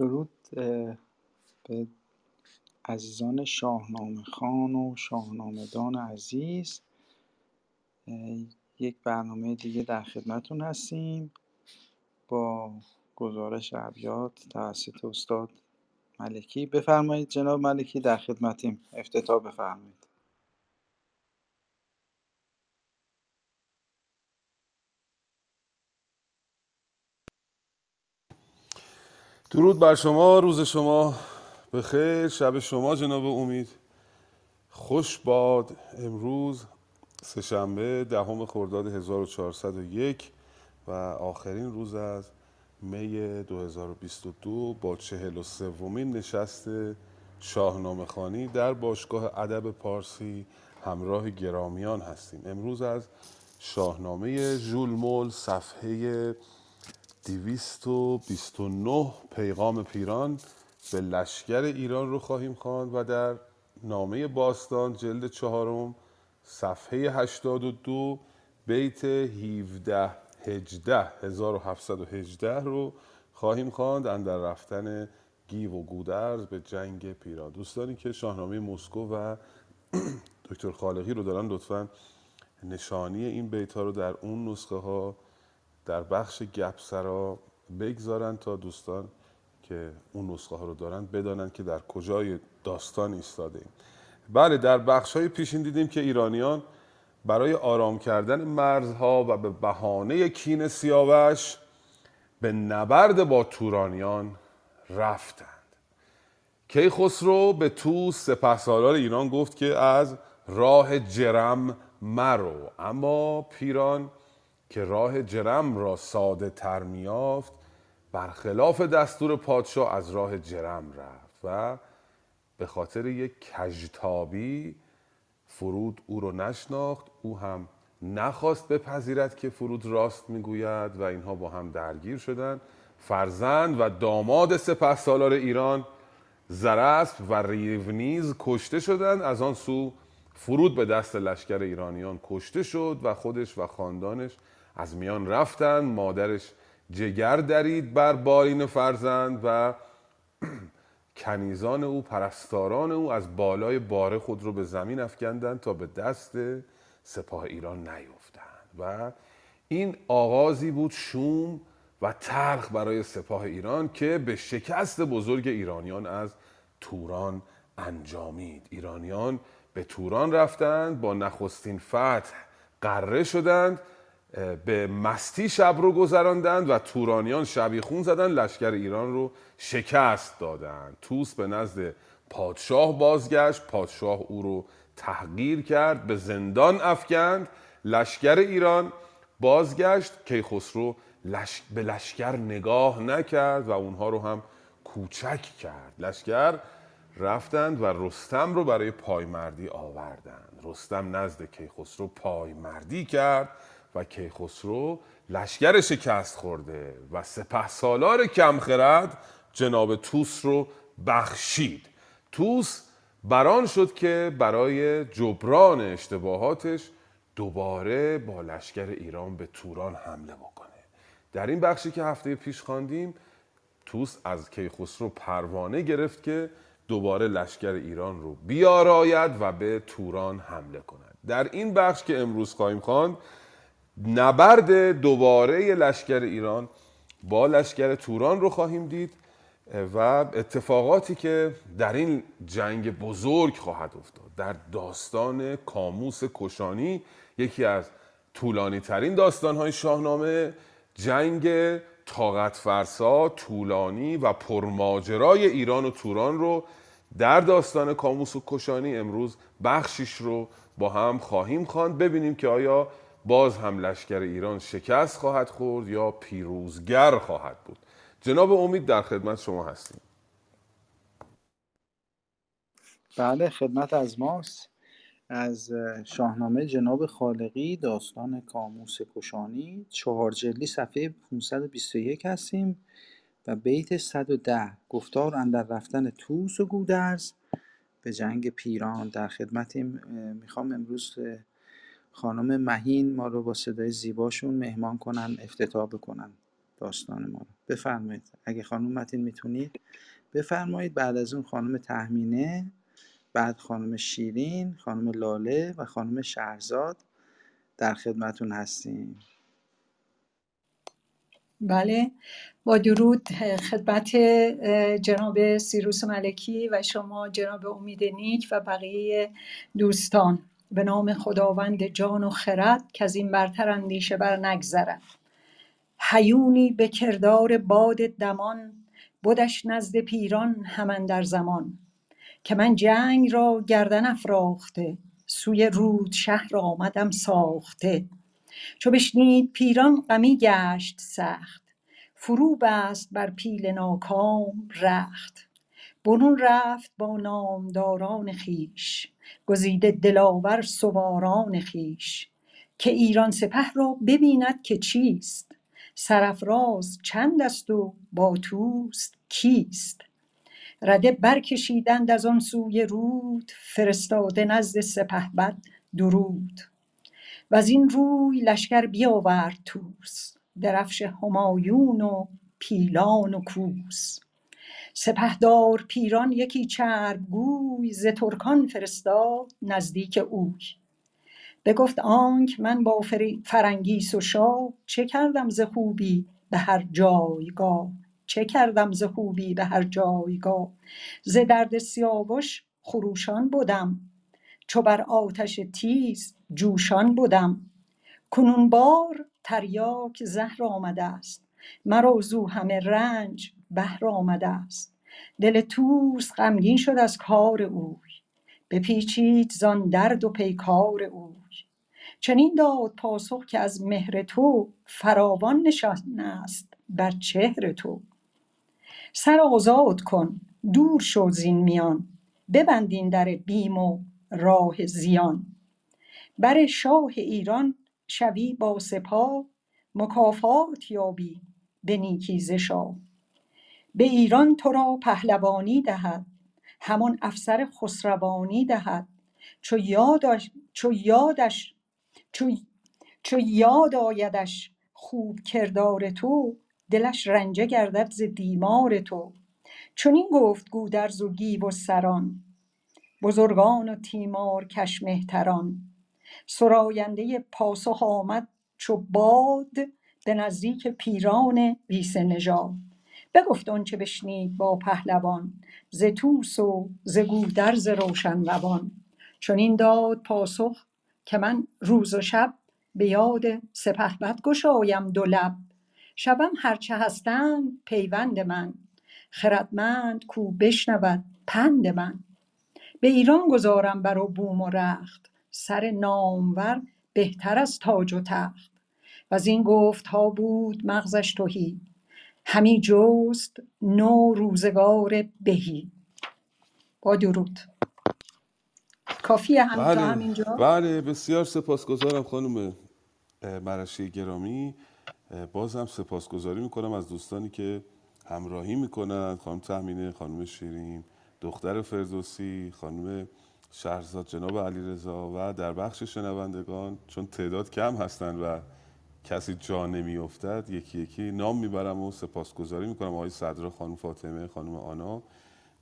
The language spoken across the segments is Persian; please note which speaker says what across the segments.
Speaker 1: درود به عزیزان شاهنامه خان و شاهنامه دان عزیز یک برنامه دیگه در خدمتون هستیم با گزارش ابیات توسط استاد ملکی. بفرمایید جناب ملکی در خدمتیم. افتتاح بفرمایید.
Speaker 2: درود بر شما روز شما به خیر شب شما جناب امید. خوش باد امروز سهشنبه دهم خرداد 1401 و آخرین روز از می 2022 با چهل و سومین نشست شاهنامه خانی در باشگاه ادب پارسی همراه گرامیان هستیم. امروز از شاهنامه ژول صفحه 229 پیغام پیران به لشکر ایران رو خواهیم خواند و در نامه باستان جلد چهارم صفحه 82 بیت 17 18 1718 رو خواهیم خواند اندر رفتن گیو و گودرز به جنگ پیران. دوستانی که شاهنامه مسکو و دکتر خالقی رو دارن لطفا نشانی این بیت ها رو در اون نسخه ها در بخش گپسرا بگذارن تا دوستان که اون نسخه ها رو دارن بدانند که در کجای داستان ایستاده ایم بله در بخش های پیشین دیدیم که ایرانیان برای آرام کردن مرزها و به بهانه کین سیاوش به نبرد با تورانیان رفتند. کیخسرو به تو سپهسالار ایران گفت که از راه جرم مرو. اما پیران که راه جرم را ساده تر میافت برخلاف دستور پادشاه از راه جرم رفت و به خاطر یک کجتابی فرود او رو نشناخت. او هم نخواست بپذیرد که فرود راست می‌گوید و اینها با هم درگیر شدند فرزند و داماد سپه سالار ایران زرسب و ریونیز کشته شدند از آن سو فرود به دست لشکر ایرانیان کشته شد و خودش و خاندانش از میان رفتند مادرش جگر درید بر بارین فرزند و کنیزان او پرستاران او از بالای باره خود رو به زمین افکندند تا به دست سپاه ایران نیفتند. و این آغازی بود شوم و تلخ برای سپاه ایران که به شکست بزرگ ایرانیان از توران انجامید. ایرانیان به توران رفتند با نخستین فتح قره شدند به مستی شب رو گذراندند و تورانیان شبیخون زدند لشکر ایران رو شکست دادند توس به نزد پادشاه بازگشت پادشاه او رو تحقیر کرد به زندان افکند. لشکر ایران بازگشت کیخسرو لش... به لشکر نگاه نکرد و اونها رو هم کوچک کرد. لشکر رفتند و رستم رو برای پایمردی آوردند. رستم نزد کیخسرو پایمردی کرد. و کیخسرو لشکر شکست خورده و سپه سالار کمخرد جناب توس رو بخشید. توس بران شد که برای جبران اشتباهاتش دوباره با لشکر ایران به توران حمله بکنه. در این بخشی که هفته پیش خواندیم توس از کیخسرو پروانه گرفت که دوباره لشکر ایران رو بیاراید و به توران حمله کند. در این بخش که امروز خواهیم خواند نبرد دوباره لشکر ایران با لشکر توران رو خواهیم دید و اتفاقاتی که در این جنگ بزرگ خواهد افتاد. در داستان کاموس کشانی یکی از طولانی ترین داستان های شاهنامه جنگ طاقت فرسا طولانی و پرماجرای ایران و توران رو در داستان کاموس و کشانی امروز بخشیش رو با هم خواهیم خواند. ببینیم که آیا باز هم لشکر ایران شکست خواهد خورد یا پیروزگر خواهد بود. جناب امید در خدمت شما هستیم.
Speaker 1: بله خدمت از ماست. از شاهنامه جناب خالقی داستان کاموس کشانی. چهار جلدی صفحه 521 هستیم و بیت 110 گفتار اندر رفتن توس و گودرز. به جنگ پیران در خدمتیم. می‌خوام امروز خانم مهین ما رو با صدای زیباشون مهمان کنن افتتاح بکنن داستان ما رو. بفرمایید اگه خانم متین می‌تونید. بفرمایید بعد از اون خانم تهمینه بعد خانم شیرین خانم لاله و خانم شهرزاد در خدمتون هستیم.
Speaker 3: بله با درود خدمت جناب سیروس ملکی و شما جناب امید نیک و بقیه دوستان. به نام خداوند جان و خرد که از این برتر اندیشه بر نگذرد حیونی به کردار باد دمان بدش نزد پیران همان در زمان. که من جنگ را گردن افراخته سوی رود شهر آمدم ساخته. چو بشنید پیران غمی گشت سخت فرو بست بر پیل ناکام رخت. برون رفت با نامداران خویش. گزیده دلاور سواران خویش که ایران سپه را ببیند که چیست؟ سرافراز چند است و با توست کیست؟ رده برکشیدند از آن سوی رود فرستاده نزد سپهبد درود. وزین روی لشکر بیاورد طوس درفش همایون و پیلان و کوس. سپهدار پیران یکی چرب گوی ز ترکان فرستاد نزدیک اوی. بگفت آنک من با فرنگیس و شاه چه کردم ز خوبی به هر جایگاه؟ چه کردم ز خوبی به هر جایگاه؟ ز درد سیاوش خروشان بدم چو بر آتش تیز جوشان بدم. کنون بار تریاک زهر آمده است مرا زو همه رنج بهر آمده است. دل طوس غمگین شد از کار اوی. بپیچید زان درد و پیکار اوی. چنین داد پاسخ که از مهر تو فراوان نشان است بر چهر تو. سر آزاد کن دور شو زین میان. ببند این در بیم و راه زیان. بر شاه ایران شوی با سپاه مکافات یابی به نیکی ز شاه. به ایران تو را پهلوانی دهد همان افسر خسروانی دهد. چو یادش چو یادش چو, چو یاد آیدش خوب کردار تو دلش رنجه گردد ز تیمار تو. چنین گفت گودرز و گیو و سران بزرگان و تیمارکش مهتران. سراینده پاسخ آمد چو باد به نزدیک پیران ویسه نژاد بگفت آنچه بشنید با پهلوان ز طوس و ز گودرز روشن روان چنین داد پاسخ که من روز و شب به یاد سپهبد گشایم دو لب. شوم هر چه هستند پیوند من خردمند کو بشنود پند من. به ایران گذارم بر و بوم و رخت سر نامور بهتر از تاج و تخت. وزین گفتها بود مغزش تهی همی جست نو روزگار بهی. با درود. کافیه هم
Speaker 2: بله
Speaker 3: همینجا؟
Speaker 2: بله بسیار سپاسگزارم خانم مرشی گرامی. باز هم سپاسگزاری می‌کنم از دوستانی که همراهی می‌کنند. خانم تهمینه خانم شیرین دختر فردوسی خانم شهرزاد جناب علیرضا و در بخش شنوندگان چون تعداد کم هستند و کسی جا نمیافتد یکی یکی نام می‌برم و سپاسگزاری می‌کنم. آقای صدرا خانم فاطمه خانم آنا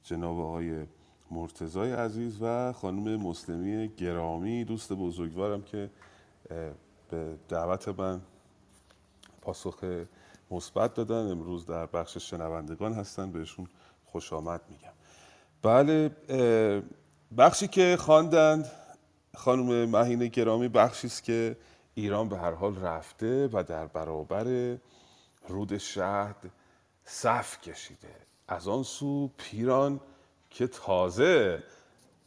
Speaker 2: جناب آقای مرتضای عزیز و خانم مسلمی گرامی دوست بزرگوارم که به دعوت من پاسخ مثبت دادن. امروز در بخش شنوندگان هستن بهشون خوش آمد میگم. بله بخشی که خواندند خانم مهین گرامی بخشی است که ایران به هر حال رفته و در برابر رود شهد صف کشیده. از آن سو پیران که تازه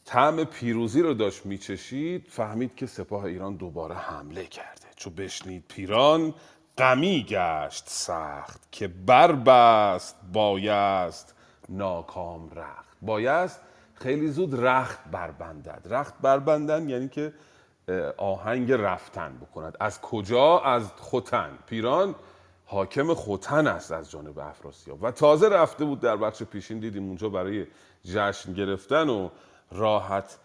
Speaker 2: طعم پیروزی رو داشت میچشید فهمید که سپاه ایران دوباره حمله کرده. چو بشنید پیران غمی گشت سخت که بربست بایست ناکام رخت. بایست خیلی زود رخت بربندد. رخت بربندن یعنی که آهنگ رفتن بکند. از کجا؟ از خوتن. پیران حاکم خوتن است از جانب افراسیاب. و تازه رفته بود در بخش پیشین دیدیم اونجا برای جشن گرفتن و راحت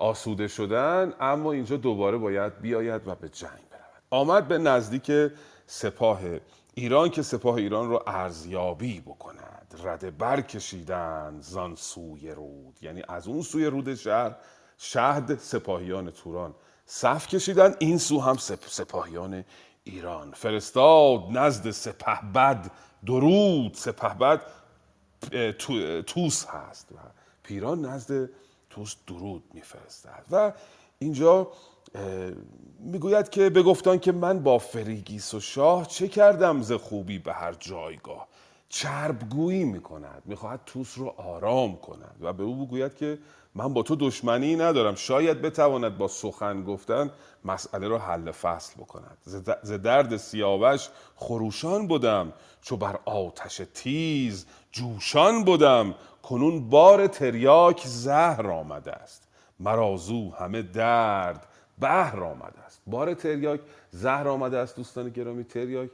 Speaker 2: آسوده شدن. اما اینجا دوباره باید بیاید و به جنگ برود. آمد به نزدیک سپاه ایران که سپاه ایران رو ارزیابی بکند. رده برکشیدند زان سوی رود. یعنی از اون سوی رود شهر شهد سپاهیان توران. صف کشیدن این سو هم سپ... سپاهیان ایران. فرستاد نزد سپهبد درود. سپهبد توس هست و پیران نزد توس درود میفرستد. و اینجا می‌گوید که بگفتان که من با فریگیس و شاه چه کردم ز خوبی به هر جایگاه؟ چربگویی می‌کند می‌خواهد توس رو آرام کند. و به او بگوید که من با تو دشمنی ندارم. شاید بتواند با سخن گفتن مسئله را حل فصل بکند. ز درد سیاوش خروشان بودم. چو بر آتش تیز جوشان بودم. کنون بار تریاک زهر آمده است. مرا زو همه درد بهر آمده است. بار تریاک زهر آمده است دوستان گرامی. تریاک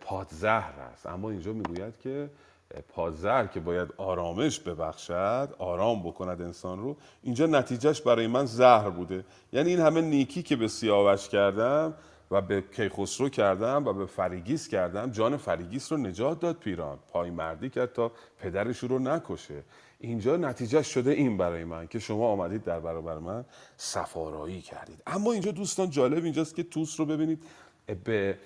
Speaker 2: پادزهر است. اما اینجا می‌گوید که اه، پادزهر که باید آرامش ببخشد آرام بکند انسان رو اینجا نتیجهش برای من زهر بوده. یعنی این همه نیکی که به سیاوش کردم و به کیخسرو کردم و به فریگیس کردم جان فریگیس رو نجات داد پیران. پای مردی کرد تا پدرش رو نکشه. اینجا نتیجه شده این برای من که شما آمدید در برابر من سفارایی کردید. اما اینجا دوستان جالب اینجاست که توس رو ببینید. به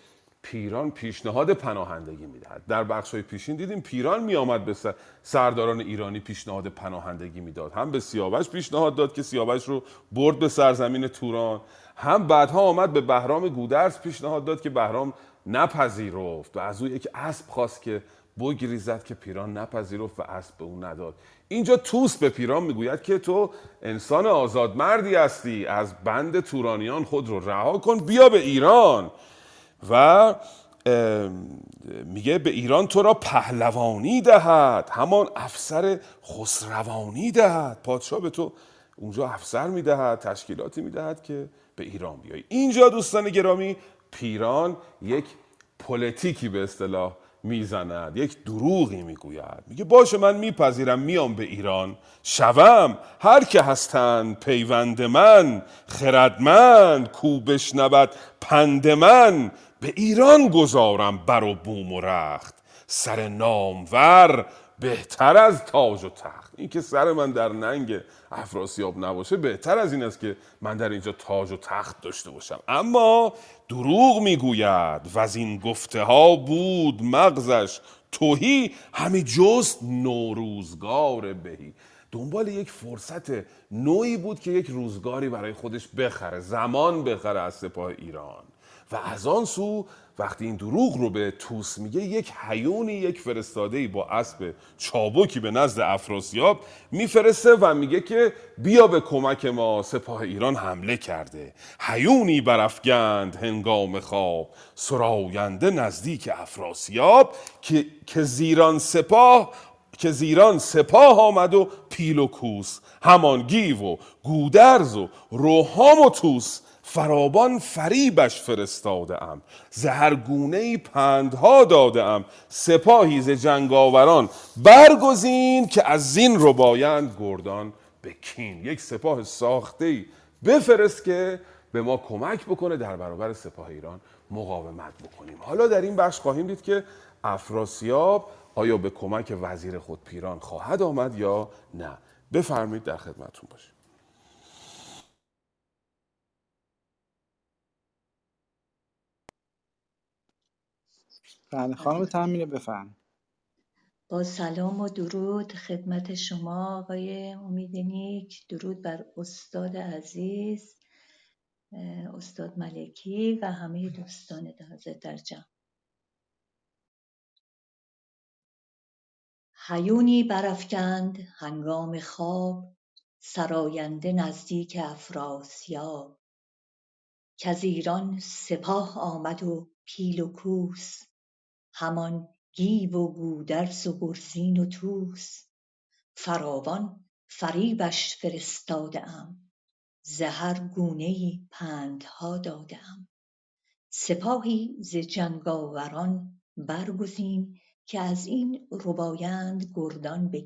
Speaker 2: پیران پیشنهاد پناهندگی می‌دهد. در بخش های پیشین دیدیم پیران میآمد به سر- سرداران ایرانی پیشنهاد پناهندگی می‌داد. هم به سیاوش پیشنهاد داد که سیاوش رو برد به سرزمین توران. هم بعدها آمد به بهرام گودرز پیشنهاد داد که بهرام نپذیرفت و از او یک اسب خواست که بگریزد که پیران نپذیرفت و اسب به او نداد. اینجا توس به پیران می‌گوید که تو انسان آزاد مردی هستی. از بند تورانیان خود رو رها کن. بیا به ایران. و میگه به ایران تو را پهلوانی دهد همان افسر خسروانی دهد. پادشاه به تو اونجا افسر می‌دهد تشکیلاتی می‌دهد که به ایران بیای. اینجا دوستان گرامی پیران یک پلیتیکی به اصطلاح می‌زند یک دروغی می‌گوید. میگه باشه من میپذیرم میام به ایران شوم. هر که هستند پیوند من خردمند کو بشنود پند من. به ایران گذارم بر و بوم و رخت. سر نامور بهتر از تاج و تخت. این که سر من در ننگ افراسیاب نباشه بهتر از این است که من در اینجا تاج و تخت داشته باشم. اما دروغ می‌گوید و از این گفته ها بود مغزش. توهی همی جست نوروزگار بهی. دنبال یک فرصت نوعی بود که یک روزگاری برای خودش بخره زمان بخره از سپاه ایران. و از آن سو وقتی این دروغ رو به توس میگه یک حیونی یک فرستاده با اسب چابکی به نزد افراسیاب میفرسته و میگه که بیا به کمک ما سپاه ایران حمله کرده. حیونی برافگند هنگام خواب. سراینده نزدیک افراسیاب که, که زیران سپاه که زیران سپاه آمد و پیل و کوس همان گیو و گودرز و روحام و توس فرابان فریبش فرستاده ام زهر گونه پندها داده ام سپاهی ز جنگاوران. برگزین که از زین رو بایند گردان به کین. یک سپاه ساخته ای بفرست که به ما کمک بکنه در برابر سپاه ایران مقاومت بکنیم. حالا در این بخش خواهیم دید که افراسیاب آیا به کمک وزیر خود پیران خواهد آمد یا نه. بفرمایید در خدمتون باشیم.
Speaker 1: بله خانم تامینه بفرم
Speaker 4: با سلام و درود خدمت شما آقای امید نیک. درود بر استاد عزیز اه، استاد ملکی و همه دوستان حاضر در جمع. هیونی برافکند هنگام خواب سراینده نزدیک افراسیاب. کز ایران سپاه آمد و پیل و کوس همان گیو و گودرز و و توس فراوان فریبش فرستاده ام ز هر گونه پندها داده سپاهی ز جنگاوران برگزین که از این ربایند گردان به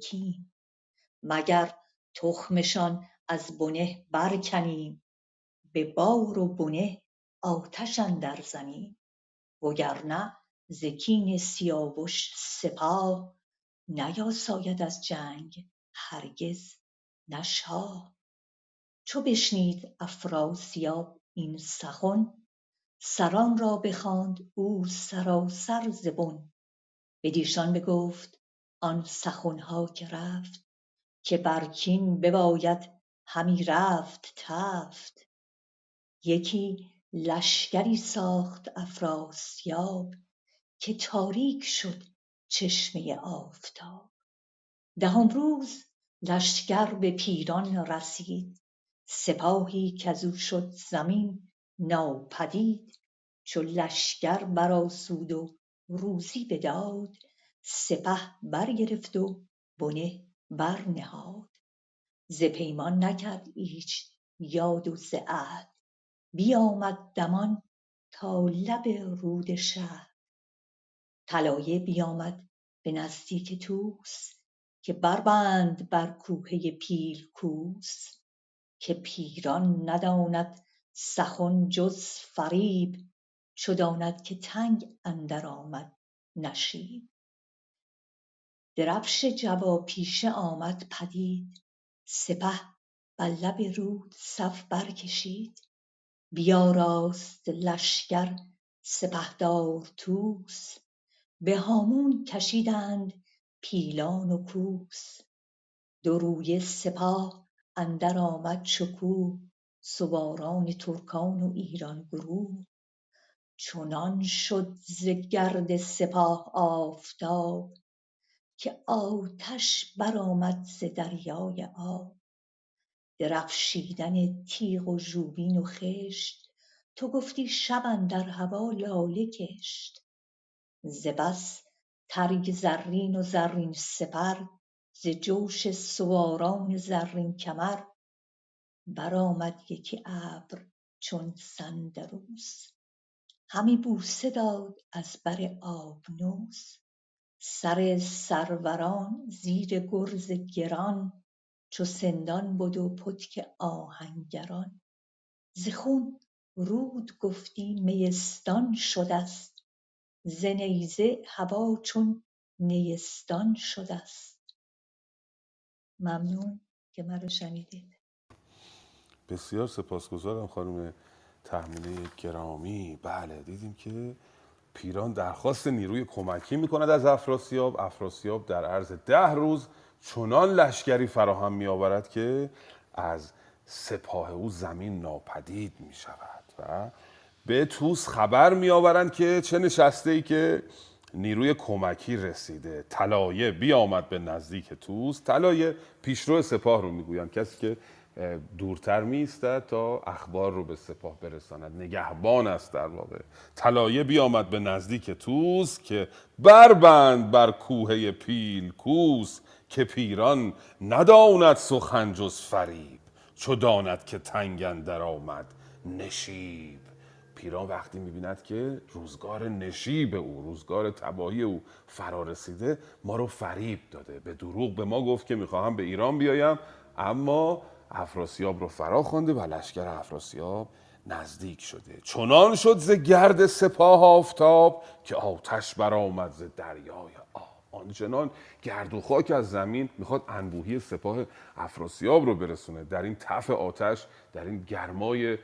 Speaker 4: مگر تخمشان از بنه برکنیم به بار و بنه آتش اندر زنیم وگرنه ز کین سیاوش سپاه نیاساید از جنگ هرگز نه شاه. چو بشنید افراسیاب این سخن سران را بخواند او سراسر ز بن. بدیشان بگفت آن سخنها که رفت که بر کین بباید همی رفت تفت. یکی لشکری ساخت افراسیاب که تاریک شد چشمه آفتاب. دهم روز لشکر به پیران رسید سپاهی کزو شد زمین ناپدید. چو لشکر برآسود و روزی بداد سپه برگرفت و بنه برنهاد. ز پیمان نکرد ایچ یاد و ز عهد بیامد دمان تا لب رود شهد. طلایه بیامد به نزدیک طوس که بربند بر کوهه پیل کوس که پیران نداند سخن جز فریب چو داند که تنگ اندر آمد نشیب. درفش جواپیشه آمد پدید سپه بر لب رود صف برکشید. بیاراست لشکر سپهدار طوس به هامون کشیدند پیلان و کوس. دو رویه سپاه اندر آمد شکوه سواران ترکان و ایران گروه. چنان شد ز گرد سپاه آفتاب که آتش برآمد ز دریای آب. درفشیدن تیغ و ژوپین و خشت تو گفتی شب اندر هوا لاله کشت. ز بس ترگ زرین و زرین سپر ز جوش سواران زرین کمر. برآمد یکی ابر چون سندروس همی بوسه داد از بر آبنوس. سر سروران زیر گرز گران چو سندان بد و پتک آهنگران. ز خون رود گفتی میستان شدست ز هوا چون نیستان شدست ممنون که مرا شنیدید.
Speaker 2: بسیار سپاسگزارم خانم تحمیله گرامی. بله دیدیم که پیران درخواست نیروی کمکی می‌کند از افراسیاب. افراسیاب در عرض ده روز چنان لشکری فراهم میآورد که از سپاه او زمین ناپدید می شود و به توس خبر میآورند که چه نشسته ای که نیروی کمکی رسیده. طلایه بیامد به نزدیک توس. طلایه پیشرو سپاه رو می‌گویند. کسی که دورتر میستد تا اخبار رو به سپاه برساند. نگهبان است در واقع. طلایه بیامد به نزدیک توس که بربند بر کوهه پیل کوس که پیران نداند سخن جز فریب. چو داند که تنگ اندر آمد نشیب. پیران وقتی می‌بیند که روزگار نشیب او روزگار تباهی او فرا رسیده ما رو فریب داده. به دروغ به ما گفت که می‌خواهم به ایران بیایم اما افراسیاب رو فرا خوانده و لشکر افراسیاب نزدیک شده. چنان شد ز گرد سپاه آفتاب که آتش برآمد ز دریای آنچنان گرد و خاک از زمین می‌خواد انبوهی سپاه افراسیاب رو برسونه. در این تف آتش در این گرمای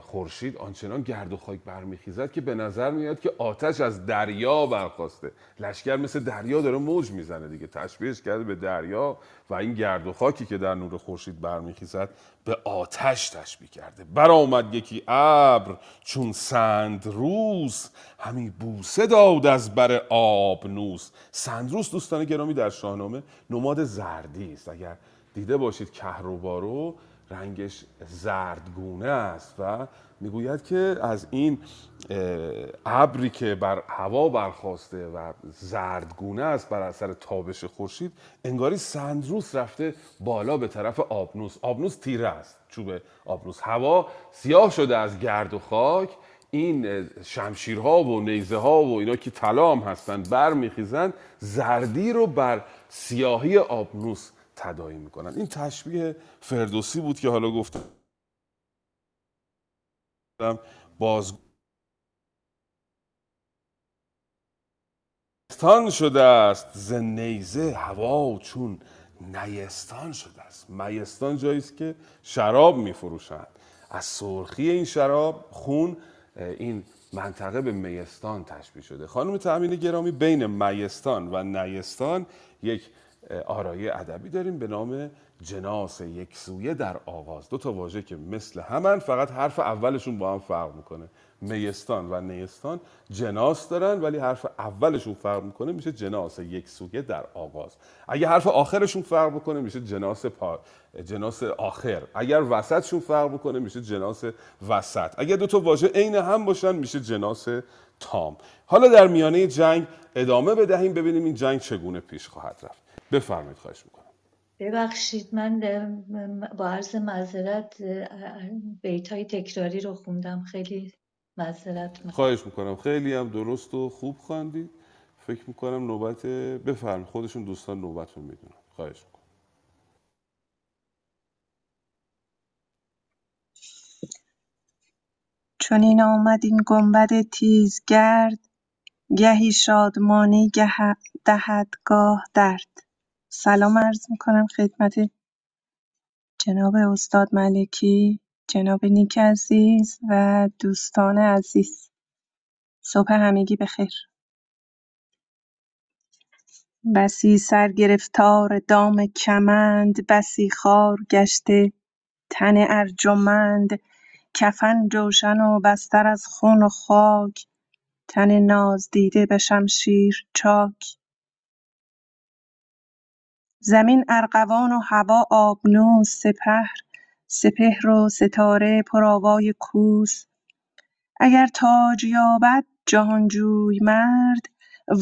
Speaker 2: خورشید آنچنان گرد و خاک برمیخیزد که به نظر میاد که آتش از دریا برخواسته. لشکر مثل دریا داره موج می‌زنه دیگه. تشبیهش کرده به دریا و این گرد و خاکی که در نور خورشید برمیخیزد به آتش تشبیه کرده. برآمد یکی ابر چون سندروس همی بوسه داد از بر آبنوس. سندروس دوستان گرامی در شاهنامه نماد زردی است. اگر دیده باشید کهربا رو رنگش زردگونه است و می‌گوید که از این ابری که بر هوا برخواسته و زردگونه است بر اثر تابش خورشید انگاری سندروس رفته بالا به طرف آبنوس. آبنوس تیره است چوب آبنوس. هوا سیاه شده از گرد و خاک. این شمشیرها و نیزه ها و اینا که طلا هم هستند بر میخیزند زردی رو بر سیاهی آبنوس تدایی می‌کنن. این تشبیه فردوسی بود که حالا گفتم. باز نیستان شده است. ز نیزه هوا چون نیستان شده است. میستان جایی است که شراب میفروشند. از سرخی این شراب خون این منطقه به میستان تشبیه شده. خانم تأمین گرامی بین میستان و نیستان یک آرایه ادبی داریم به نام جناس یک سویه در آغاز دو تا واژه که مثل همن فقط حرف اولشون با هم فرق می‌کنه. میستان و نیستان جناس دارن ولی حرف اولشون فرق می‌کنه میشه جناس یک سویه در آغاز اگه حرف آخرشون فرق بکنه میشه جناس پا... جناس آخر. اگر وسطشون فرق بکنه میشه جناس وسط. اگر دو تا واژه عین هم باشن میشه جناس تام. حالا در میانه جنگ ادامه بدهیم ببینیم این جنگ چگونه پیش خواهد رفت. بفرمایید خواهش می‌کنم.
Speaker 4: ببخشید من با عرض معذرت بیت های تکراری رو خوندم. خیلی معذرت
Speaker 2: من. خواهش می‌کنم. خیلی هم درست و خوب خواندید. فکر می‌کنم نوبت بفرم خودشون دوستان نوبت رو می‌دونم خواهش می‌کنم.
Speaker 5: چون این آمد این گنبد تیزگرد گهی شادمانی گه دهد گاه درد. سلام عرض می‌کنم خدمت جناب استاد ملکی جناب نیک عزیز و دوستان عزیز. صبح همگی بخیر. بسی سرگرفتار دام کمند بسی خار گشته تن ارجمند. کفن جوشن و بستر از خون و خاک تن نازدیده به شمشیر چاک. زمین ارغوان و هوا آبنوس سپهر سپهر و ستاره پرآوای کوس اگر تاج یابد جهانجوی-مرد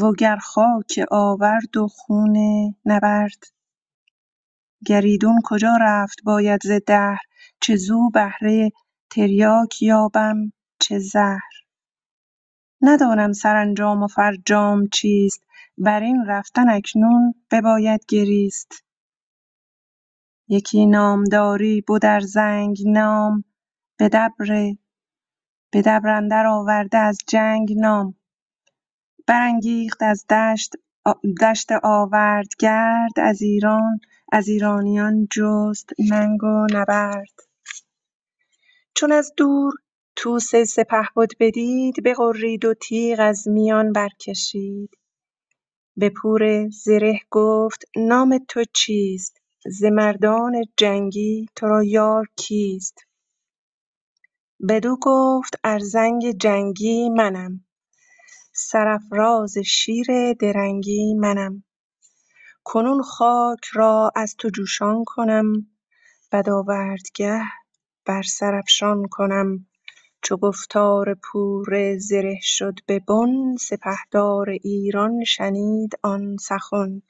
Speaker 5: وگر خاک آورد و خون نبرد. گریدون کجا رفت؟ باید ز دهر. چه زو بهره تریاک یابم چه زهر. ندانم سرانجام و فرجام چیست. بر این رفتن اکنون بباید گریست. یکی نامداری بد زنگ نام به دبر اندر آورده از جنگ نام. برانگیخت از دشت آوردگرد از ایران از ایرانیان جست ننگ و نبرد. چون از دور طوس سپهبد بدید بغرید و تیغ از میان برکشید. به پور زره گفت نام تو چیست؟ ز مردان جنگی تو را یار کیست؟ بدو گفت ارزنگ جنگی منم سرافراز شیر درنگی منم. کنون خاک را از تو جوشان کنم بدآوردگه بر سر افشان کنم. چو گفتار پور زره شد به بن سپهدار ایران شنید آن سخن.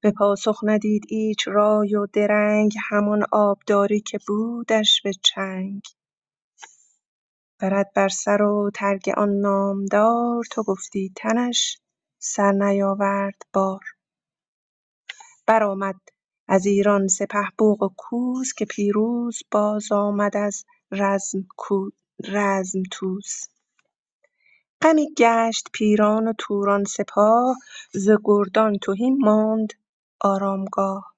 Speaker 5: به پاسخ ندید ایچ رای و درنگ همان آبداری که بودش به چنگ. برد بر سر و ترگ آن نامدار تو گفتی تنش سر نیاورد بار. برآمد از ایران بوق و کوس که پیروز باز آمد از رزم توس. غمی گشت پیران و توران سپاه ز گردان تهی ماند آرامگاه.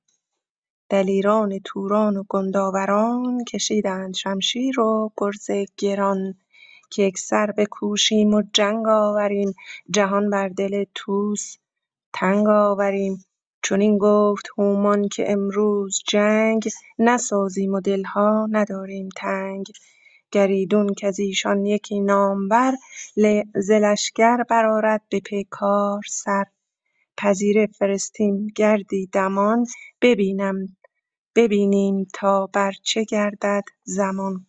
Speaker 5: دلیران توران و گندآوران کشیدند شمشیر و گرز گران. که یکسر بکوشیم و جنگ آوریم جهان بر دل طوس تنگ آوریم. چنین گفت هومان که امروز جنگ نسازیم و دلها نداریم تنگ. گریدون کز ایشان یکی نامور ز لشکر برآرد به پیکار سر. پذیره فرستیم گردی دمان ببینیم تا بر چه گردد زمان.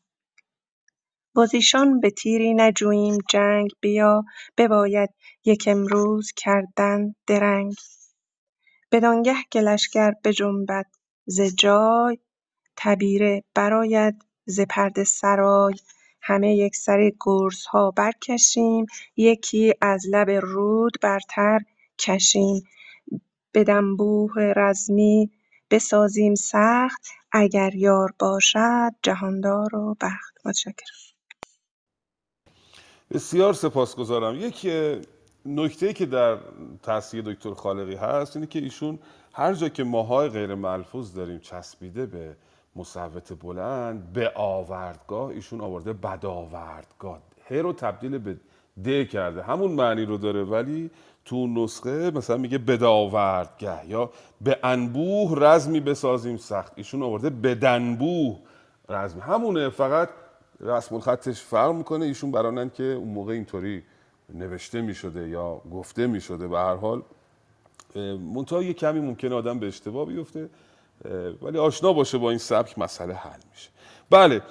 Speaker 5: باز ایشان به تیری نجوییم جنگ بیا بباید یک امروز کردن درنگ. بدانگه که لشکر بجنبد ز جای تبیره برآید ز پرده سرای همه یکسره گرزها برکشیم یکی از لب رود برتر کشیم. به دنبوه رزمی بسازیم سخت اگر یار باشد جهاندار و بخت. متشکرم.
Speaker 2: بسیار سپاسگزارم. یک نکته که در تصحیح دکتر خالقی هست اینه که ایشون هر جا که ماهای غیر ملفوظ داریم چسبیده به مصوت بلند به آوردگاه ایشون آورده بدآوردگاه ه رو تبدیل به د کرده. همون معنی رو داره ولی تو نسخه مثلا میگه بدآوردگه یا به انبوه رزمی بسازیم سخت. ایشون آورده بدنبوه رزم همونه فقط رسم الخطش فرق می‌کنه. ایشون برانن که اون موقع اینطوری نوشته می‌شده یا گفته می‌شده. به هر حال منتها یه کمی ممکنه آدم به اشتباه بیفته. ولی آشنا باشه با این سبک مسئله حل میشه. بله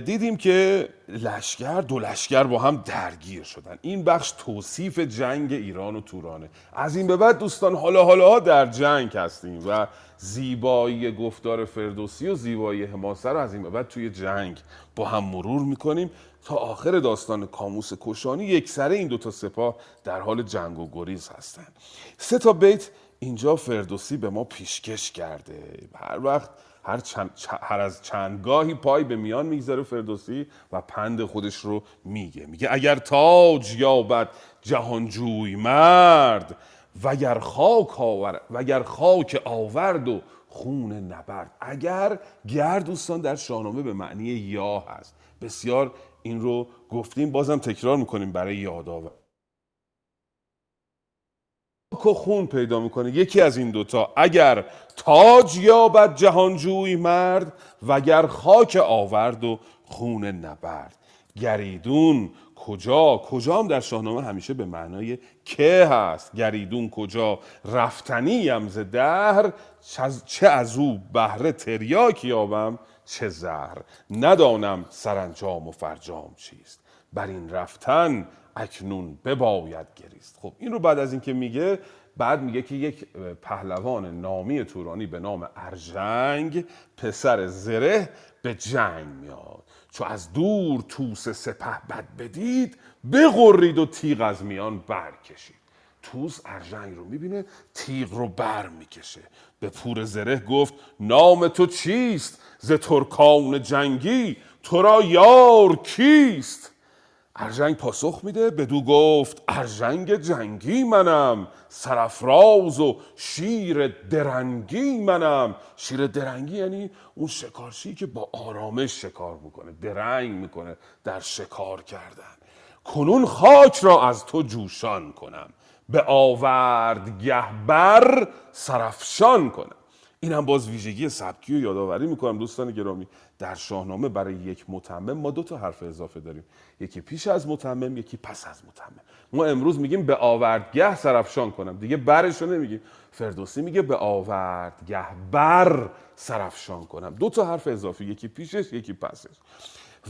Speaker 2: دیدیم که لشکر دو لشکر با هم درگیر شدن. این بخش توصیف جنگ ایران و تورانه. از این به بعد دوستان حالا حالا در جنگ هستیم و زیبایی گفتار فردوسی و زیبایی حماسه رو از این به بعد توی جنگ با هم مرور می‌کنیم. تا آخر داستان کاموس کشانی یک سره این دوتا سپاه در حال جنگ و گریز هستند سه تا بیت اینجا فردوسی به ما پیشکش کرده. هر وقت هر, چند، هر از چندگاهی پای به میان می‌گذاره فردوسی و پند خودش رو میگه. میگه اگر تاج یابد جهانجوی مرد وگر خاک آور وگر خاک آورد و خون نبرد. اگر گر دوستان در شاهنامه به معنی یا هست بسیار این رو گفتیم بازم تکرار می‌کنیم برای یادآور. و خون پیدا می‌کنه. یکی از این دوتا اگر تاج یابد جهانجوی مرد وگر خاک آورد و خون نبرد. گریدون کجا؟ کجا هم در شاهنامه همیشه به معنای که هست. گریدون کجا؟ رفتنی ز دهر. چه از او بهره تریاک یابم چه زهر. ندانم سرانجام و فرجام چیست. بر این رفتن اکنون بباید گریست. خب این رو بعد از اینکه میگه بعد میگه که یک پهلوان نامی تورانی به نام ارژنگ پسر زره به جنگ میاد. چو از دور توس سپه بد بدید بغرید و تیغ از میان برکشید. توس ارژنگ رو می‌بینه تیغ رو بر می‌کشه. به پور زره گفت نام تو چیست؟ ز ترکان جنگی تو را یار کیست؟ ارژنگ پاسخ میده بدو گفت ارژنگ جنگی منم سرفراز و شیر درنگی منم. شیر درنگی یعنی اون شکارچی که با آرامش شکار می‌کنه درنگ می‌کنه در شکار کردن. کنون خاک را از تو جوشان کنم به آوردگه بر سرفشان کنم. این هم باز ویژگی سبکی و یادآوری می‌کنم دوستان گرامی. در شاهنامه برای یک متمم ما دو تا حرف اضافه داریم. یکی پیش از متمم یکی پس از متمم. ما امروز میگیم به آوردگه سرفشان کنم. دیگه برش رو نمیگیم. فردوسی میگه به آوردگه بر سرفشان کنم. دو تا حرف اضافه یکی پیشش یکی پسش.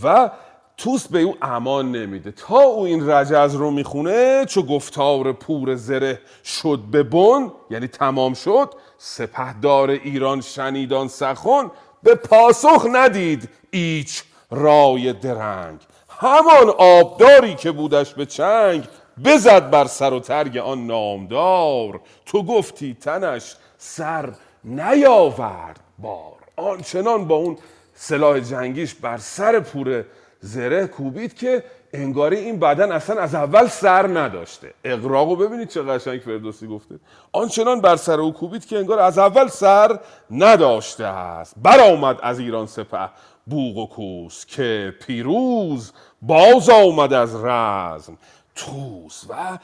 Speaker 2: و توس به او امان نمیده. تا او این رجز رو می‌خونه چو گفتار پور زره شد به بن یعنی تمام شد سپهدار ایران شنیدان سخن به پاسخ ندید ایچ رای درنگ. همان آبداری که بودش به چنگ بزد بر سر و ترگ آن نامدار. تو گفتی تنش سر نیاورد بار. آنچنان با اون سلاح جنگیش بر سر پور زره کوبید که انگاری این بدن اصلا از اول سر نداشته. اقراقو ببینید چه قشنگ فردوسی گفته. آنچنان بر سر او کوبید که انگار از اول سر نداشته است. برآمد از ایران سپه. بوغ و کوس که پیروز باز آمد از رزم. توس و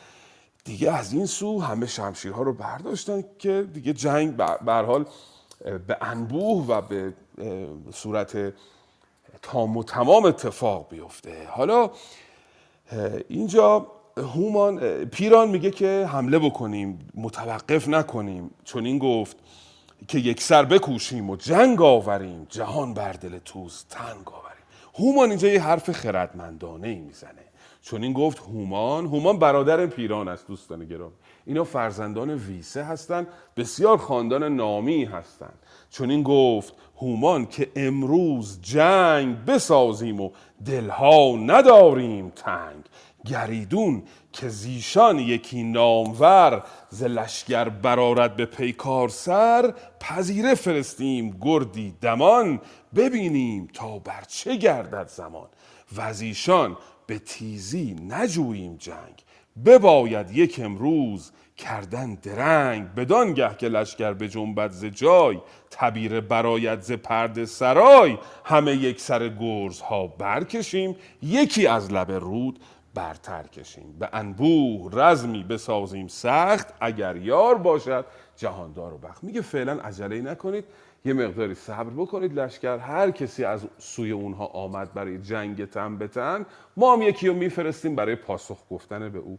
Speaker 2: دیگه از این سو همه شمشیرها رو برداشتن که دیگه جنگ به حال به انبوه و به صورت تام و تمام اتفاق بیفته. حالا اینجا هومان پیران میگه که حمله بکنیم متوقف نکنیم. چون این گفت که یک سر بکوشیم و جنگ آوریم جهان بر دل توس تنگ آوریم. هومان اینجا یه حرف خردمندانه ای می‌زنه. چون این گفت هومان هومان برادر پیران است دوستان گرامی. اینا فرزندان ویسه هستند بسیار خاندان نامی هستند چون این گفت هومان که امروز جنگ بسازیم و دلها نداریم تنگ. گریدون که زیشان یکی نامور ز لشگر برارد به پیکار سر پذیره فرستیم گردی دمان ببینیم تا بر چه گردد زمان. و زیشان به تیزی نجوییم جنگ. بباید یک امروز کردن درنگ بدان گه که لشکر به جنبت ز جای تبیر برایت ز پرده سرای. همه یک سر گرز ها برکشیم یکی از لب رود برتر کشیم. به انبوه رزمی بسازیم سخت اگر یار باشد جهاندار و بخت. میگه فعلا عجله نکنید یه مقداری صبر بکنید لشکر. هر کسی از سوی اونها آمد برای جنگ تن به تن ما هم یکی رو میفرستیم برای پاسخ گفتن به او.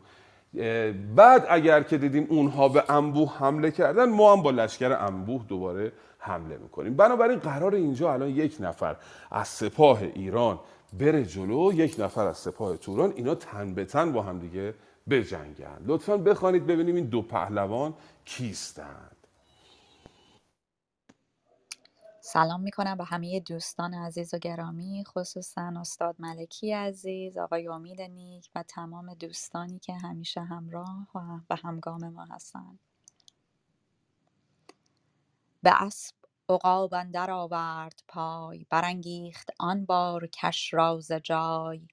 Speaker 2: بعد اگر که دیدیم اونها به انبوه حمله کردن ما هم با لشکر انبوه دوباره حمله می‌کنیم. بنابراین قرار اینجا الان یک نفر از سپاه ایران بره جلو یک نفر از سپاه توران اینا تن به تن با هم دیگه بجنگن. لطفا بخوانید ببینیم این دو پهلوان کیستند
Speaker 6: سلام می‌کنم به همه دوستان عزیز و گرامی خصوصا استاد ملکی عزیز آقای امید نیک و تمام دوستانی که همیشه همراه و همگام ما هستند به اسب عقاب اندر آورد پای برانگیخت آن بار کش را ز جای.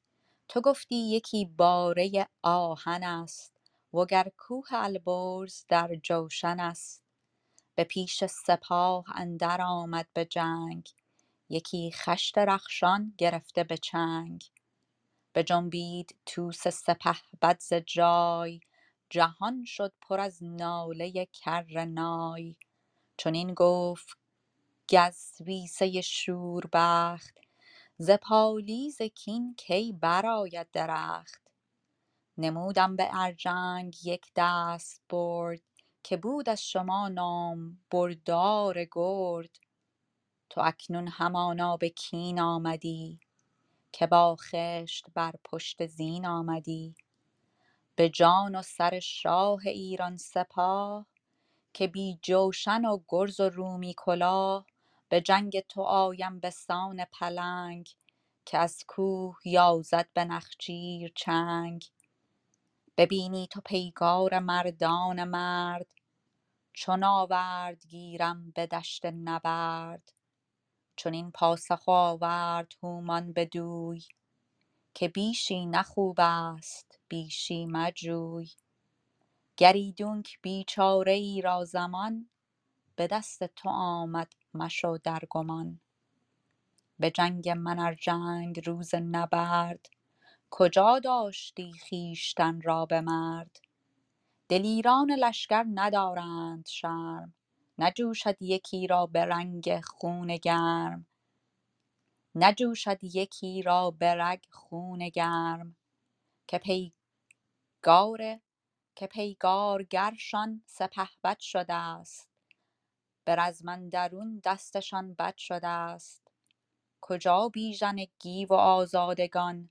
Speaker 6: تو گفتی یکی باره آهن است وگر کوه البرز در جوشن است. به پیش سپاه اندر آمد به جنگ. یکی خشت رخشان گرفته به چنگ. بجنبید طوس سپهبد ز جای. جهان شد پر از ناله کرنای چنین گفت گزویسه شوربخت. ز پالیز کین کی برآید درخت. نمودم به ارجنگ یک دستبرد که بود از شما نامبردار گرد. تو اکنون همانا به کین آمدی که با خشت بر پشت زین آمدی. به جان و سر شاه ایران سپاه که بی جوشن و گرز و رومی کلاه. به جنگ تو آیم به سان پلنگ که از کوه یازد به نخچیر چنگ. ببینی تو پیگار مردان مرد چون آورد گیرم به دشت نبرد. چنین پاسخ آورد هومان بدوی که بیشی نه خوب است بیشی مجوی. گر ایدونک بیچاره ای را زمان به دست تو آمد مشو در گمان. به جنگ من ار جنگ روز نبرد کجا داشتی خویشتن را به مرد؟ دلیران لشکر ندارند شرم نجوشد یکی را به رنگ خون گرم. نجوشد یکی را به رگ خون گرم. که پیگار که پیگارگرشان سپهبد شده است به رزم اندرون دستشان بد شده است کجا بیژن گیو و آزادگان؟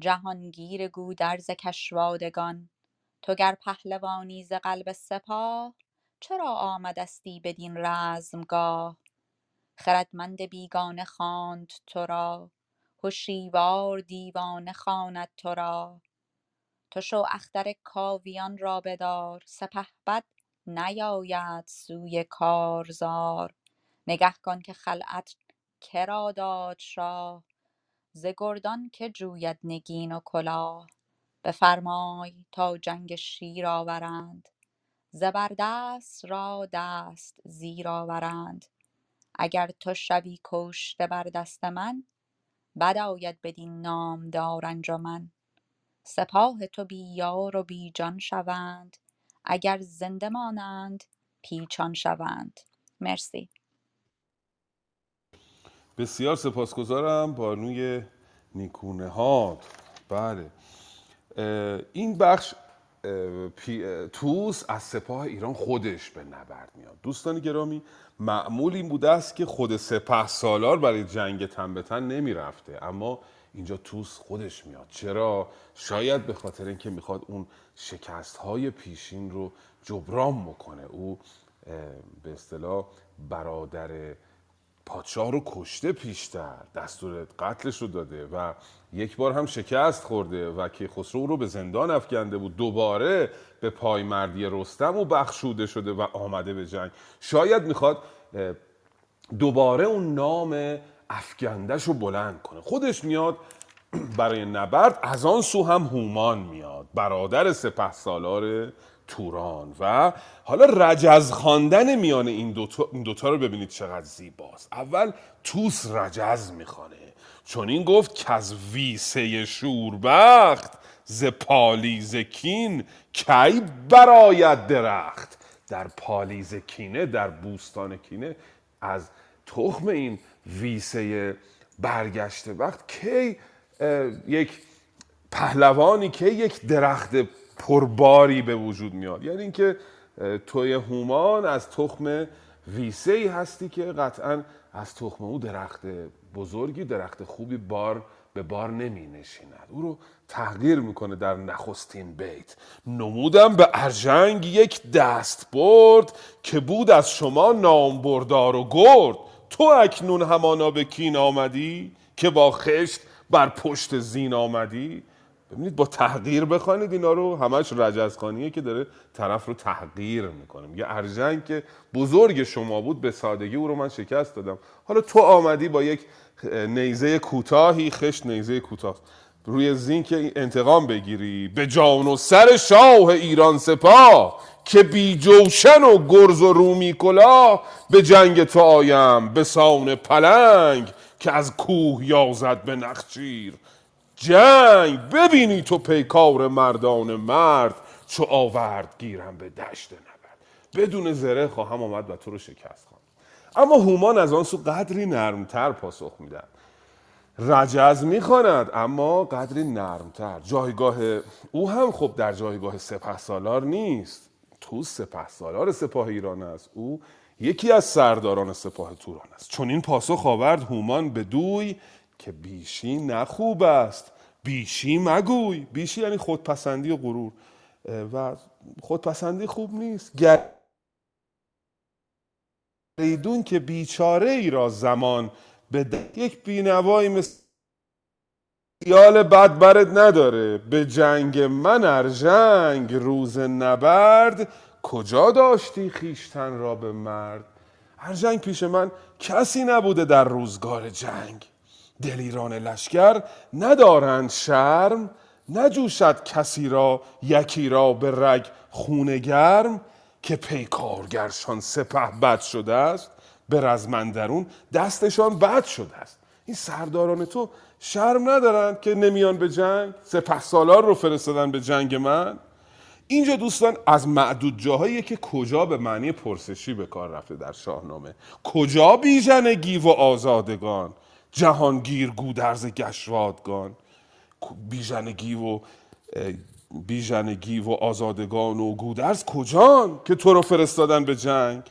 Speaker 6: جهانگیر گودرز کشوادگان. تو گر پهلوانی ز قلب سپاه چرا آمدستی بدین رزمگاه؟ خردمند بیگانه خواند تو را هشیوار دیوانه خواند تو را. تو شو اختر کاویان را بدار سپهبد نیاید سوی کارزار. نگه کن که خلعت که را داد شاه. ز گردان که جوید نگین و کلاه. بفرمای تا جنگ شیر آورند. زبردست را دست زیر آورند. اگر تو شوی کشته بر دست من بد آید بدین نامدار انجمن. سپاه تو بی یار و بی جان شوند. اگر زنده مانند پیچان شوند. مرسی.
Speaker 2: بسیار سپاسگزارم بانوی نیکونهاد. بله. این بخش توس از سپاه ایران خودش به نبرد میاد. دوستان گرامی معمول این بوده است که خود سپه سالار برای جنگ تن به تن نمی رفته اما اینجا توس خودش میاد. چرا؟ شاید به خاطر اینکه می‌خواد اون شکست های پیشین رو جبران بکنه. او به اصطلاح برادر پادشاه رو کشته پیشتر دستور قتلش رو داده و یک بار هم شکست خورده و که خسرو رو به زندان افکنده بود. دوباره به پایمردی رستم و بخشوده شده و آمده به جنگ. شاید می‌خواد دوباره اون نام افگندش رو بلند کنه. خودش میاد برای نبرد از آن سو هم هومان میاد. برادر سپه سالار توران. و حالا رجز خواندن میان این دوتا, این دوتا رو ببینید چقدر زیباست. اول توس رجز می‌خوانه. چون این گفت از ویسه شوربخت ز پالیز کین کی براید درخت. در پالیز کینه در بوستان کینه از تخم این ویسه برگشته وقت کی یک پهلوانی که یک درخت پرباری به وجود میاد. یعنی اینکه توی هومان از تخم ویسه ای هستی که قطعا از تخم او درخت بزرگی درخت خوبی بار به بار نمی نشیند او رو تغییر می‌کنه در نخستین بیت. نمودم به ارجنگ یک دست برد که بود از شما نامبردار و گرد. تو اکنون همانا به کین آمدی که با خشت بر پشت زین آمدی. ببینید با تحقیر بخوانید اینا رو همش رجزخانیه که داره طرف رو تحقیر می‌کنه. میگه ارجنگ که بزرگ شما بود به سادگی او رو من شکست دادم. حالا تو آمدی با یک نیزه کوتاهی خشت نیزه کوتاه. روی زین که انتقام بگیری. به جان و سر شاه ایران سپاه که بی جوشن و گرز و رومی کلاه. به جنگ تو آیم به سان پلنگ که از کوه یازد به نخچیر. جنگ ببینی تو پیکار مردان مرد چو آورد گیرم به دشت نبرد. بدون زره خواهم آمد و تو رو شکست خواهم. اما هومان از آن سو قدری نرمتر پاسخ میدن رجز می‌خواند اما قدری نرمتر. جایگاه او هم خب در جایگاه سپه سالار نیست. تو سپه سالار سپاه ایران است. او یکی از سرداران سپاه توران است. چون این پاسخ آورد هومان به دوی که بیشی نخوب است. بیشی مگوی. بیشی یعنی خودپسندی و غرور. و خودپسندی خوب نیست. گریدون که بیچاره ای را زمان به یک بینوایی مثل خیال بد برد نداره. به جنگ من ارجنگ روز نبرد کجا داشتی خیشتن را به مرد؟ ارجنگ پیش من کسی نبوده در روزگار جنگ. دلیران لشکر ندارند شرم نجوشد کسی را یکی را به رگ خونه گرم که پیکارگرشان سپه بد شده است به رزمندرون دستشان بد شده است. این سرداران تو شرم ندارند که نمیان به جنگ؟ سپه سالار رو فرستادن به جنگ من؟ اینجا دوستان از معدود جاهایی که کجا به معنی پرسشی به کار رفته در شاهنامه. کجا بیژن گیو و آزادگان؟ جهانگیر گودرز گشوادگان بیژن گیو و بیژن گیو و آزادگان و گودرز کجان که تو رو فرستادن به جنگ؟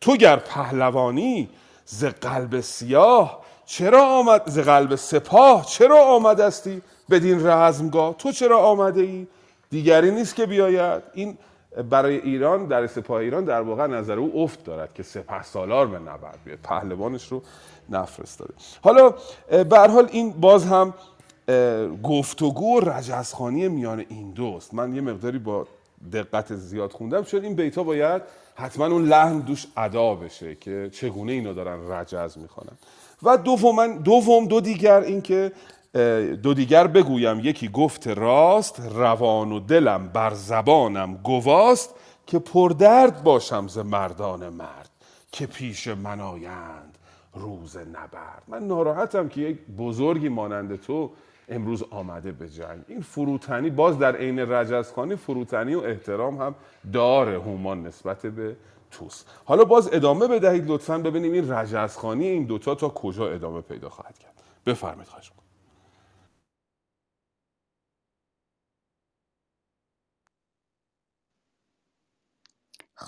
Speaker 2: تو گر پهلوانی ز قلب سیاه چرا آمد ز قلب سپاه چرا آمدستی بدین رزمگاه؟ تو چرا آمده ای دیگری نیست که بیاید. این برای ایران در سپاه ایران در واقع نظر او افت دارد که سپه سالار به نبرد بیاد پهلوانش رو نفرستاده. حالا به حال این باز هم گفتگو و رجزخانی میان این دوست. من یه مقداری با دقت زیاد خوندم چون این بیتا باید حتما اون لحن دوش ادا بشه که چگونه اینا دارن رجز می‌خوانن. و دوم دوم دو دیگر اینکه دو دیگر بگویم. یکی گفت راست روان و دلم بر زبانم گواست که پردرد باشم ز مردان مرد که پیش من آیند. روز نبرد. من ناراحتم که یک بزرگی مانند تو امروز آمده به جنگ. این فروتنی باز در عین رجزخانی فروتنی و احترام هم داره هومان نسبت به توس حالا باز ادامه بدهید لطفا ببینیم این رجزخانی این دوتا تا کجا ادامه پیدا خواهد کرد. بفرمایید خواهش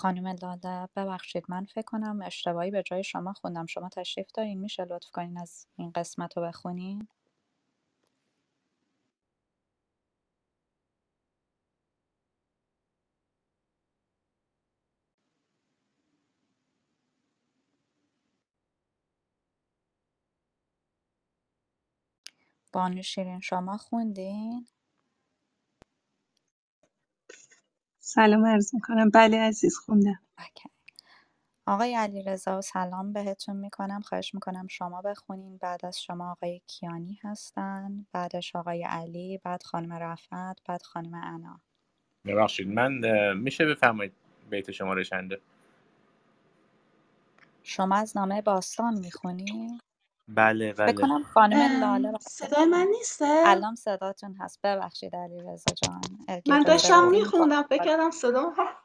Speaker 6: خانم لاله ببخشید من فکر کنم اشتباهی به جای شما خوندم. شما تشریف دارین میشه لطف کنین از این قسمت رو بخونین؟ بانو شیرین شما خوندین؟
Speaker 5: سلام عرض می‌کنم. بله عزیز خوندم.
Speaker 6: اوکی. آقای علیرضا سلام بهتون می‌کنم. خواهش می‌کنم شما بخونین. بعد از شما آقای کیانی هستن. بعدش آقای علی بعد خانم رفعت بعد خانم انا.
Speaker 7: ببخشید من اه، میشه بفرمایید بیت شماره چنده؟
Speaker 6: شما از نامه باستان می‌خونی؟
Speaker 7: بله بله.
Speaker 6: کنم خانم لاله
Speaker 8: صدای من نیسته
Speaker 6: الان صداتون هست. ببخشید علیرضا جان. اگه
Speaker 8: من داشتم میخوندم فکر کردم صدام هست.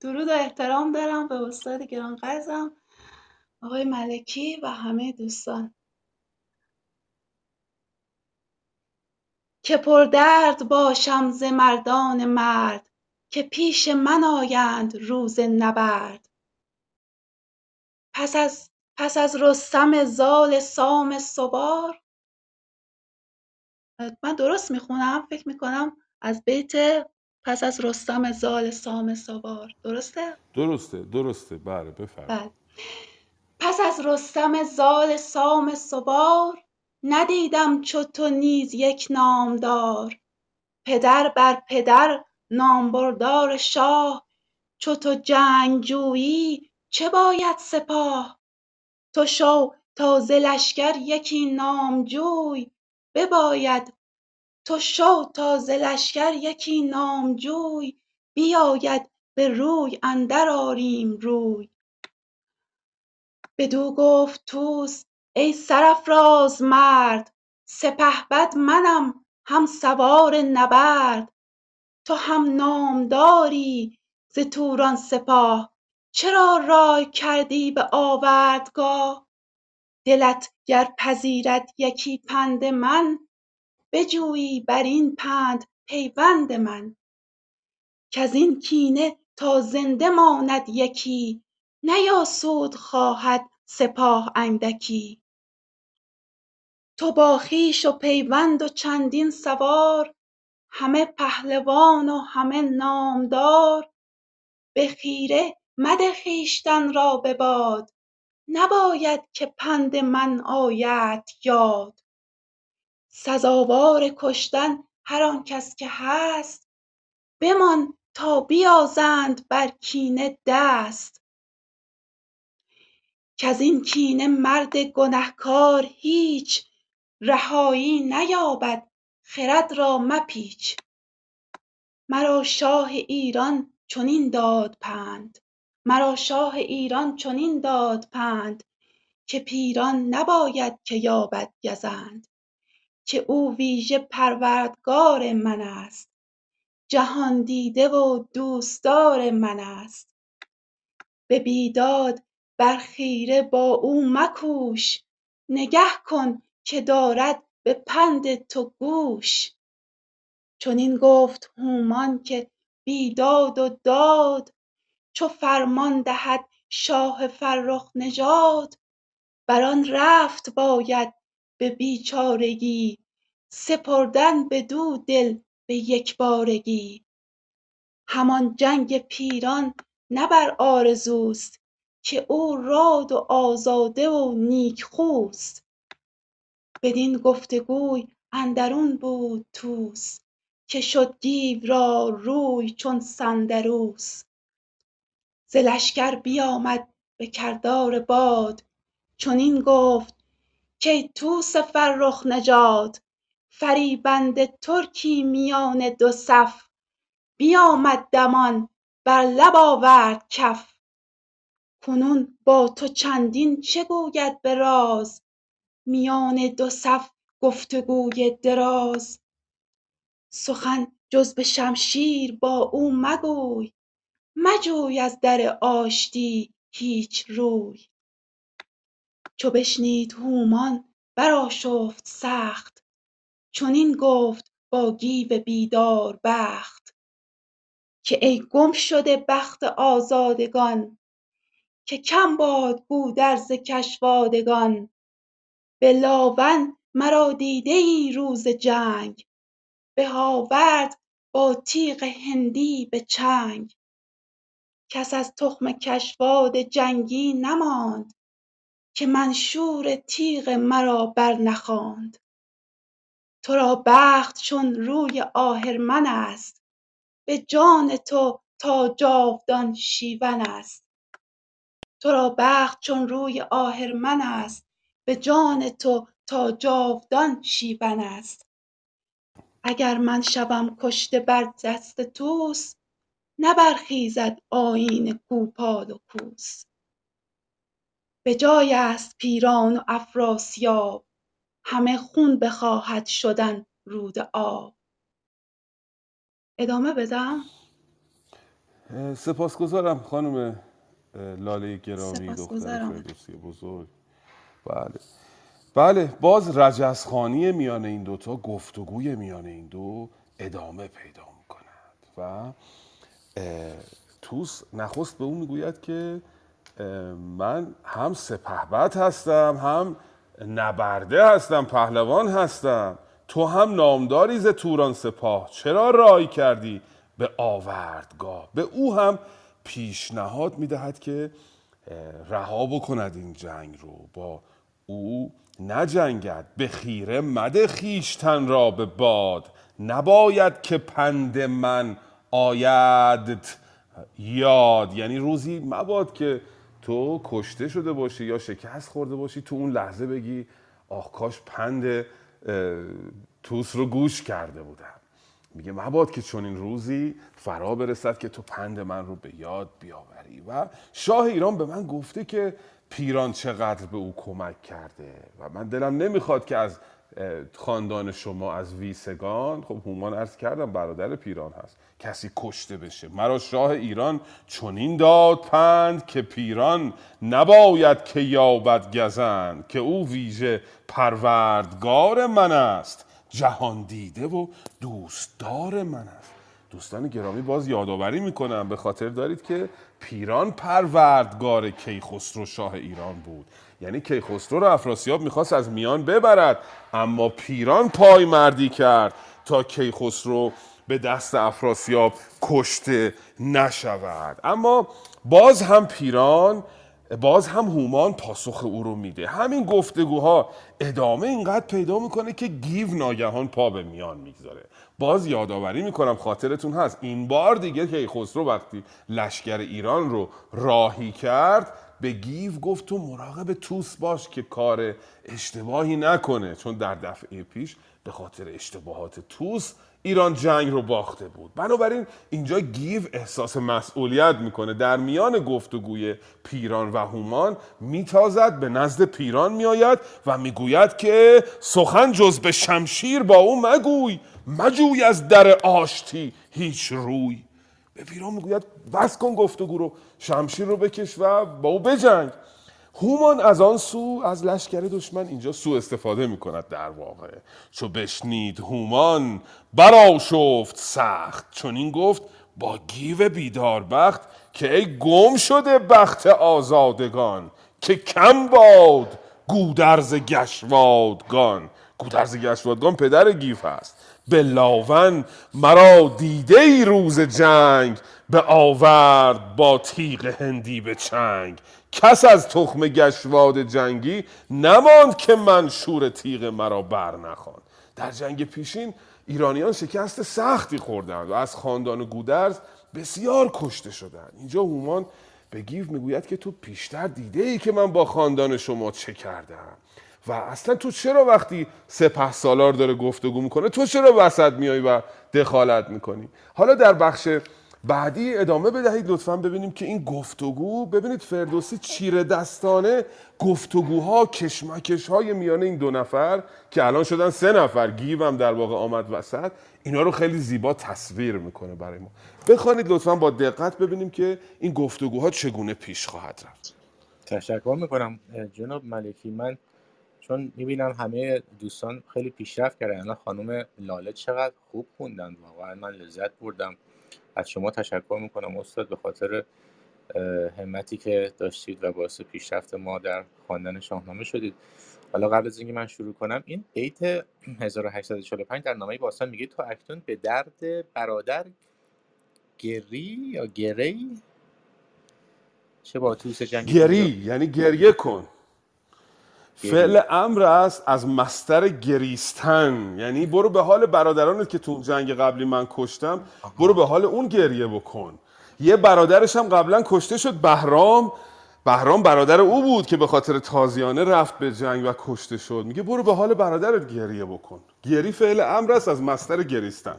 Speaker 8: درود و احترام دارم به استاد گرانقدرم آقای ملکی و همه دوستان. که پردرد باشم ز مردان مرد که پیش من آیند روز نبرد. پس از پس از رستم زال سام سوار؟ من درست می‌خونم؟ فکر می‌کنم از بیت پس از رستم زال سام سوار. درسته؟
Speaker 2: درسته درسته. بله
Speaker 8: بله.
Speaker 2: بفرمایید
Speaker 8: پس از رستم زال سام سوار ندیدم چو تو نیز یک نامدار. پدر بر پدر نامبردار شاه چو تو جنگ جویی چه باید سپاه؟ تو شو تا ز لشکر یکی نامجوی بباید تو شو تا ز لشکر یکی نامجوی بیاید به روی اندر آریم روی. بدو گفت طوس ای سرافراز مرد سپهبد منم هم سوار نبرد. تو هم نامداری ز توران سپاه چرا رای کردی به آوردگاه؟ دلت گر پذیرد یکی پند من بجویی بر این پند پیوند من. کزین کینه تا زنده ماند یکی نیاسود خواهد سپاه اندکی. تو با خویش و پیوند و چندین سوار همه پهلوان و همه نامدار. به خیره مده خویشتن را به باد. نباید که پند من آیدت یاد. سزاوار کشتن هر آن کس که هست. بمان تا بیازند بر کینه دست. کزین کینه مرد گنهکار هیچ رهایی نیابد خرد را مپیچ. مرا شاه ایران چنین داد پند. مرا شاه ایران چنین داد پند که پیران نباید که یابد گزند که او ویژه پروردگار من است جهاندیده و دوستدار من است. به بیداد بر خیره با او مکوش نگه کن که دارد به پند تو گوش. چنین گفت هومان که بیداد و داد چو فرمان دهد شاه فرخ نژاد بر آن رفت باید به بیچارگی سپردن بدو دل به یکبارگی همان جنگ پیران نه بر آرزوست که او راد و آزاده و نیک خوست بدین گفت و گوی اندرون بود طوس که شد دیو را روی چون سندروس ز لشکر بیامد به کردار باد. چنین گفت کای طوس فرخ نژاد فریبنده ترکی میان دو صف. بیامد دمان بر لب آورد کف. کنون با تو چندین چه گوید به راز؟ میان دو صف گفت دراز. سخن جز به شمشیر با او مگوی. مجوی از در آشتی هیچ روی. چو بشنید هومان برآشفت سخت. چنین گفت با گیو بیدار بخت. که ای گمشده بخت آزادگان که کم باد گودرز کشوادگان. به لاون مرا دیده ای روز جنگ به آورد با تیغ هندی به چنگ. کس از تخم کشواد جنگی نماند که منشور تیغ مرا برنخواند تو را بخت چون روی آهرمن است به جان تو تا جاودان شیون است. تو را بخت چون روی آهرمن است به جان تو تا جاودان شیون است. اگر من شوم کشته بر دست طوس نبرخیزد آیین کوپال و کوس. به جای است پیران و افراسیاب همه خون بخواهد شدن رود آب. ادامه بدم؟
Speaker 2: سپاسگزارم خانم لاله گرامی دختر فردوسی بزرگ. بله. بله باز رجزخانی میان این دوتا گفتگوی میان این دو ادامه پیدا می‌کند. و توس نخست به او می‌گوید که من هم سپهبد هستم هم نبرده هستم پهلوان هستم. تو هم نامداری ز توران سپاه. چرا رای کردی به آوردگاه؟ به او هم پیشنهاد می‌دهد که رها بکند این جنگ رو. با او نجنگد. به خیره مده خیشتن را به باد. نباید که پند من آید یاد. یعنی روزی مباد که تو کشته شده باشی یا شکست خورده باشی تو اون لحظه بگی آخ کاش پند توس رو گوش کرده بودم. میگه مباد که چون این روزی فرا برسد که تو پند من رو به یاد بیاوری. و شاه ایران به من گفته که پیران چقدر به او کمک کرده. و من دلم نمی‌خواد که از خاندان شما از ویسگان خب هومان ارز کردم برادر پیران هست. کسی کشته بشه. مرا شاه ایران چنین داد پند که پیران نباید که یابد گزند که او ویژه پروردگار من است. جهان دیده و دوستدار من است. دوستان گرامی باز یادآوری می‌کنم به خاطر دارید که پیران پروردگار کیخسرو شاه ایران بود. یعنی کیخسرو رو افراسیاب می‌خواست از میان ببرد اما پیران پای مردی کرد تا کیخسرو به دست افراسیاب کشته نشود. اما باز هم پیران باز هم هومان پاسخ او رو میده. همین گفتگوها ادامه اینقدر پیدا می‌کنه که گیو ناگهان پا به میان می‌گذاره. باز یادآوری می‌کنم خاطرتون هست. این بار دیگه که خسرو وقتی لشکر ایران رو راهی کرد به گیو گفت تو مراقب توس باش که کار اشتباهی نکنه. چون در دفعه پیش به خاطر اشتباهات توس ایران جنگ رو باخته بود. بنابراین اینجا گیو احساس مسئولیت می‌کنه. در میان گفتگوی پیران و هومان میتازد به نزد پیران میآید و می‌گوید که سخن جز به شمشیر با او مگوی مجوی از در آشتی هیچ روی. به پیران می‌گوید بس کن گفتگو رو شمشیر رو بکش و با او بجنگ. هومان از آن سو از لشکر دشمن اینجا سو استفاده می کند در واقع. چو بشنید هومان برآشفت سخت. چون این گفت با گیو بیدار بخت که ای گم شده بخت آزادگان که کم باد گودرز گشوادگان. گودرز گشوادگان پدر گیف است به لاون مرا دیده ای روز جنگ به آورد با تیغ هندی به چنگ. کس از تخم گشواد جنگی نماند که من شور تیغ مرا بر نخواند در جنگ پیشین ایرانیان شکست سختی خوردند و از خاندان گودرز بسیار کشته شدند. اینجا هومان به گیو می‌گوید که تو پیشتر دیده ای که من با خاندان شما چه کردم. و اصلا تو چرا وقتی سپه سالار داره گفتگو می‌کنه تو چرا وسط میای و دخالت می‌کنی؟ حالا در بخش بعدی ادامه بدهید لطفا ببینیم که این گفتگو ببینید فردوسی چیره دستانه گفتگوها کشمکش های میان این دو نفر که الان شدن سه نفر گیو هم در واقع آمد وسط اینا رو خیلی زیبا تصویر می‌کنه برای ما. بخوانید لطفا با دقت ببینیم که این گفتگوها چگونه پیش خواهد رفت.
Speaker 7: تشکر می‌کنم جناب ملکی. من چون می‌بینم همه دوستان خیلی پیشرفت کردن. الان خانم لاله چقدر خوب خوندن. واقعا من لذت بردم. از شما تشکر می‌کنم استاد به خاطر همتی که داشتید و باعث پیشرفت ما در خواندن شاهنامه شدید. حالا قبل از اینکه من شروع کنم این بیت 1845 در نامه باستان میگه تو اکنون به درد برادر گری یا گری؟ چه با توس جنگی
Speaker 2: گری یعنی گریه کن. فعل امر است از مستر گریستن. یعنی برو به حال برادرانت که تو جنگ قبلی من کشتم برو به حال اون گریه بکن. یه برادرش هم قبلا کشته شد بهرام. بهرام برادر او بود که به خاطر تازیانه رفت به جنگ و کشته شد. میگه برو به حال برادرت گریه بکن. گری فعل امر است از مستر گریستن.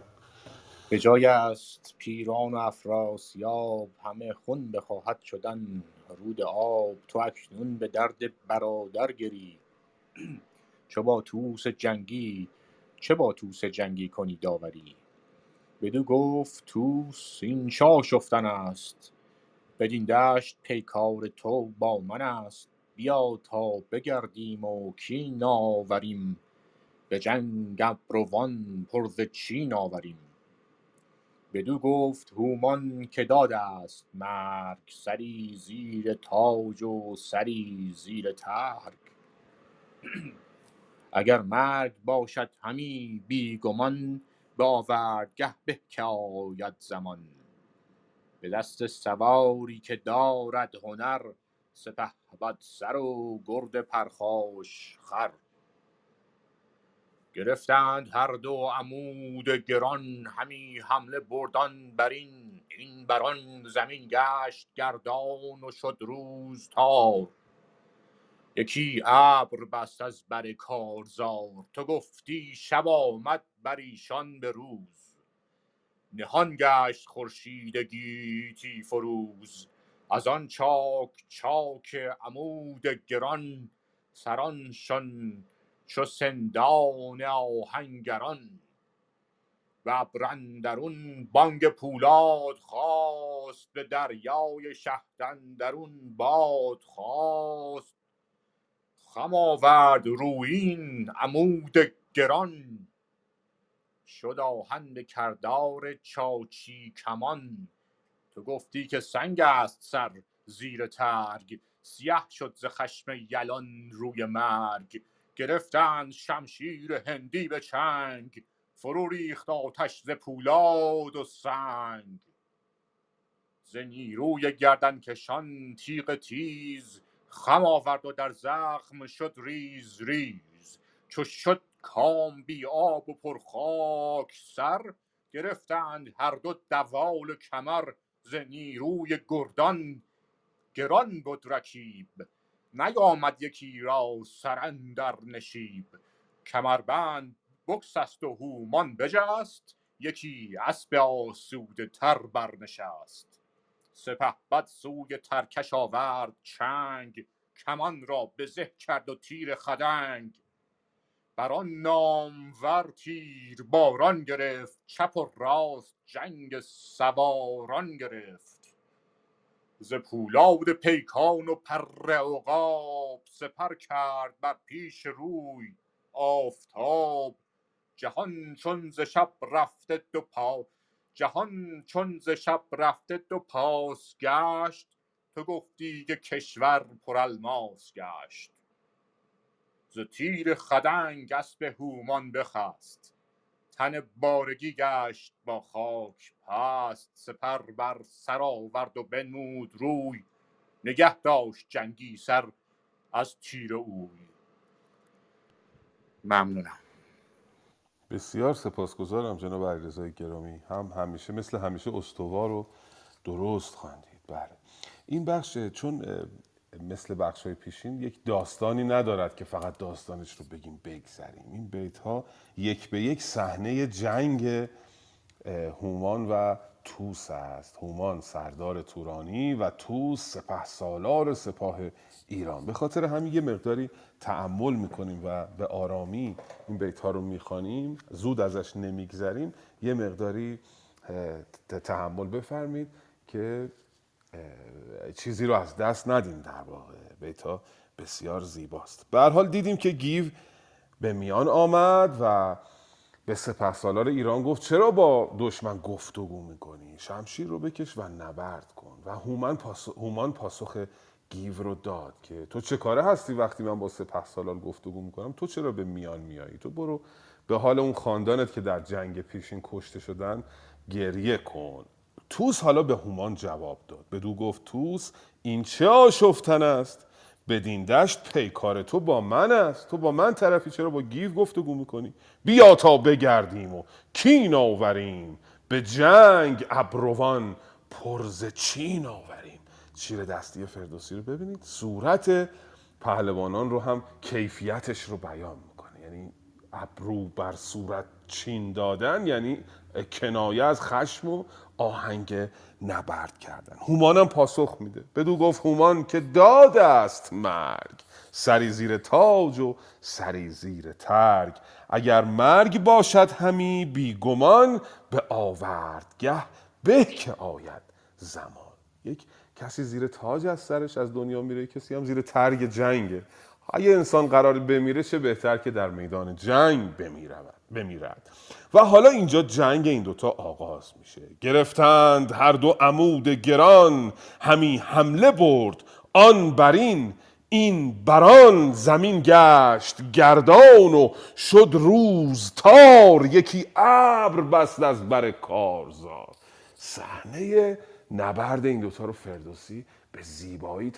Speaker 7: به جای است پیران و افراسیاب همه خون بخواهد شدن. رود آب تو اکنون به درد برادر گری. چه با توس جنگی چه با توس جنگی کنی داوری؟ بدو گفت توس این شاه شفتن است. بدین دشت پیکار تو با من است. بیا تا بگردیم و کین آوریم. به جنگ ابروان پر ز چین آوریم. بدو گفت هومان که داد است مرگ سری زیر تاج و سری زیر ترگ اگر مرگ باشد همی بی گمان به آوردگه به که آید زمان. به دست سواری که دارد هنر سپهبد سر و گرد پرخاش خر. گرفتند هر دو عمود گران همی حمله بردان برین این بران زمین گشت گردان و شد روز تار. یکی ابر بست از بر کارزار تو گفتی شب آمد بر ایشان به روز. نهان گشت خورشید گیتی فروز از آن چاک چاک عمود گران سرانشان چو سندان آهنگران و ابر اندرون بانگ پولاد خاست به دریای شهد اندرون باد خاست خم آورد رویین عمود گران شد آهن کردار چاچی کمان. تو گفتی که سنگ است سر زیر ترگ سیه شد ز خشم یلان روی مرگ. گرفتند شمشیر هندی به چنگ فرو ریخت آتش ز پولاد و سنگ. ز نیروی گردنکشان تیغ تیز خم آورد و در زخم شد ریز ریز. چو شد کام بی آب و پر خاک سر گرفتند هر دو دوال کمر. ز نیروی گردان گران بد رکیب نیامد یکی را سر اندر نشیب. کمربند بگسست و هومان بجست یکی اسب آسوده تر برنشست. سپهبد سوی ترکش آورد چنگ کمان را به زه کرد و تیر خدنگ. بر آن نامور تیر باران گرفت چپ و راست جنگ سواران گرفت. ز پولاد پیکان و پر عقاب سپر کرد بر پیش روی آفتاب. جهان چون ز شب رفته دو پا جهان چون ز شب رفته دو پاس گشت. تو گفتی که کشور پر الماس گشت. ز تیر خدنگ اسب هومان بخست. تن بارگی گشت با خاک پست سپر بر سر آورد و بنمود روی. نگه داشت جنگی سر از تیر اوی. ممنونم.
Speaker 2: بسیار سپاسگزارم جناب علیرضا گرامی. هم همیشه مثل همیشه استوار و درست خواندید. بله. این بخش چون مثل بخش های پیشین یک داستانی ندارد که فقط داستانش رو بگیم بگذریم. این بیت ها یک به یک صحنه جنگ هومان و توس است. هومان سردار تورانی و توس سپه سالار سپاه ایران. به خاطر همین یه مقداری تعمل می‌کنیم و به آرامی این بیت ها رو می‌خوانیم. زود ازش نمیگذریم. یه مقداری تحمل بفرمید که چیزی رو از دست ندیم در واقع. بیتا بسیار زیباست. به حال دیدیم که گیو به میان آمد و به سپهسالار ایران گفت چرا با دشمن گفتگو می‌کنی؟ شمشیر رو بکش و نبرد کن. و هومن, پاس... هومان پاسخ گیو رو داد که تو چه کاره هستی وقتی من با سپهسالار گفتگو می‌کنم؟ تو چرا به میان میایی تو برو به حال اون خاندانت که در جنگ پیشین کشته شدن گریه کن. توس حالا به هومان جواب داد. بدو گفت توس این چه آشفتن است؟ بدین دشت پیکار تو با من است. تو با من طرفی چرا با گیو گفتگو می‌کنی؟ بیا تا بگردیم و کین آوریم. به جنگ ابروان پرز چین آوریم. چیره دستی فردوسی رو ببینید. صورت پهلوانان رو هم کیفیتش رو بیان می‌کنه. یعنی ابرو بر صورت چین دادن یعنی کنایه از خشم و آهنگ نبرد کردن. هومان هم پاسخ میده. بدو گفت هومان که داد است مرگ. سری زیر تاج و سری زیر ترگ. اگر مرگ باشد همی بیگمان به آوردگه به که آید زمان. یک کسی زیر تاج از سرش از دنیا میره کسی هم زیر ترگ جنگه. اگه انسان قرار بمیره چه بهتر که در میدان جنگ بمیرد بمیرد. و حالا اینجا جنگ این دوتا آغاز میشه. گرفتند هر دو عمود گران همی حمله برد. آن برین این بران زمین گشت گردان و شد روز تار. یکی ابر بست از بر کارزار. صحنه نبرد این دوتا رو فردوسی به زیبایی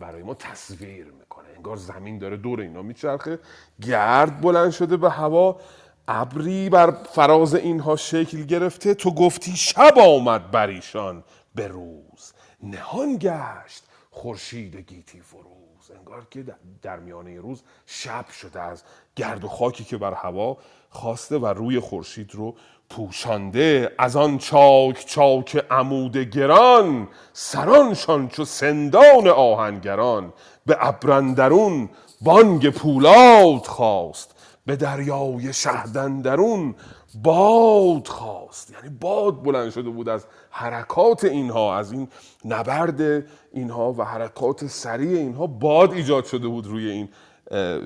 Speaker 2: برای ما تصویر می‌کنه. انگار زمین داره دور اینا میچرخه. گرد بلند شده به هوا. ابری بر فراز اینها شکل گرفته. تو گفتی شب آمد بر ایشان به روز. نهان گشت خورشید گیتی فروز انگار که در میانه روز شب شده از گرد و خاکی که بر هوا خواسته و روی خورشید رو پوشانده. از آن چاک چاک عمود گران سرانشان چو سندان آهنگران. به ابرندرون بانگ پولاد خواست به دریای شهدندرون باد خواست یعنی باد بلند شده بود از حرکات اینها از این نبرد اینها و حرکات سریع اینها باد ایجاد شده بود روی این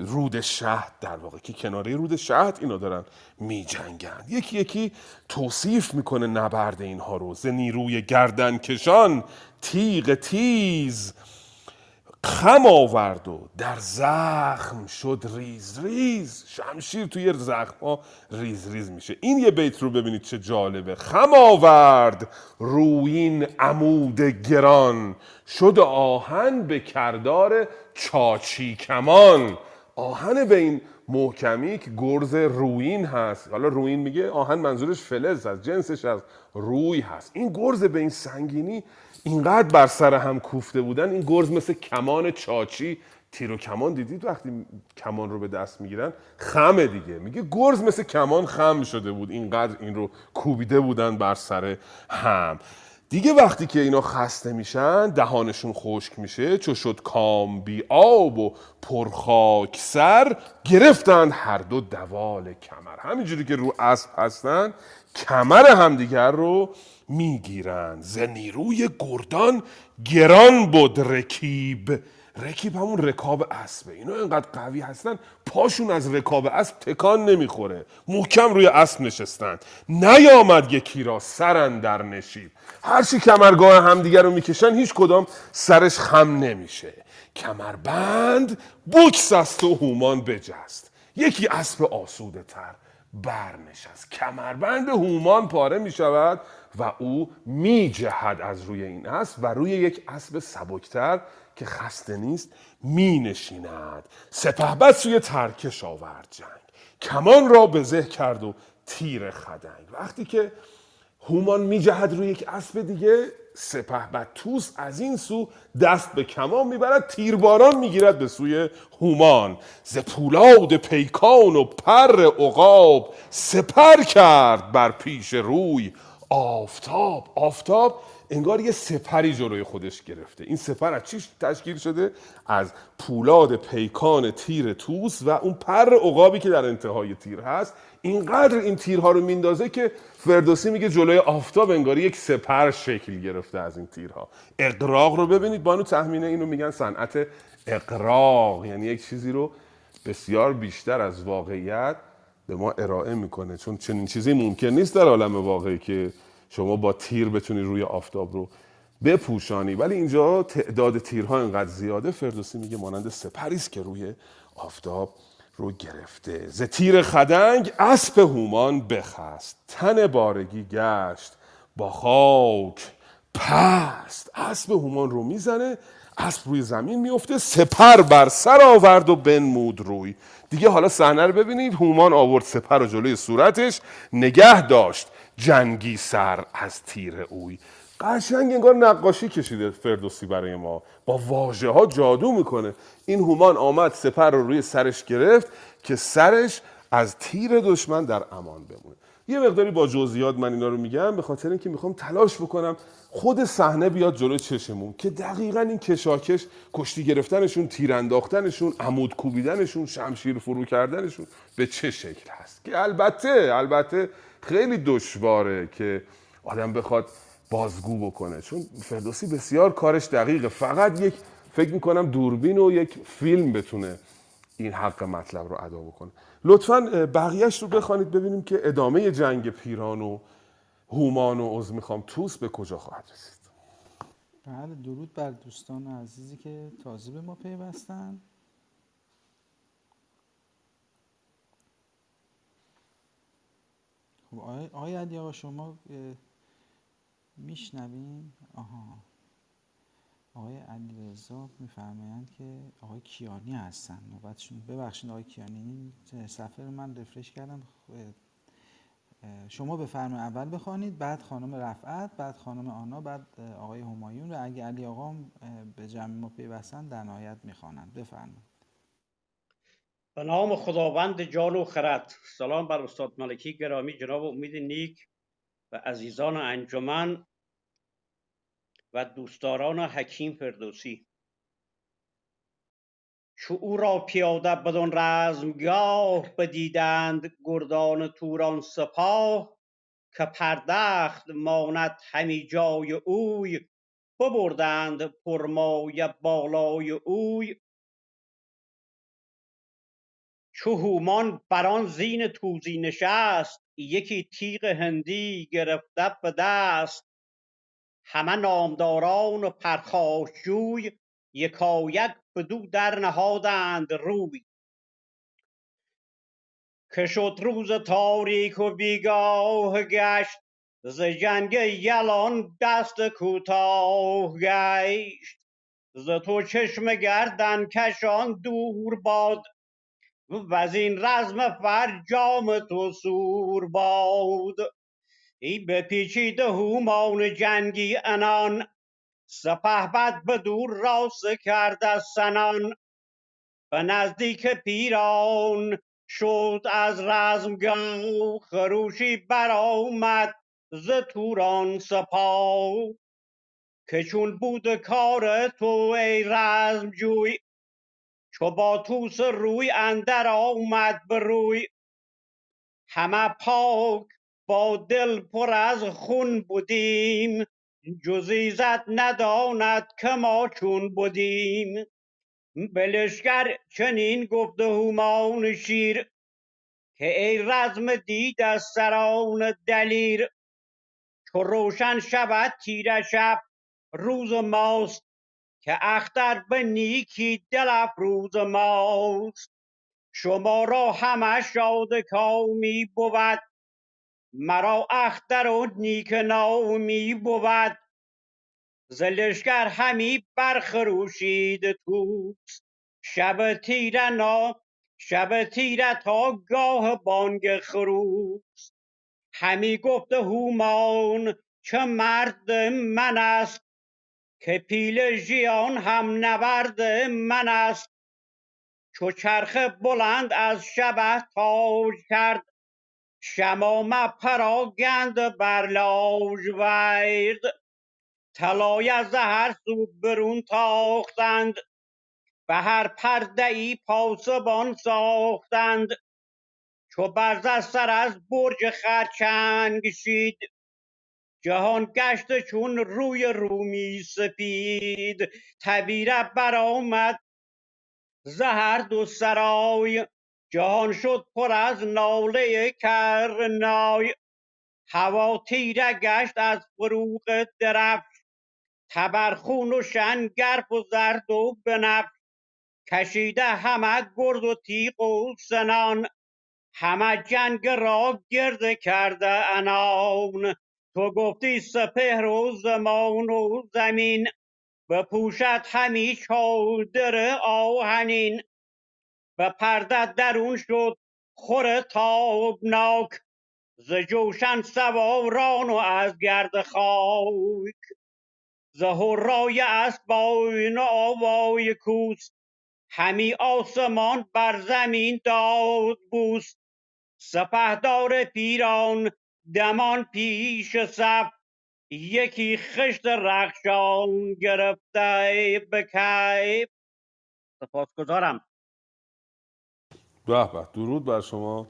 Speaker 2: رود شهد در واقع که کناره رود شهد اینا دارن می جنگن. یکی یکی توصیف می‌کنه نبرد اینها رو ز نیروی گردن کشان تیغ تیز خم آورد و در زخم شد ریز ریز. شمشیر توی زخم ها ریز ریز میشه. این یه بیت رو ببینید چه جالبه. خم آورد روین عمود گران. شد آهن به کردار چاچی کمان. آهن به این محکمی که گرز روین هست. حالا روین میگه آهن منظورش فلز هست جنسش از روی هست. این گرز به این سنگینی اینقدر بر سر هم کوفته بودن. این گرز مثل کمان چاچی. تیر و کمان دیدید وقتی کمان رو به دست می‌گیرن؟ خمه دیگه. میگه گرز مثل کمان خم شده بود. اینقدر این رو کوبیده بودن بر سر هم. دیگه وقتی که اینا خسته میشن دهانشون خشک میشه چو شد کام بی آب و پرخاک سر گرفتن هر دو دوال کمر. همینجوری که رو اسب هستن کمر همدیگر رو می‌گیرند. ز نیروی گردان گران بود رکیب. رکیب همون رکاب اسبه اینا اینقدر قوی هستن پاشون از رکاب اسب تکان نمی‌خوره. محکم روی اسب نشستن. نیامد یکی را سرن در نشیب. هرچی کمرگاه همدیگر رو می‌کشن هیچ کدام سرش خم نمیشه. کمربند بکس است و هومان بجست. یکی اسب آسوده تر برنشست. کمربند هومان پاره می‌شود. و او می جهد از روی این اسب و روی یک اسب سبکتر که خسته نیست می نشیند سپه سوی ترکش آورد جنگ. کمان را به زه کرد و تیر خدنگ. وقتی که هومان می جهد روی یک اسب دیگه سپه توس از این سو دست به کمان می‌برد تیرباران می‌گیرد به سوی هومان. ز پولاد پیکان و پر عقاب سپر کرد بر پیش روی آفتاب آفتاب انگار یه سپری جلوی خودش گرفته. این سپر از چی تشکیل شده؟ از پولاد پیکان تیر توس و اون پر عقابی که در انتهای تیر هست. اینقدر این تیرها رو میندازه که فردوسی میگه جلوی آفتاب انگار یک سپر شکل گرفته از این تیرها. اقراق رو ببینید. بانو تخمینه اینو میگن صنعت اقراق. یعنی یک چیزی رو بسیار بیشتر از واقعیت به ما ارائه می‌کنه. چون چنین چیزی ممکن نیست در عالم واقعی که شما با تیر بتونی روی آفتاب رو بپوشانی. ولی اینجا تعداد تیرها اینقدر زیاده فردوسی میگه مانند سپریست که روی آفتاب رو گرفته. ز تیر خدنگ اسب هومان بخست تن بارگی گشت با خاک پست. اسب هومان رو می‌زنه اسب روی زمین میفته سپر بر سر آورد و بنمود روی. دیگه حالا صحنه رو ببینید هومان آورد سپر رو جلوی صورتش نگه داشت. جنگی سر از تیر اوی. قشنگ انگار نقاشی کشیده فردوسی برای ما. با واژه ها جادو می‌کنه. این هومان آمد سپر رو روی سرش گرفت که سرش از تیر دشمن در امان بمونه. یه مقداری با جزئیات من اینا رو میگم به خاطر اینکه می‌خوام تلاش بکنم خود صحنه بیاد جلو چشمون که دقیقا این کشاکش کشتی گرفتنشون تیر انداختنشون عمود کوبیدنشون شمشیر فرو کردنشون به چه شکل هست؟ که البته البته خیلی دشواره که آدم بخواد بازگو بکنه. چون فردوسی بسیار کارش دقیقه. فقط یک فکر می‌کنم دوربین و یک فیلم بتونه این حق مطلب رو ادا بکنه. لطفا بقیهش رو بخوانید ببینیم که ادامه جنگ پیران و هومان و عوض می‌خوام. توس به کجا خواهد رسید؟
Speaker 1: بله درود بر دوستان عزیزی که تازه به ما پیوستن. خب علی آقا شما میشنوین؟ آها. آقای علیرضا میفرمایند که آقای کیانی هستن. نوبتشون ببخشید آقای کیانی صفحه رو من رفرش کردم. شما بفرمایید اول بخوانید بعد خانم رفعت بعد خانم آنا بعد آقای همایون و اگه علی آقا به جمع ما پیوستن در نهایت می‌خوانند بفرمایید.
Speaker 9: به نام خداوند جان و خرد. سلام بر استاد ملکی گرامی جناب امید نیک و عزیزان انجمن و دوستداران حکیم فردوسی. چو او را پیاده بدان رزمگاه بدیدند گردان توران سپاه که پردخت ماند همی جای اوی ببردند پرمایه بالای اوی. چو هومان بران زین توزی نشست یکی تیغ هندی گرفته به دست. همه نامداران و پرخاشجوی یکایک بدو در نهادند روی. که شد روز تاریک و بیگاه گشت ز جنگ یلان دست کوتاه گشت. ز تو چشم گردن کشان دور باد وزین رزم فرجام تو سور باد. ای بپیچیده هومان جنگی انان سپهبد بدو راست کرد از سنان. به نزدیک پیران شد از رزمگاه خروشی برآمد ز توران سپاه. که چون بود کار تو ای رزمجوی چو با توس روی اندر آمد به روی. همه پاک با دل پر از خون بودیم جز ایزد نداند که ما چون بودیم به لشکر چنین گفت هومان شیر که ای رزم دید از سران دلیر. چو روشن شود تیره شب روز ماست که اختر به نیکی دل افروز ماست. شما را همه شاد کامی بود مرا اختر و نیک نامی بود. ز لشکر همی برخروشید توس شب تیره نا شب تیره تا گاه بانگ خروس همی گفت هومان چه مرد من است؟ که پیل ژیان هم نبرد من است. چو چرخ بلند از شبه تاج کرد شمامه پراگند بر لاژورد طلایه از هر سو برون تاختند. به هر پرده ای پاسبان ساختند. چو برز سر از برج خرچنگ شید. جهان گشت چون روی رومی سپید. تبیره برآمد ز هر دو سرای. جهان شد پر از ناله کرنای. هوا تیره گشت از فروغ درفش. تبرخون و شنگرف و زرد و بنفش. کشیده همه گرز و تیغ و سنان همه جنگ را گرد کرده انان تو گفتی سپهر و زمان و زمین. بپوشد همی چادر آهنین. به پرده درون شد خور تابناک. ز جوشن سواران و از گرد خاک. ز هرای اسبان و آوای کوس. همی آسمان بر زمین داد بوس. سپهدار پیران دمان پیش صف یکی خشت رخشان گرفته به کیف سپاسگزارم.
Speaker 2: به به. درود بر شما.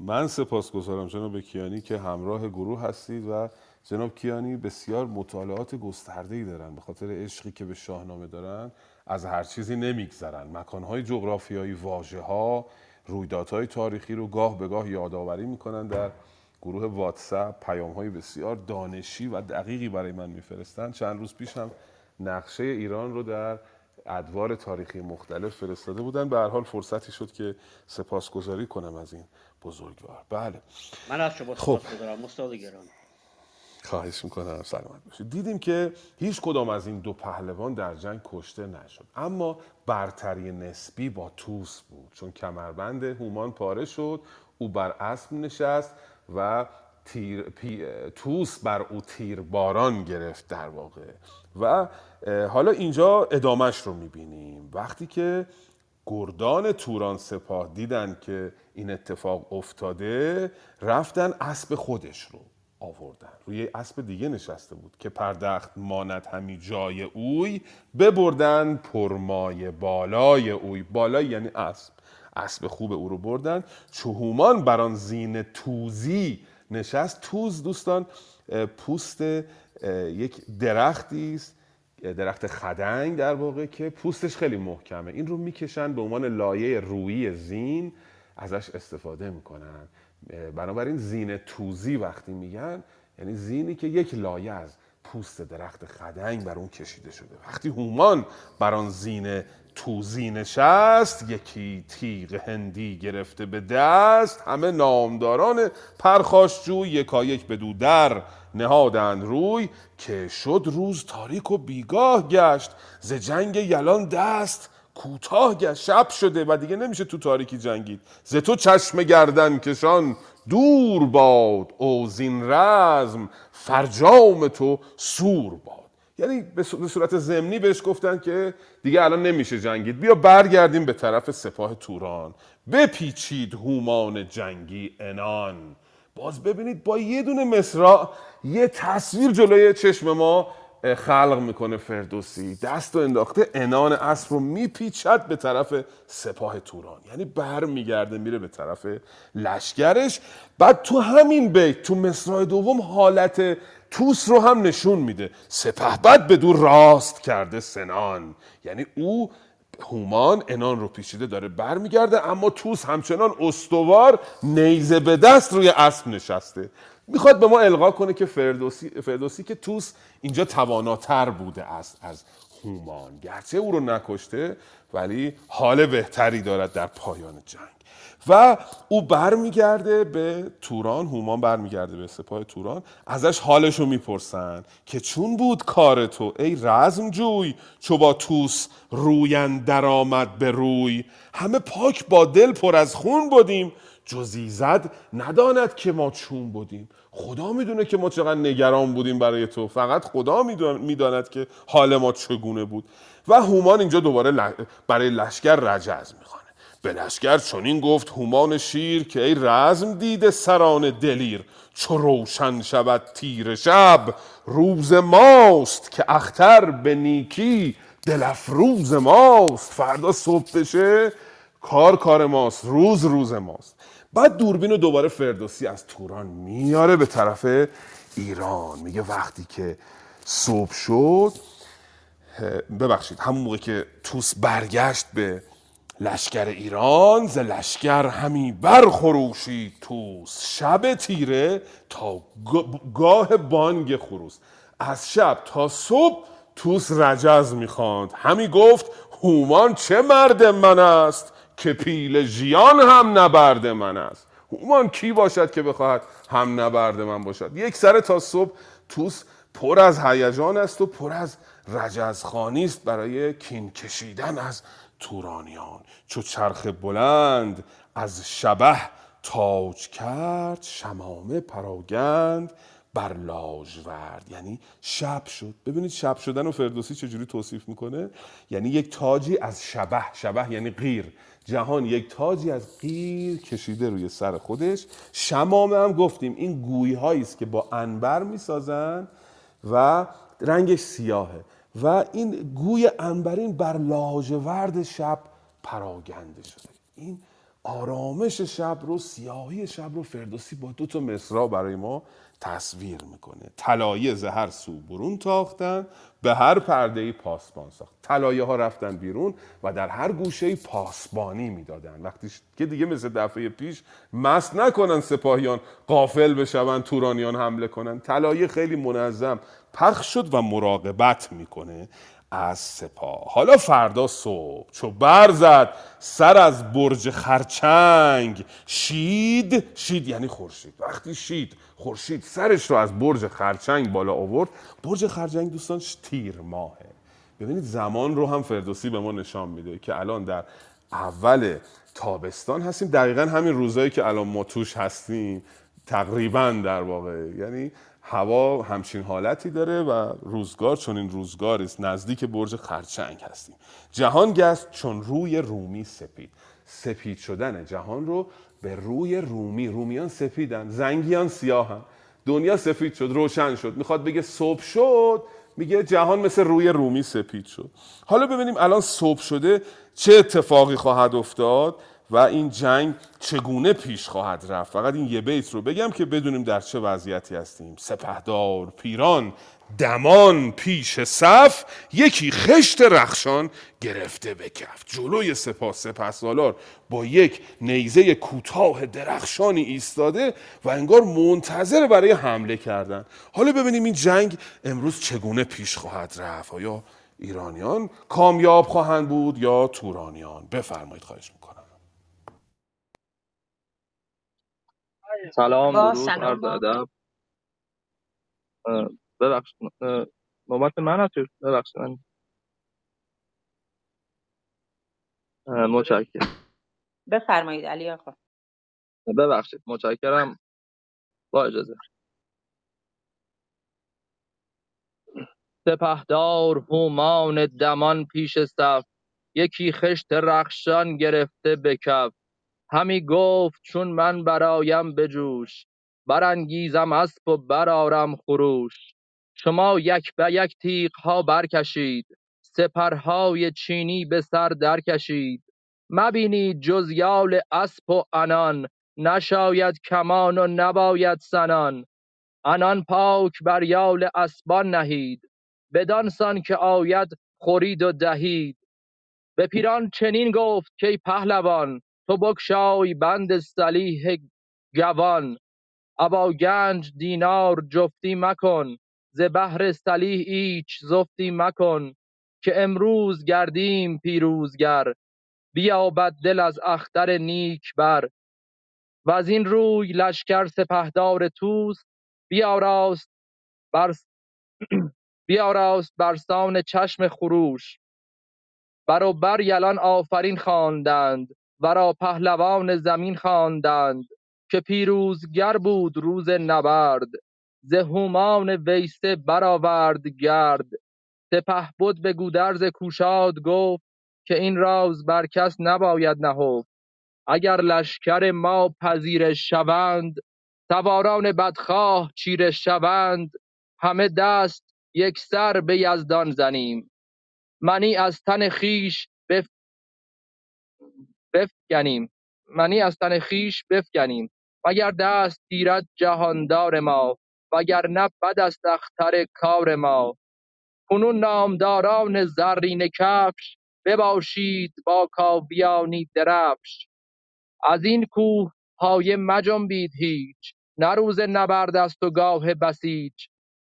Speaker 2: من سپاسگزارم جناب کیانی که همراه گروه هستید و جناب کیانی بسیار مطالعات گسترده ای دارن به خاطر عشقی که به شاهنامه دارن. از هر چیزی نمیگذرن. مکانهای جغرافیایی واژه ها رویدادهای تاریخی رو گاه به گاه یادآوری می‌کنن در گروه واتساپ. پیام های بسیار دانشی و دقیقی برای من میفرستن. چند روز پیش هم نقشه ایران رو در ادوار تاریخی مختلف فرستاده بودن. به هر حال فرصتی شد که سپاسگزاری کنم از این بزرگوار. بله.
Speaker 9: من از شما
Speaker 2: خب.
Speaker 9: سپاسگزارم استاد گرامی.
Speaker 2: خواهش می‌کنم. سلامت باشید. دیدیم که هیچ کدام از این دو پهلوان در جنگ کشته نشد. اما برتری نسبی با توس بود. چون کمربند هومان پاره شد او بر اسب نشست و تیر پی- توس بر او تیر باران گرفت در واقع. و حالا اینجا ادامش رو می‌بینیم. وقتی که گردان توران سپاه دیدن که این اتفاق افتاده رفتن اسب خودش رو آوردن. روی اسب دیگه نشسته بود که پردخت ماند همی جای اوی ببردن پرمای بالای اوی. بالای یعنی اسب. اسب خوب او رو بردن. چهومان بر آن زین توزی نشست. توز دوستان پوست یک درختی است درخت خدنگ در واقع که پوستش خیلی محکمه. این رو می‌کشن به عنوان لایه رویی زین ازش استفاده می‌کنن. بنابراین زین توزی وقتی میگن یعنی زینی که یک لایه از پوست درخت خدنگ بر اون کشیده شده. وقتی هومان بر آن زین توزی نشست یکی تیغ هندی گرفته به دست. همه نامداران پرخاشجو یکایک بدو در نهادند روی که شد روز تاریک و بیگاه گشت. ز جنگ یلان دست کوتاه گشت. شب شده و دیگه نمیشه تو تاریکی جنگید. ز تو چشم گردن کشان دور باد او زین رزم فرجام تو سور باد. یعنی به صورت ضمنی بهش گفتن که دیگه الان نمیشه جنگید. بیا برگردیم به طرف سپاه توران. بپیچید هومان جنگی انان باز ببینید با یه دونه مصرع یه تصویر جلوی چشم ما خلق می‌کنه فردوسی. دست و انداخته انان اسب رو میپیچد به طرف سپاه توران. یعنی بر میگرده میره به طرف لشکرش. بعد تو همین بیت تو مصرع دوم حالت توس رو هم نشون میده. سپه بد به دور راست کرده سنان. یعنی او هومان انان رو پیچیده داره برمیگرده اما توس همچنان استوار نیزه به دست روی اسب نشسته. می‌خواد به ما القا کنه که فردوسی, فردوسی که توس اینجا تواناتر بوده است از هومان. گرچه او رو نکشته ولی حال بهتری دارد در پایان جنگ. و او برمیگرده به توران هومان برمیگرده به سپاه توران. ازش حالش رو می‌پرسن که چون بود کار تو ای رزم جوی چو با توس روین درآمد به روی. همه پاک با دل پر از خون بودیم جزی زد نداند که ما چون بودیم خدا می‌دونه که ما چقدر نگران بودیم برای تو. فقط خدا میدان- می‌داند که حال ما چگونه بود. و هومان اینجا دوباره برای لشکر رجز می‌خوانه به لشکر چنین گفت هومان شیر که ای رزم دیده سران دلیر چو روشن شود تیر شب روز ماست که اختر به نیکی دل افروز ماست. فردا صبح بشه کار کار ماست روز روز ماست. بعد دوربین دوباره فردوسی از توران میاره به طرف ایران. میگه وقتی که صبح شد ببخشید همون موقع که توس برگشت به لشکر ایران ز لشکر همی برخروشید توس شب تیره تا گا- گاه بانگ خروس. از شب تا صبح توس رجز می‌خواند همی گفت هومان چه مرد من است که پیل ژیان هم نبرد من است. هومان کی باشد که بخواهد هم نبرد من باشد؟ یک سر تا صبح توس پر از هیجان است و پر از رجزخانی است برای کین کشیدن از تورانیان. چو چرخ بلند از شبه تاج کرد شمامه پراگند بر لاژورد یعنی شب شد. ببینید شب شدن و فردوسی چجوری توصیف می‌کنه؟ یعنی یک تاجی از شبه شبه یعنی غیر. جهان یک تاجی از غیر کشیده روی سر خودش. شمامه هم گفتیم این گویی است که با انبر می‌سازن و رنگش سیاهه. و این گوی انبرین بر لاژورد شب پراگنده شده. این آرامش شب رو سیاهی شب رو فردوسی با دو تا مصرا برای ما تصویر می‌کنه. طلایه ز هر سو برون تاختن به هر پرده ای پاسبان ساخت. طلایه ها رفتن بیرون و در هر گوشه پاسبانی می‌دادن. وقتی که دیگه مثل دفعه پیش مست نکنن سپاهیان قافل بشون تورانیان حمله کنن. طلایه خیلی منظم پخش شد و مراقبت می‌کنه از سپاه. حالا فردا صبح چو برزد سر از برج خرچنگ. شید شید یعنی خورشید. وقتی شید خورشید سرش رو از برج خرچنگ بالا آورد. برج خرچنگ دوستان تیر ماهه. ببینید زمان رو هم فردوسی به ما نشان میده که الان در اول تابستان هستیم. دقیقا همین روزایی که الان ما توش هستیم تقریبا در واقع. یعنی هوا همچین حالتی داره و روزگار چون این روزگار است. نزدیک برج خرچنگ هستیم. جهان گشت چون روی رومی سپید. سپید شدن جهان رو به روی رومی. رومیان سپیدن زنگیان سیاهن. دنیا سفید شد روشن شد. می‌خواد بگه صبح شد میگه جهان مثل روی رومی سپید شد. حالا ببینیم الان صبح شده چه اتفاقی خواهد افتاد. و این جنگ چگونه پیش خواهد رفت؟ فقط این یه بیت رو بگم که بدونیم در چه وضعیتی هستیم. سپهدار پیران دمان پیش صف یکی خشت رخشان گرفته به کف جلوی سپاه سپه سالار با یک نیزه کوتاه درخشانی ایستاده و انگار منتظر برای حمله کردن. حالا ببینیم این جنگ امروز چگونه پیش خواهد رفت. آیا ایرانیان کامیاب خواهند بود یا تورانیان؟ بفرمایید خواهش می‌کنم
Speaker 10: سلام
Speaker 4: با
Speaker 10: درود عرض ادب. اه، ببخشید اه، نوبت من هست؟ ببخشید من اه، متشکرم.
Speaker 4: بفرمایید علی آقا.
Speaker 10: ببخشید متشکرم. با اجازه. سپهدار هومان دمان پیش صف یکی خشت رخشان گرفته به کف. همی گفت چون من برایم به جوش برانگیزم اسب و برارم خروش. شما یک به یک تیغ ها برکشید سپرهای چینی به سر در کشید مبینید جز یال اسب و انان نشاید کمان و نباید سنان. انان پاک بر یال اسبان نهید بدان سان که آید خورید و دهید. به پیران چنین گفت کای پهلوان تو بگشای بند سلیح گوان. ابا گنج دینار جفتی مکن. ز بهر سلیح ایچ زفتی مکن. که امروز گردیم پیروزگر. بیابد دل از اختر نیک بر. و از این روی لشکر سپهدار توس بیاراست بر بیاراست برسان چشم خروش. برابر یلان آفرین خواندند. ورا پهلوان زمین خواندند که پیروزگر بود روز نبرد. ز هومان ویسه برآورد گرد. سپهبد به گودرز کوشاد گفت که این راز بر کس نباید نهفت. اگر لشکر ما پذیره شوند سواران بدخواه چیره شوند همه دست یک سر به یزدان زنیم. منی از تن خیش بفگنیم. منی از تن خویش بفگنیم. مگر دست گیرد جهاندار ما وگرنه بد است اختر کار ما. کنون نامداران زرین کفش بباشید با کاویانی درفش. از این کوه پایه مجنبید هیچ نه روز نبرد است و گاه بسیج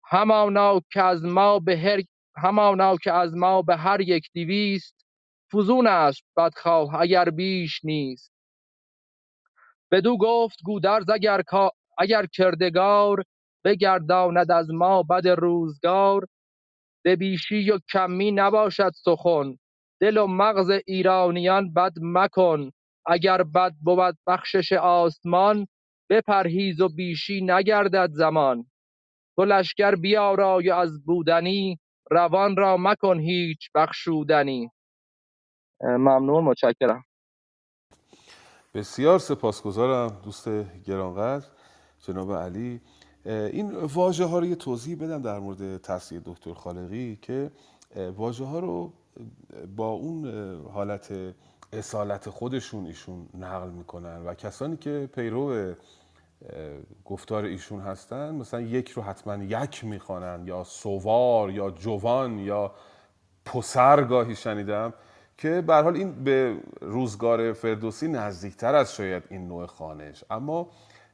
Speaker 10: همانا که از ما به هر همانا که از ما به هر یک دویست فزون است بدخواه اگر بیش نیست. بدو گفت گودرز اگر کا- اگر کردگار بگرداند از ما بد روزگار به بیشی و کمی نباشد سخن. دل و مغز ایرانیان بد مکن اگر بد بود بخشش آسمان بپرهیز و بیشی نگردد زمان. تو لشکر بیارای از بودنی روان را مکن هیچ بخشودنی. ممنون متشکرم.
Speaker 2: بسیار سپاسگزارم دوست گرانقدر. جناب علی این واژه ها رو یه توضیح بدم در مورد تصویر دکتر خالقی که واژه ها رو با اون حالت اصالت خودشون ایشون نقل می‌کنن و کسانی که پیرو گفتار ایشون هستن مثلا یک رو حتما یک می‌خوانن یا سوار یا جوان یا پسر گاهی شنیدم. که به حال این به روزگار فردوسی نزدیکتر از شاید این نوع خانش. اما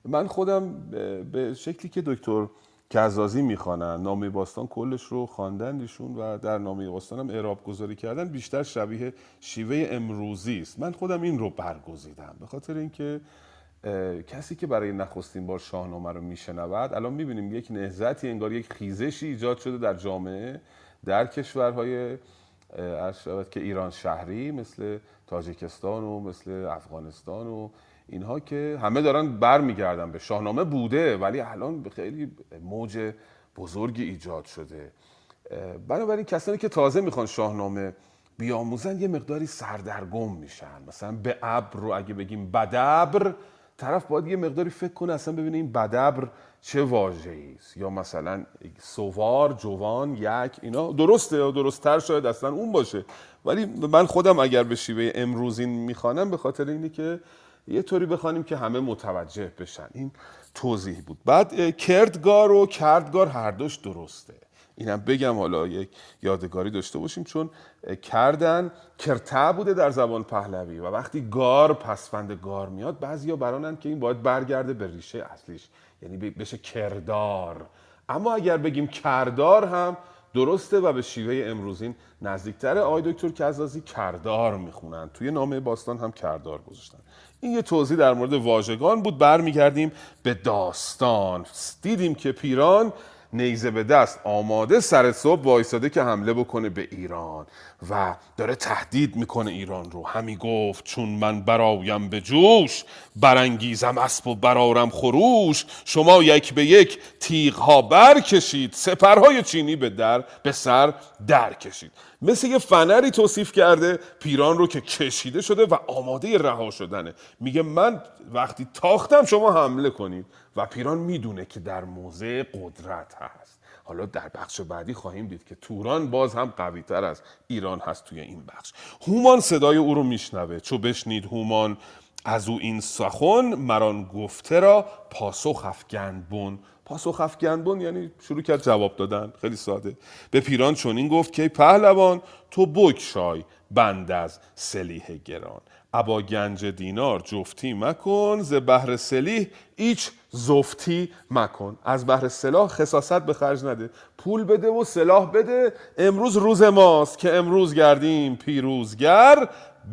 Speaker 2: من خودم به شکلی که دکتر کزازی می‌خوانن نامه باستان کلش رو خواندن ایشون و در نامه باستان هم اعراب گذاری کردن بیشتر شبیه شیوه امروزی است. من خودم این رو برگزیدم. به خاطر اینکه کسی که برای نخستین بار شاهنامه رو میشنود الان می‌بینیم یک نهزتی انگار یک خیزشی ایجاد شده در جامعه در کشورهای شود که ایران شهری مثل تاجیکستان و مثل افغانستان و اینها که همه دارن برمیگردن به شاهنامه بوده ولی الان خیلی موج بزرگی ایجاد شده. بنابراین کسانی که تازه می‌خوان شاهنامه بیاموزن یه مقداری سردرگم میشن. مثلا به ابر رو اگه بگیم بدبر طرف باید یه مقداری فکر کنه اصلا ببینه این بدبر چه واژه‌ای است؟ یا مثلا سوار جوان یک اینا؟ درسته یا درستتر شاید اصلا اون باشه. ولی من خودم اگر به شیوه امروزین می‌خوانم به خاطر اینه که یه طوری بخوانیم که همه متوجه بشن. این توضیح بود. بعد کردگار و کردگار هر دوش درسته. اینم بگم حالا یک یادگاری داشته باشیم. چون کردن کرته بوده در زبان پهلوی و وقتی گار پسفند گار میاد بعضیا برانند که این باید برگرده به ریشه اصلیش. یعنی بشه کردار. اما اگر بگیم کردار هم درسته و به شیوه امروزین نزدیکتره آقای دکتر کزازی کردار می‌خونن. توی نامه باستان هم کردار گذاشتن. این یه توضیح در مورد واژگان بود. برمیگردیم به داستان. دیدیم که پیران نیزه به دست آماده سر صبح وایساده که حمله بکنه به ایران و داره تهدید می‌کنه ایران رو. همی گفت چون من برایم به جوش برانگیزم اسب و برارم خروش. شما یک به یک تیغ ها برکشید سپرهای چینی به در به سر در کشید. مثل یه فنری توصیف کرده پیران رو که کشیده شده و آماده رها شدنه. میگه من وقتی تاختم شما حمله کنید. و پیران می‌دونه که در موضع قدرت هست. حالا در بخش بعدی خواهیم دید که توران باز هم قوی تر از ایران هست توی این بخش. هومان صدای او رو میشنوه. چو بشنید هومان از او این سخن مران گفته را پاسخ افگند بون پاسخ افگند بون یعنی شروع کرد جواب دادن. خیلی ساده. به پیران چنین گفت که پهلوان تو بکشای بند از سلیح گران. ابا گنج دینار جفتی مکن ز بهر سلیح ایچ زفتی مکن. از بهر سلاح خصاصت به خرج نده. پول بده و سلاح بده. امروز روز ماست که امروز گردیم پیروزگر.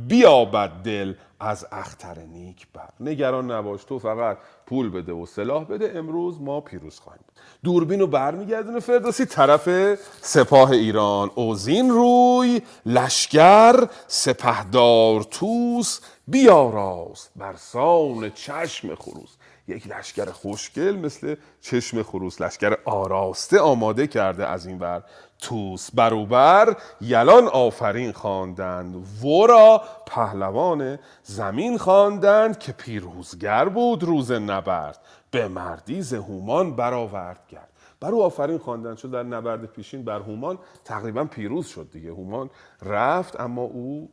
Speaker 2: بیابد دل از اختر نیک بر. نگران نباش تو فقط پول بده و سلاح بده. امروز ما پیروز خواهیم بود. دوربین رو برمیگردونه فردوسی طرف سپاه ایران. اوزین روی لشگر سپهدار توس بیاراست برسان چشم خروس. یک لشکر خوشگل مثل چشم خروس. لشکر آراسته آماده کرده از این ور. توس بروبر یلان آفرین خواندند ورا پهلوان زمین خواندند که پیروزگر بود روز نبرد به مردی ز هومان برآورد کرد بر او آفرین خواندند چون در نبرد پیشین بر هومان تقریبا پیروز شد دیگه. هومان رفت اما او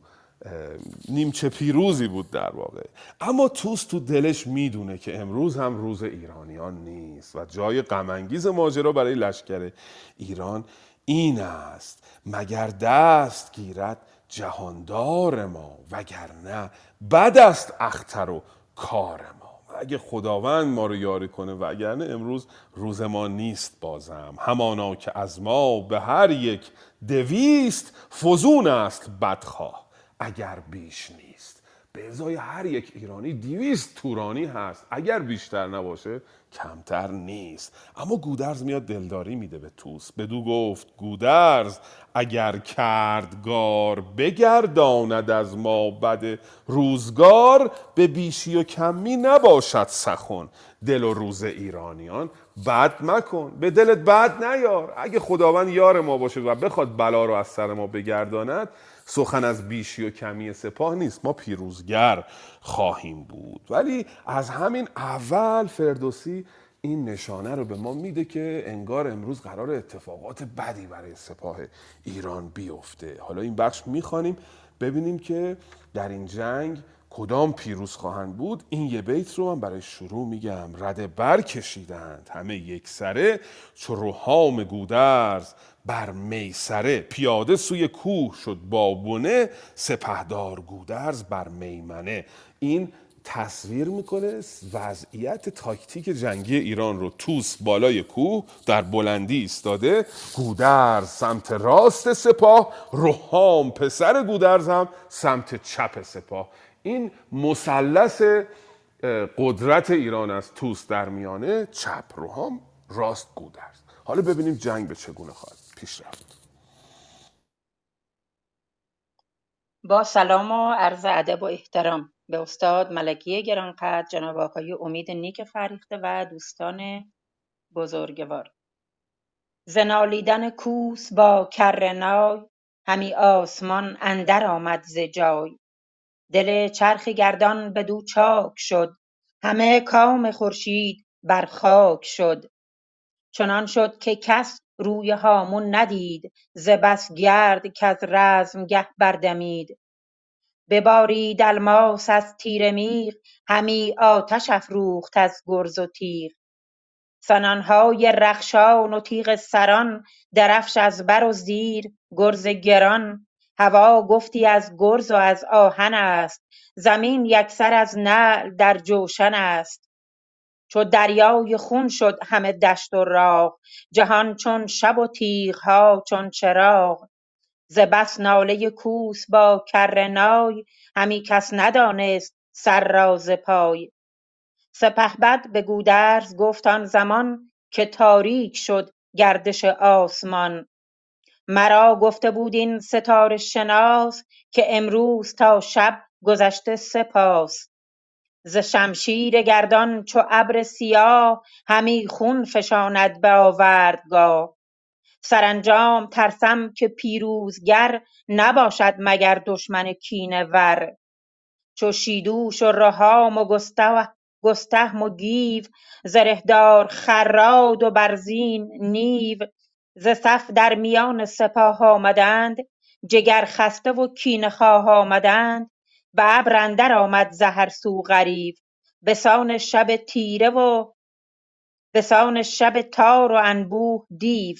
Speaker 2: نیمچه پیروزی بود در واقع. اما توس تو دلش می‌دونه که امروز هم روز ایرانیان نیست و جای غمانگیز ماجرا برای لشکر ایران این است مگر دست گیرد جهاندار ما وگرنه بد است اختر و کار ما. اگه خداوند ما رو یاری کنه وگرنه امروز روز ما نیست بازم. همانا که از ما به هر یک دویست فزون است بدخواه. اگر بیش نیست به ازای هر یک ایرانی دیویست تورانی هست. اگر بیشتر نباشه کمتر نیست. اما گودرز میاد دلداری میده به توس. بدو گفت گودرز اگر کردگار بگرداند از ما بد روزگار به بیشی و کمی نباشد سخن. دل و روز ایرانیان بد مکن. به دلت بد نیار. اگه خداوند یار ما باشه و بخواد بلا رو از سر ما بگرداند سخن از بیشی و کمی سپاه نیست. ما پیروزگر خواهیم بود. ولی از همین اول فردوسی این نشانه رو به ما میده که انگار امروز قرار اتفاقات بدی برای سپاه ایران بیفته. حالا این بخش می‌خوانیم ببینیم که در این جنگ کدام پیروز خواهند بود؟ این یه بیت رو من برای شروع میگم. رده بر کشیدند همه یک سره چو روحام گودرز بر میسره پیاده سوی کوه شد بابونه سپهدار گودرز بر میمنه. این تصویر می‌کنه وضعیت تاکتیک جنگی ایران رو. توس بالای کوه در بلندی ایستاده گودرز سمت راست سپاه روحام پسر گودرز هم سمت چپ سپاه. این مثلث قدرت ایران از توس در میانه چپ روحام راست گودرز حالا ببینیم جنگ به چگونه خواهد پیش رفت
Speaker 11: با سلام و عرض ادب و احترام به استاد ملکی گرانقدر جناب آقای امید نیک فریخته و دوستان بزرگوار. زنالیدن کوس با کرنای همی آسمان اندر آمد ز جای. دل چرخ گردان بدو چاک شد. همه کام خورشید بر خاک شد. چنان شد که کس روی هامون ندید ز بس گرد کز رزمگه بردمید. ببارید الماس از تیره میغ همی آتش افروخت از گرز و تیغ. سنانهای رخشان و تیغ سران درفش از بر و زیر گرز گران. هوا گفتی از گرز و از آهن است. زمین یکسر از نعل در جوشن است. چو دریای خون شد همه دشت و راغ جهان چون شب و تیغها چون چراغ. ز بس ناله کوس با کره همی کس ندانست سر را ز پای. سپهبد به گودرز گفت آن زمان که تاریک شد گردش آسمان. مرا گفته بود این ستاره شناس که امروز تا شب گذشته سپاس. ز شمشیر گردان چو ابر سیاه همی خون فشاند به آوردگاه. سرانجام ترسم که پیروزگر نباشد مگر دشمن کینه ور. چو شیدوش و رهام و گستهم و گیو زرهدار خراد و برزین نیو ز صف در میان سپاه آمدند جگر خسته و کینه خواه آمدند. به ابر اندر آمد ز هر سو غریو بسان شب تیره و بسان شب تار و انبوه دیو.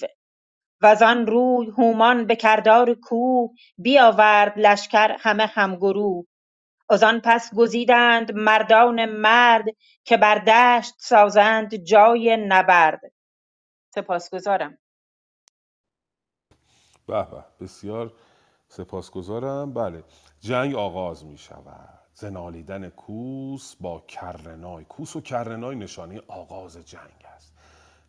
Speaker 11: وزان روی هومان به کردار کوه بیاورد لشکر همه همگروه. وزان پس گزیدند مردان مرد که بر دشت سازند جای نبرد. سپاسگزارم.
Speaker 2: به به. بسیار سپاسگزارم. بله. جنگ آغاز می شود. زنالیدن کوس با کرنای. کوس و کرنای نشانه آغاز جنگ است.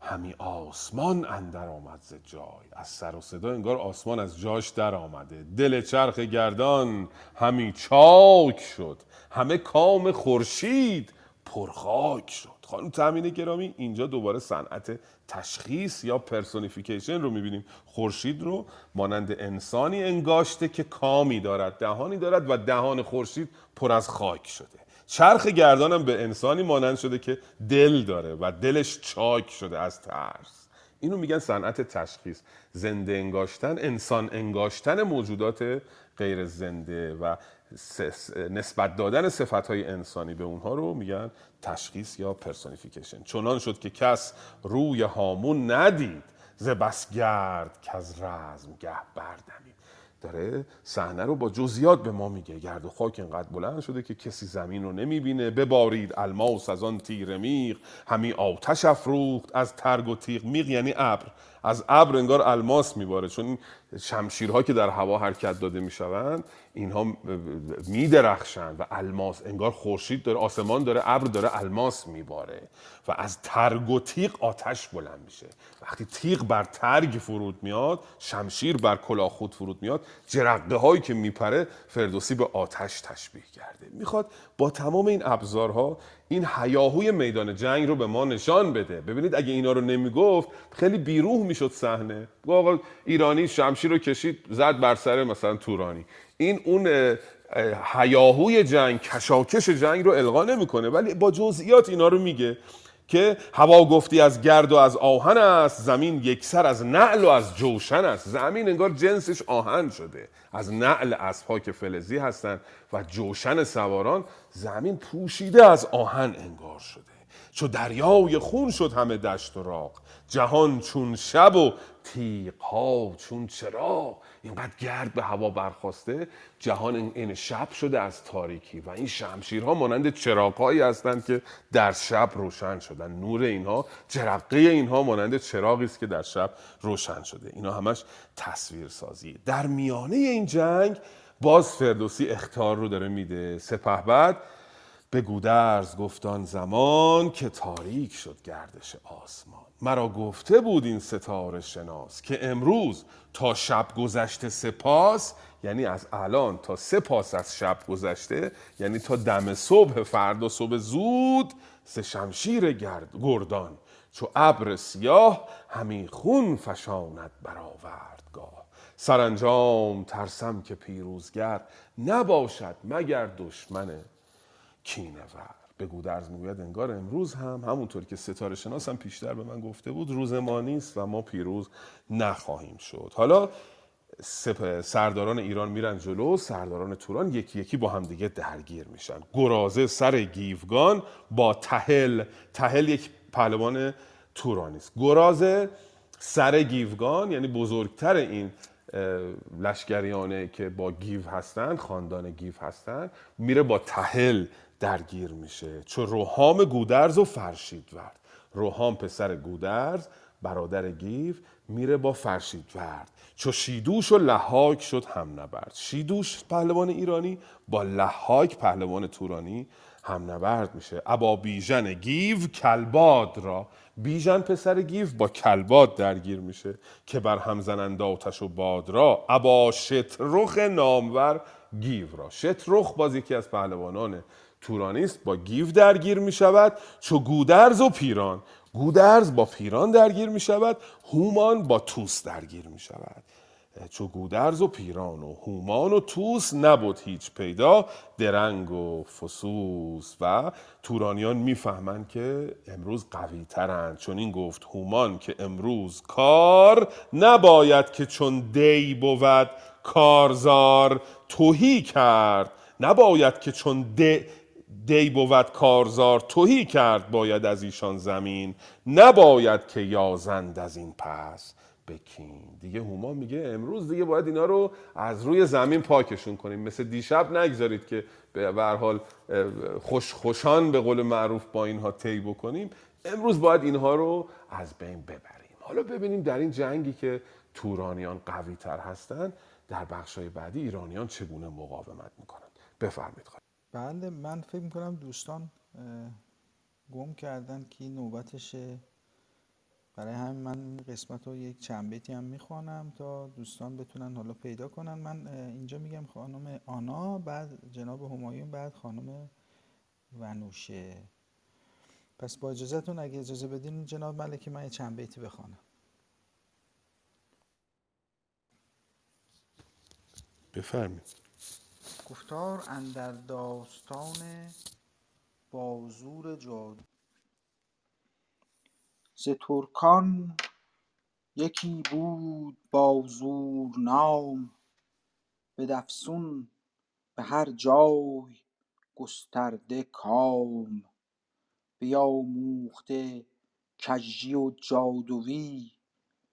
Speaker 2: همی آسمان اندر آمد ز جای. از سر و صدا انگار آسمان از جاش در آمده. دل چرخ گردان همی چاک شد. همه کام خورشید پرخاک شد. خانم تامین گرامی اینجا دوباره صنعت تشخیص یا personification رو می‌بینیم. خورشید رو مانند انسانی انگاشته که کامی دارد دهانی دارد و دهان خورشید پر از خاک شده. چرخ گردانم به انسانی مانند شده که دل داره و دلش چاک شده از ترس. اینو میگن صنعت تشخیص. زنده انگاشتن انسان انگاشتن موجودات غیر زنده و نسبت دادن صفت های انسانی به اونها رو میگن تشخیص یا personification. چنان شد که کس روی هامون ندید ز بس گرد که از رزم گه بردمید. داره صحنه رو با جزئیات به ما میگه. گرد و خاک اینقدر بلند شده که کسی زمین رو نمی‌بینه. ببارید الماس از آن تیر میغ. همی آتش افروخت از ترگ و تیغ. میغ یعنی ابر. از ابر انگار الماس میباره. چون شمشیرها که در هوا حرکت داده می‌شوند اینها میدرخشند و الماس انگار خورشید داره آسمان داره ابر داره الماس میباره و از ترگ و تیغ آتش بلند میشه. وقتی تیغ بر ترگ فرود میاد شمشیر بر کلاه خود فرود میاد جرقه هایی که میپره فردوسی به آتش تشبیه کرده. می‌خواد با تمام این ابزارها این حیاهوی میدان جنگ رو به ما نشان بده. ببینید اگه اینا رو نمی‌گفت خیلی بیروح می‌شد صحنه. آقا ایرانی شمشیر رو کشید زد بر سر مثلا تورانی. این اون حیاهوی جنگ کشاکش جنگ رو القا نمی‌کنه. ولی با جزئیات اینا رو میگه. که هوا گفتی از گرد و از آهن است زمین یکسر از نعل و از جوشن است. زمین انگار جنسش آهن شده. از نعل اسبها که فلزی هستند و جوشن سواران زمین پوشیده از آهن انگار شده. چو دریای خون شد همه دشت و راق. جهان چون شب و تیغ ها چون چراغ. اینقدر گرد به هوا برخواسته جهان این شب شده از تاریکی و این شمشیرها مانند چراغهایی هستند که در شب روشن شدن. نور اینها جرقه اینها مانند چراغی است که در شب روشن شده. اینا همش تصویر سازی در میانه این جنگ باز فردوسی اختار رو داره میده. سپه بعد به گودرز گفتان زمان که تاریک شد گردش آسمان. مرا گفته بود این ستاره شناس که امروز تا شب گذشته سپاس یعنی از الان تا سه پاس از شب گذشته یعنی تا دم صبح فردا صبح زود سه شمشیر گرد گردان. چو ابر سیاه همی خون فشاند برآوردگاه سرانجام ترسم که پیروزگر نباشد مگر دشمن کینه ور به گودرز می‌گوید انگار امروز هم همونطور که ستاره شناس هم پیشتر به من گفته بود روز ما نیست و ما پیروز نخواهیم شد. حالا سرداران ایران میرن جلو سرداران توران یکی یکی با هم دیگه درگیر میشن. گرازه سر گیوگان با تهل تهل یک پهلوان تورانی است. گرازه سر گیوگان یعنی بزرگتر این لشکریانه که با گیو هستند خاندان گیو هستند میره با تهل درگیر میشه. چو روحام گودرز و فرشید ورد روحام پسر گودرز برادر گیو میره با فرشید ورد چو شیدوش و لحاک شد هم نبرد. شیدوش پهلوان ایرانی با لحاک پهلوان تورانی هم نبرد میشه. ابا بیژن گیو کلباد را. بیژن پسر گیو با کلباد درگیر میشه که بر هم زنند آتش و باد را. ابا شترخ نامور گیو را. شترخ باز یکی از پهلوانان تورانیست با گیو درگیر می شود چو گودرز و پیران. گودرز با پیران درگیر می شود هومان با توس درگیر می شود چو گودرز و پیران و هومان و توس نبود هیچ پیدا درنگ و فسوس. و تورانیان می‌فهمند که امروز قوی ترند چون این گفت هومان که امروز کار نباید که چون دی بود کارزار توهی کرد. نباید که چون دی دی بود کارزار توهی کرد باید از ایشان زمین نباید که یازند از این پس بکین دیگه هوما میگه امروز دیگه باید اینا رو از روی زمین پاکشون کنیم. مثل دیشب نگذارید که به حال خوش خوشان به قول معروف با اینها طی بکنیم. امروز باید اینها رو از بین ببریم. حالا ببینیم در این جنگی که تورانیان قوی تر هستند در بخشای بعدی ایرانیان چگونه مقاومت می‌کنند. بفرمید
Speaker 1: بله من فکر می‌کنم دوستان گم کردن که نوبتشه. برای همین من قسمت رو یک چند بیتی هم می‌خوانم تا دوستان بتونن حالا پیدا کنن. من اینجا میگم خانم آنا بعد جناب همایون بعد خانم ونوشه. پس با اجازهتون اگه اجازه بدین جناب ملکی من یه چند بیتی بخوانم.
Speaker 2: بفرمید
Speaker 1: گفتار اندر داستان بازور جادو. ز ترکان یکی بود بازور نام بدفسون به هر جای گسترده کام. بیاموخته کژی و جادوی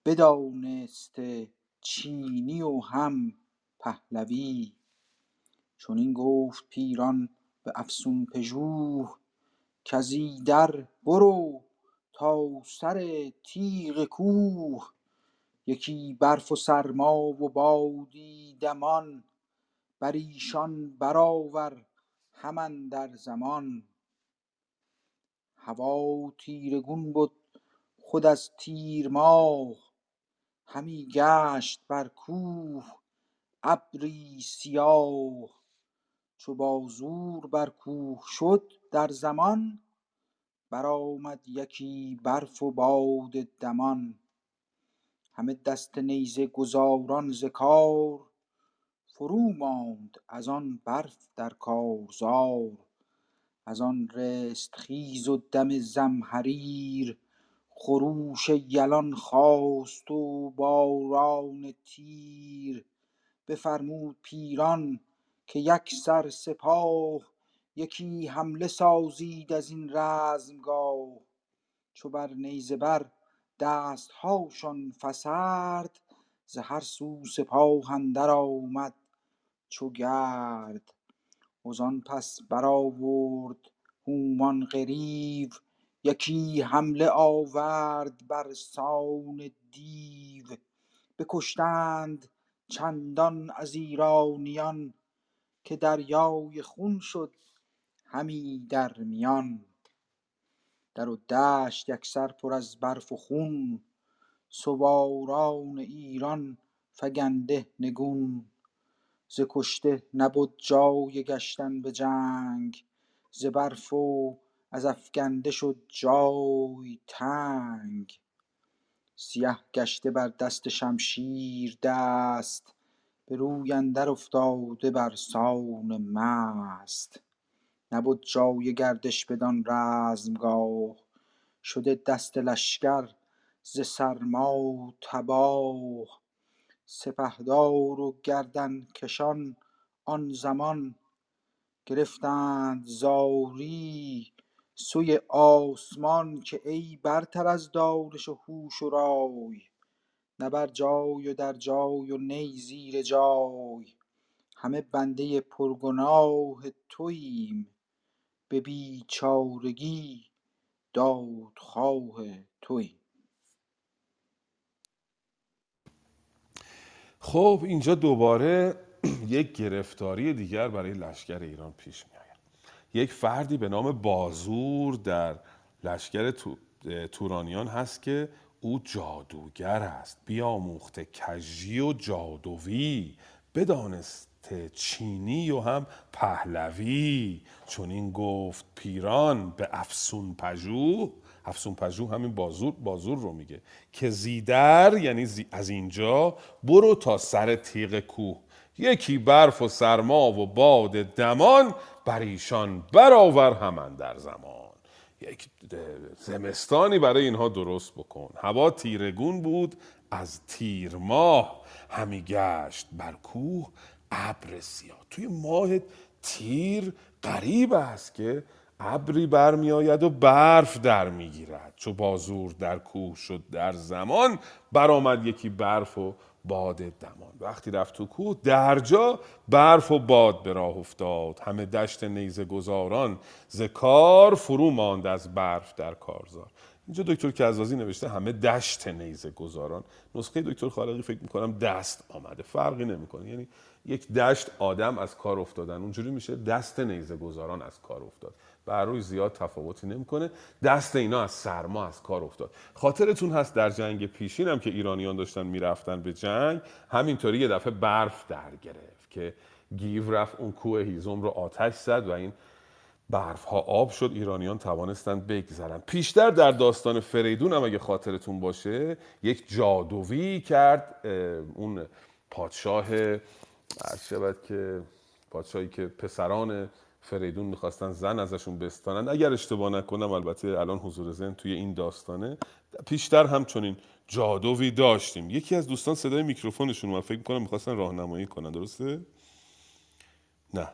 Speaker 1: بدانسته چینی و هم پهلوی. چنین گفت پیران به افسون پژوه کز ایدر برو تا سر تیغ کوه یکی برف و سرما و بادی دمان بر ایشان برآور هم در زمان. هوا تیرگون بد خود از تیر ماه همی گشت بر کوه ابری سیاه. چو با زور بر کوه شد در زمان برآمد یکی برف و باد دمان. همه دست نیزه گذاران ز کار فرو ماند از آن برف در کارزار. از آن رستخیز و دم زمهریر خروش یلان خاست و باران تیر. بفرمود پیران که یکسر سپاه یکی حمله سازید از این رزمگاه. چو بر نیزه بر دستهاشان فسرد ز هر سو سپاه اندر آمد چو گرد. وزان پس برآورد هومان غریو یکی حمله آورد بر سان دیو. بکشتند چندان از ایرانیان که دریای خون شد همی در میان. در و دشت یکسر پر از برف و خون سواران ایران فگنده نگون. ز کشته نبد جای گشتن به جنگ ز برف و از افگنده شد جای تنگ. سیه گشته بر دست شمشیر دست به روی اندر افتاده بر سان مست. نبد جای گردش بدان رزمگاه. شده دست لشکر ز سرما تباه. سپهدار و گردنکشان آن زمان گرفتند زاری. سوی آسمان که ای برتر از دانش و هوش و رای. نه بر جای و در جای و نی زیر جای. همه بنده پرگناه توییم. به بیچارگی دادخواه توییم.
Speaker 2: خب اینجا دوباره یک گرفتاری دیگر برای لشکر ایران پیش می آید. یک فردی به نام بازور در لشکر تو- تورانیان هست که او جادوگر است. بیاموخته کژی و جادویی بدانسته چینی و هم پهلوی. چون این گفت پیران به افسون پژوه افسون پژوه همین بازور بازور رو میگه که زیدر یعنی زی- از اینجا برو تا سر تیغ کوه. یکی برف و سرما و باد دمان بر ایشان برآور همان در زمان. یک زمستانی برای اینها درست بکن. هوا تیرگون بود از تیر ماه همی گشت بر کوه ابر سیاه. توی ماه تیر غریب است که ابری برمیآید و برف در می‌گیرد. چو بازور در کوه شد در زمان برآمد یکی برف و باد دمان. وقتی رفت تو کوه درجا برف و باد به راه افتاد. همه دشت نیزه گذاران ز کار فرو ماند از برف در کارزار. اینجا دکتر کزازی نوشته همه دشت نیزه گذاران نسخه دکتر خالقی فکر می‌کنم دست آمده. فرقی نمی‌کنه. یعنی یک دشت آدم از کار افتادن. اونجوری میشه دست نیزه گذاران از کار افتاد. بر روی زیاد تفاوتی نمی‌کنه. دست اینا از سرما از کار افتاد. خاطرتون هست در جنگ پیشین هم که ایرانیان داشتن می‌رفتن به جنگ همینطوری یه دفعه برف در گرفت که گیو رفت اون کوه هیزم رو آتش زد و این برف ها آب شد. ایرانیان توانستند بگذرن. پیشتر در داستان فریدون هم اگه خاطرتون باشه یک جادویی کرد اون پادشاه شود که پادشاهی که پسران فریدون می‌خواستن زن ازشون بستانن. اگر اشتباه نکنم البته الان حضور ذهن توی این داستانه. پیشتر هم چنین جادوی داشتیم. یکی از دوستان صدای میکروفونشون من فکر می‌کنم می‌خواستن راهنمایی کنن. درسته؟ نه.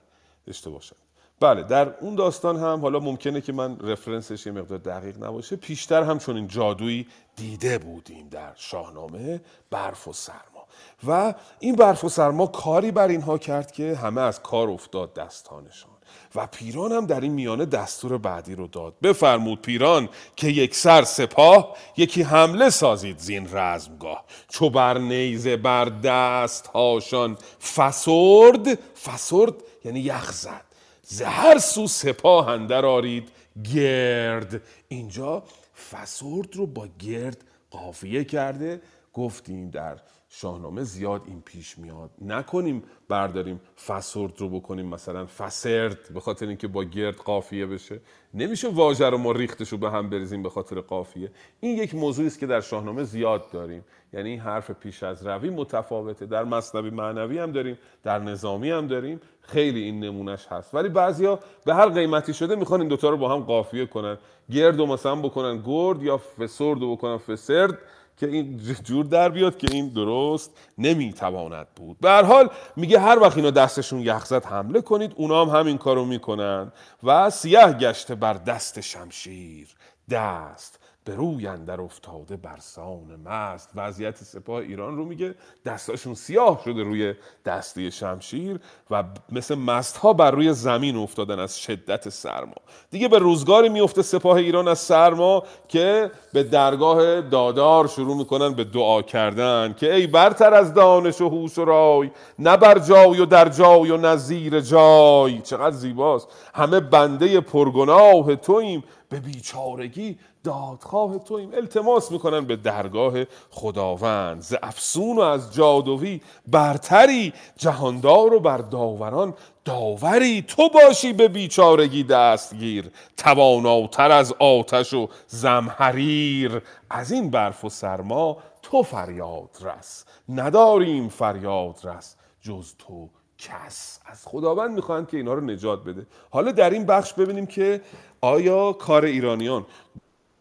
Speaker 2: اشتباه شد. بله در اون داستان هم حالا ممکنه که من رفرنسش یه مقدار دقیق نباشه. پیشتر هم چون این جادویی دیده بودیم در شاهنامه برف و سرما. و این برف و سرما کاری بر اینها کرد که همه از کار افتاد دستانشان. و پیران هم در این میانه دستور بعدی رو داد. بفرمود پیران که یک سر سپاه یکی حمله سازید زین رزمگاه. چو بر نیزه بر دست هاشان فسرد فسرد یعنی یخ زد. ز هر سو سپاه اندر آرید گرد. اینجا فسرد رو با گرد قافیه کرده گفتیم در شاهنامه زیاد این پیش میاد. نکنیم برداریم فسرد رو بکنیم مثلا فسرد به خاطر اینکه با گرد قافیه بشه. نمیشه واژه رو ما ریختش رو به هم بریزیم به خاطر قافیه. این یک موضوعی است که در شاهنامه زیاد داریم. یعنی این حرف پیش از روی متفاوته. در مصنوی معنوی هم داریم در نظامی هم داریم. خیلی این نمونش هست. ولی بعضیا به هر قیمتی شده می‌خوان این دوتا رو با هم قافیه کنن. گرد و مثلا بکنن گرد یا فسرد و بکنن فسرد. که این جور در بیاد که این درست نمی‌تواند بود. به هر حال میگه هر وقت اینا دستشون یخزد حمله کنید اونا هم همین کارو می‌کنن. و سیاه گشته بر دست شمشیر. دست. به روی اندر افتاده برسان مست. وضعیت سپاه ایران رو میگه دستاشون سیاه شده روی دسته شمشیر و مثل مست ها بر روی زمین افتادن از شدت سرما. دیگه به روزگاری میفته سپاه ایران از سرما که به درگاه دادار شروع می‌کنن به دعا کردن که ای برتر از دانش و هوش و رای نه بر جای و در جای و نظیر جای. چقدر زیباست. همه بنده پرگناه توییم. به بیچارگی دادخواه تویم التماس می‌کنن به درگاه خداوند. ز افسون و از جادوی برتری جهاندار و بر داوران. داوری تو باشی به بیچارگی دستگیر. تواناتر از آتش و زمحریر. از این برف و سرما تو فریاد رس. نداریم فریاد رس جز تو کس. از خداوند می‌خواهند که اینا رو نجات بده. حالا در این بخش ببینیم که آیا کار ایرانیان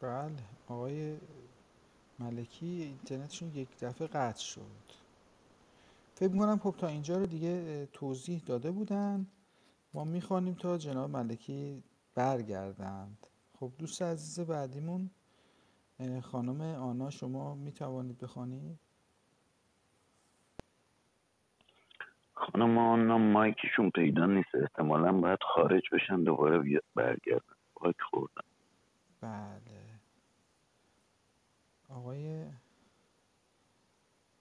Speaker 1: بله آقای ملکی اینترنتشون یک دفعه قطع شد. فکر می‌کنم خب تا اینجا رو دیگه توضیح داده بودن. ما می‌خوانیم تا جناب ملکی برگردند. خب دوست عزیز بعدیمون خانم آنا شما می‌توانید بخوانید؟
Speaker 12: خانم آنا مایکشون پیدا نیست. احتمالا باید خارج بشن دوباره برگردن. باک خوردن.
Speaker 1: بله. آقای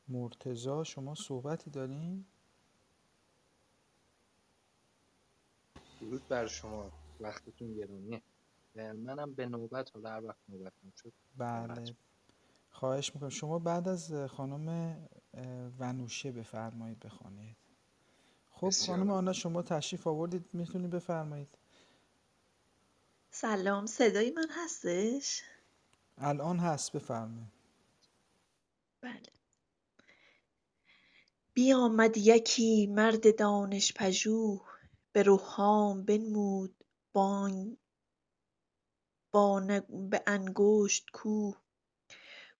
Speaker 1: مرتزا شما صحبتی دارین؟
Speaker 10: درود بر شما. وقتتون گرونیه منم به نوبت حالا هر وقت نوبتم شد
Speaker 1: بله. خواهش می‌کنم. شما بعد از خانم ونوشه بفرمایید بخوانید. خب خانم آنا شما تشریف آوردید. می‌تونید بفرمایید.
Speaker 13: سلام. صدای من هستش؟
Speaker 1: الان هست بفرمایید.
Speaker 13: بله. بیامد یکی مرد دانش پژوه به رخام بنمود بانگ به انگشت کوه.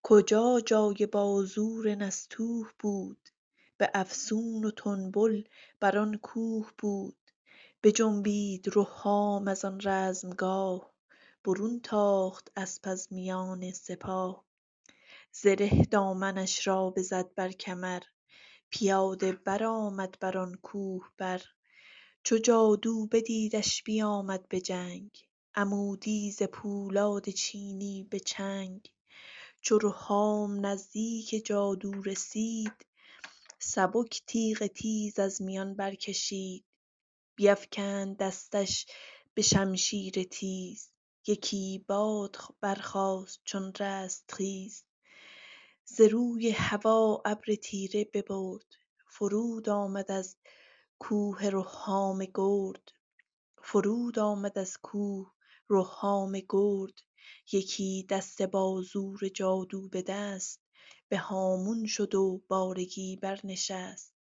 Speaker 13: کجا جای بازور نستوه بود؟ به افسون و تنبل بر آن کوه بود. بجنبید رخام از آن رزمگاه. برون تاخت اسپ از میان سپاه. زره دامنش را بزد بر کمر پیاده برآمد بر آن کوه بر. چو جادو بدیدش بیامد به جنگ عمودی ز پولاد چینی به چنگ. چو رخام نزدیک جادو رسید سبک تیغ تیز از میان برکشید. بیفکند دستش به شمشیر تیز. یکی باد برخاست چون رستخیز ز روی هوا ابر تیره ببرد. فرود آمد از کوه رخام گرد. فرود آمد از کوه رخام گرد. یکی دست بازور جادو به دست. به هامون شد و بارگی برنشست.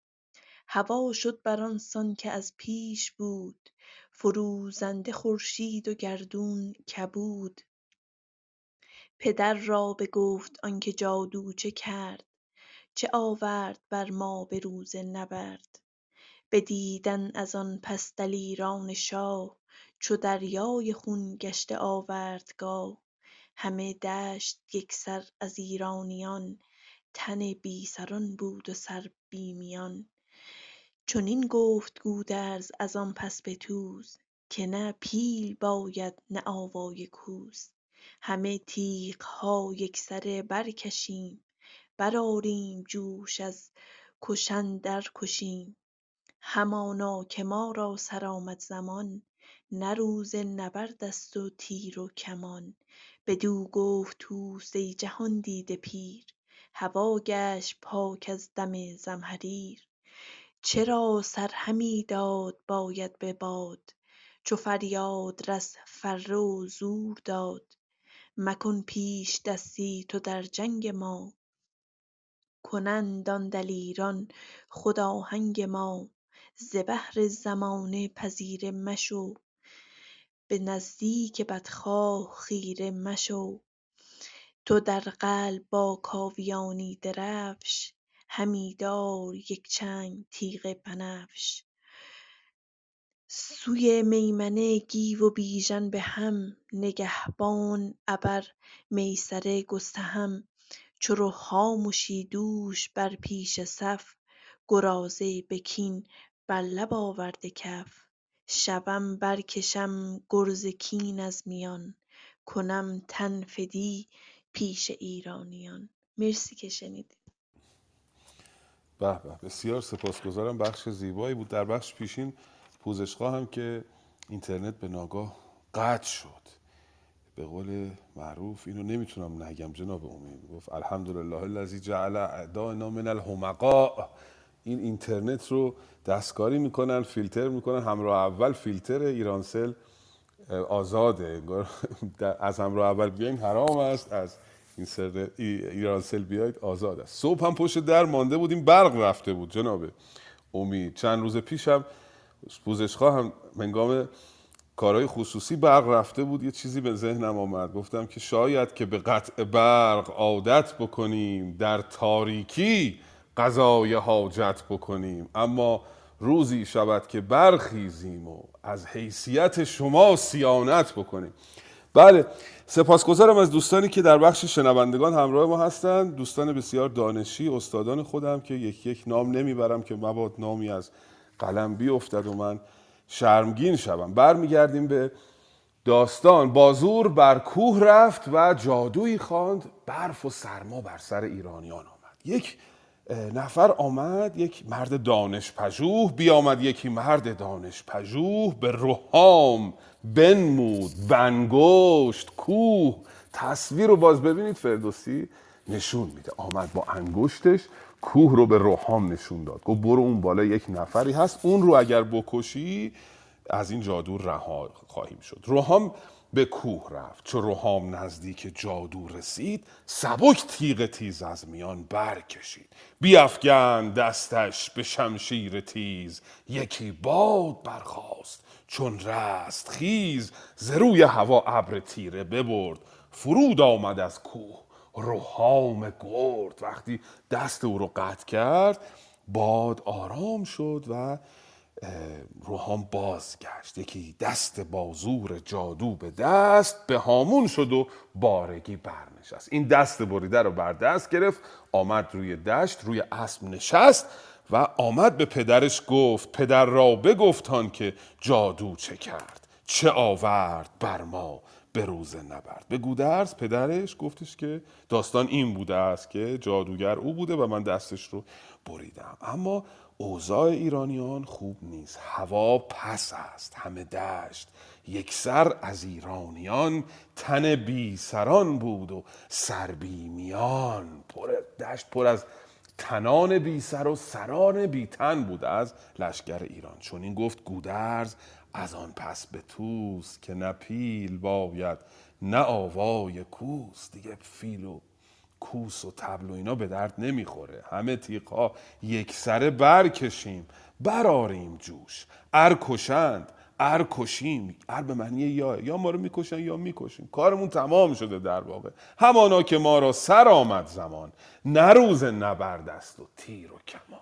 Speaker 13: هوا شد بر آن سان که از پیش بود. فروزنده خورشید و گردون کبود. پدر را بگفت آنکه جادو چه کرد چه آورد بر ما به روز نبرد. بدیدن از آن پس دلیران شاه چو دریای خون گشته آوردگاه. همه دشت یکسر از ایرانیان تن بی سران بود و سر بی میان. چنین گفت گودرز از آن پس به توز که نه پیل باید نه آوای کوس همه تیغها یکسره برکشیم برآریم جوش از کشندر کشیم. همانا که ما را سرآمد زمان نه روز نبرد است و تیر و کمان. بدو گفت طوس ای جهاندیده پیر هوا گشت پاک از دم زمهریر. چرا سر همی داد باید به باد؟ چو فریادرس فره و زور داد. مکن پیشدستی تو در جنگ ما. کنند آن دلیران خود آهنگ ما. ز بهر زمانه پذیره مشو. به نزدیک بدخواه خیره مشو. تو در قلب با کاویانی درفش همی دار یک چنگ تیغ بنفش. سوی میمنه گیو و بیژن به هم نگهبان ابر میسره گستهم. چو رخامشی دوش بر پیش صف گرازه به کین بر لب آورده کف. شبم برکشم گرز کین از میان کنم تن فدی پیش ایرانیان. مرسی که
Speaker 2: به به. بسیار سپاسگزارم. بخش زیبایی بود. در بخش پیشین پوزشخواه هم که اینترنت به ناگاه قطع شد. به قول معروف اینو نمی‌تونم نگم جناب امید گفت الحمدلله الذی جعل اعداءنا من الحمقاء. این اینترنت رو دستکاری می‌کنن فیلتر می‌کنن. همراه اول فیلتر ایرانسل آزاده. از همراه اول بیاین حرام است. از این سر ایرانسل بیاید آزاد است. صبح هم پشت در مانده بودیم برق رفته بود جناب امید چند روز پیشم پوزشخواه هم منگام کارهای خصوصی برق رفته بود. یه چیزی به ذهنم آمد. گفتم که شاید که به قطع برق عادت بکنیم در تاریکی قضای حاجت بکنیم. اما روزی شود که برخیزیم و از حیثیت شما سیانت بکنیم. بله سپاسگزارم از دوستانی که در بخش شنوندگان همراه ما هستند. دوستان بسیار دانشی استادان خودم که یک یک نام نمی‌برم که مباد نامی از قلم بیفتد و من شرمگین شوم. برمیگردیم به داستان. بازور بر کوه رفت و جادویی خواند. برف و سرما بر سر ایرانیان آمد. یک نفر آمد یک مرد دانش پژوه بیامد یکی مرد دانش پژوه به روحام بنمود بنگشت کوه. تصویر رو باز ببینید فردوسی نشون میده. آمد با انگشتش کوه رو به روحام نشون داد. گفت برو اون بالا یک نفری هست اون رو اگر بکشی از این جادو رها خواهیم شد. روحام به کوه رفت. چو روحام نزدیک جادو رسید سبک تیغ تیز از میان برکشید. بیافگن دستش به شمشیر تیز یکی باد برخاست. چون رست خیز ز روی هوا ابر تیره ببرد. فرود آمد از کوه روحام گرد. وقتی دست او رو قطع کرد باد آرام شد و روحام بازگشت. یکی دست بازور جادو به دست به هامون شد و بارگی برنشست. این دست بریده رو بر دست گرفت آمد روی دشت روی اسب نشست و آمد به پدرش گفت پدر را بگفتان که جادو چه کرد چه آورد بر ما به روز نبرد. به گودرز پدرش گفتش که داستان این بوده است که جادوگر او بوده و من دستش رو بریدم. اما اوضاع ایرانیان خوب نیست. هوا پس است. همه دشت. یک سر از ایرانیان تن بی سران بود و سر بی میان. پر دشت پر از تنان بی سر و سران بی تن بود از لشکر ایران. چون این گفت گودرز از آن پس به توس که نه پیل باید نه آوای کوس دیگه فیل و کوس و تبل و اینا به درد نمی‌خوره. همه تیغها یک سره برکشیم. براریم جوش. ار کشند ار به معنی یا یا ما رو می‌کشن یا می‌کشیم. کارمون تمام شده در واقع. همانا که ما را سر آمد زمان نه نبرد است و تیر و کمان.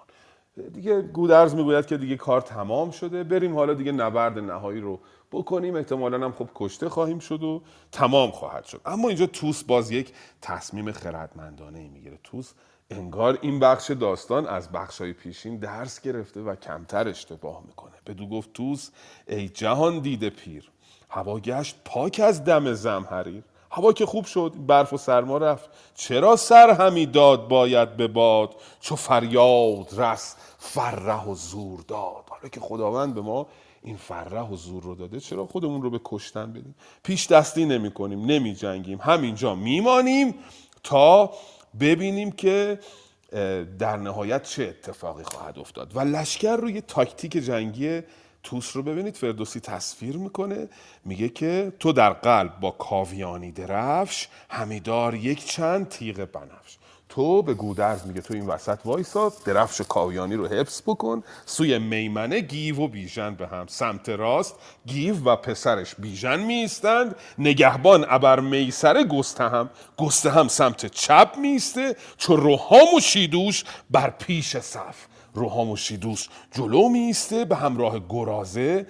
Speaker 2: دیگه گودرز می‌گوید که دیگه کار تمام شده. بریم حالا دیگه نبرد نهایی رو بکنیم. احتمالا هم خب کشته خواهیم شد و تمام خواهد شد. اما اینجا توس باز یک تصمیم خردمندانه ای می‌گیره. توس انگار این بخش داستان از بخشای پیشین درس گرفته و کمتر اشتباه می‌کنه. بدو گفت توس ای جهان دیده پیر هوا گشت پاک از دم زمهریر. هوا که خوب شد برف و سرما رفت. چرا سر همی داد باید به باد؟ چو فریاد رس فره و زور داد. حالا که خداوند به ما این فره و زور رو داده چرا خودمون رو به کشتن بدیم؟ پیش دستی نمی کنیم نمی جنگیم. همینجا میمانیم تا ببینیم که در نهایت چه اتفاقی خواهد افتاد. و لشکر روی تاکتیک جنگی توس رو ببینید فردوسی تصویر می‌کنه میگه که تو در قلب با کاویانی درفش همیدار یک چند تیغ بنفش. تو به گودرز میگه تو این وسط وایسا درفش کاویانی رو حفظ بکن سوی میمنه گیو و بیژن به هم سمت راست گیو و پسرش بیژن میستند نگهبان ابر میسره گستهم گسته هم سمت چپ میسته چو روحام و شیدوش بر پیش صف. روحام و شیدوش جلو میسته به همراه گرازه.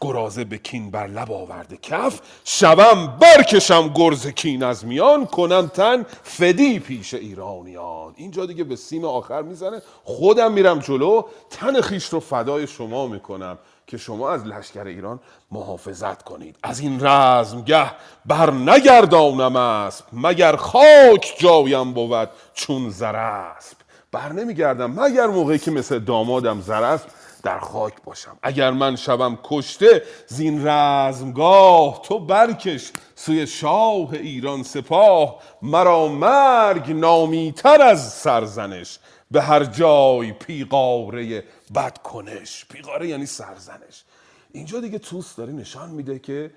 Speaker 2: گرازه به کین بر لب آورده. کف شوم برکشم گرز کین. از میان کنم تن فدی پیش ایرانیان. اینجا دیگه به سیم آخر می‌زنه. خودم میرم جلو. تن خیش رو فدای شما می‌کنم که شما از لشکر ایران محافظت کنید. از این رزمگه بر نگردانم اسب مگر خاک جایم بود چون زرسب. بر نمیگردم. مگر موقعی که مثل دامادم زرسب در خاک باشم. اگر من شوم کشته زین رزمگاه تو برکش. سوی شاه ایران سپاه مرا مرگ نامیتر از سرزنش. به هر جای پیقاره بد کنش پیقاره یعنی سرزنش. اینجا دیگه توس داره نشان میده که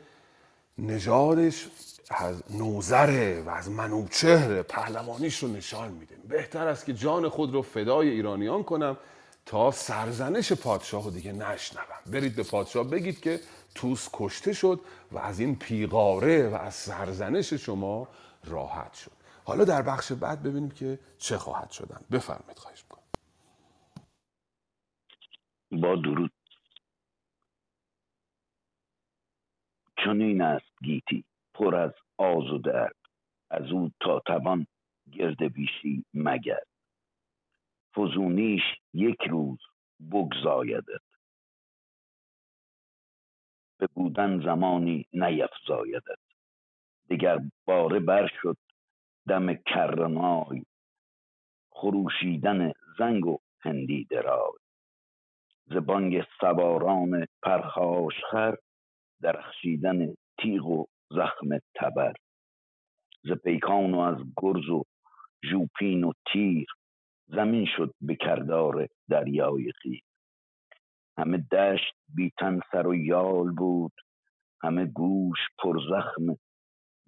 Speaker 2: نژادش از نوزره و از منوچهر پهلوانیش رو نشان میده بهتر است که جان خود رو فدای ایرانیان کنم تا سرزنش پادشاه رو دیگه نشنوم. برید به پادشاه بگید که توس کشته شد و از این پیغاره و از سرزنش شما راحت شد. حالا در بخش بعد ببینیم که چه خواهد شدن. بفرمایید خواهش می‌کنم.
Speaker 12: با درود. چنین است گیتی. پر از آز و درد. از او تا توان گرد بیشی مگر. فزونیش یک روز بگزایدت. به بودن زمانی نیفزایدت. دگر باره بر شد دم کرنای. خروشیدن زنگ و هندی درای. ز بانگ سواران پرخاشخر درخشیدن تیغ و زخم تبر ز پیکان و از گرز و ژوپین و تیر زمین شد به کردار دریای خیر همه دشت بیتن سر و یال بود همه گوش پر زخم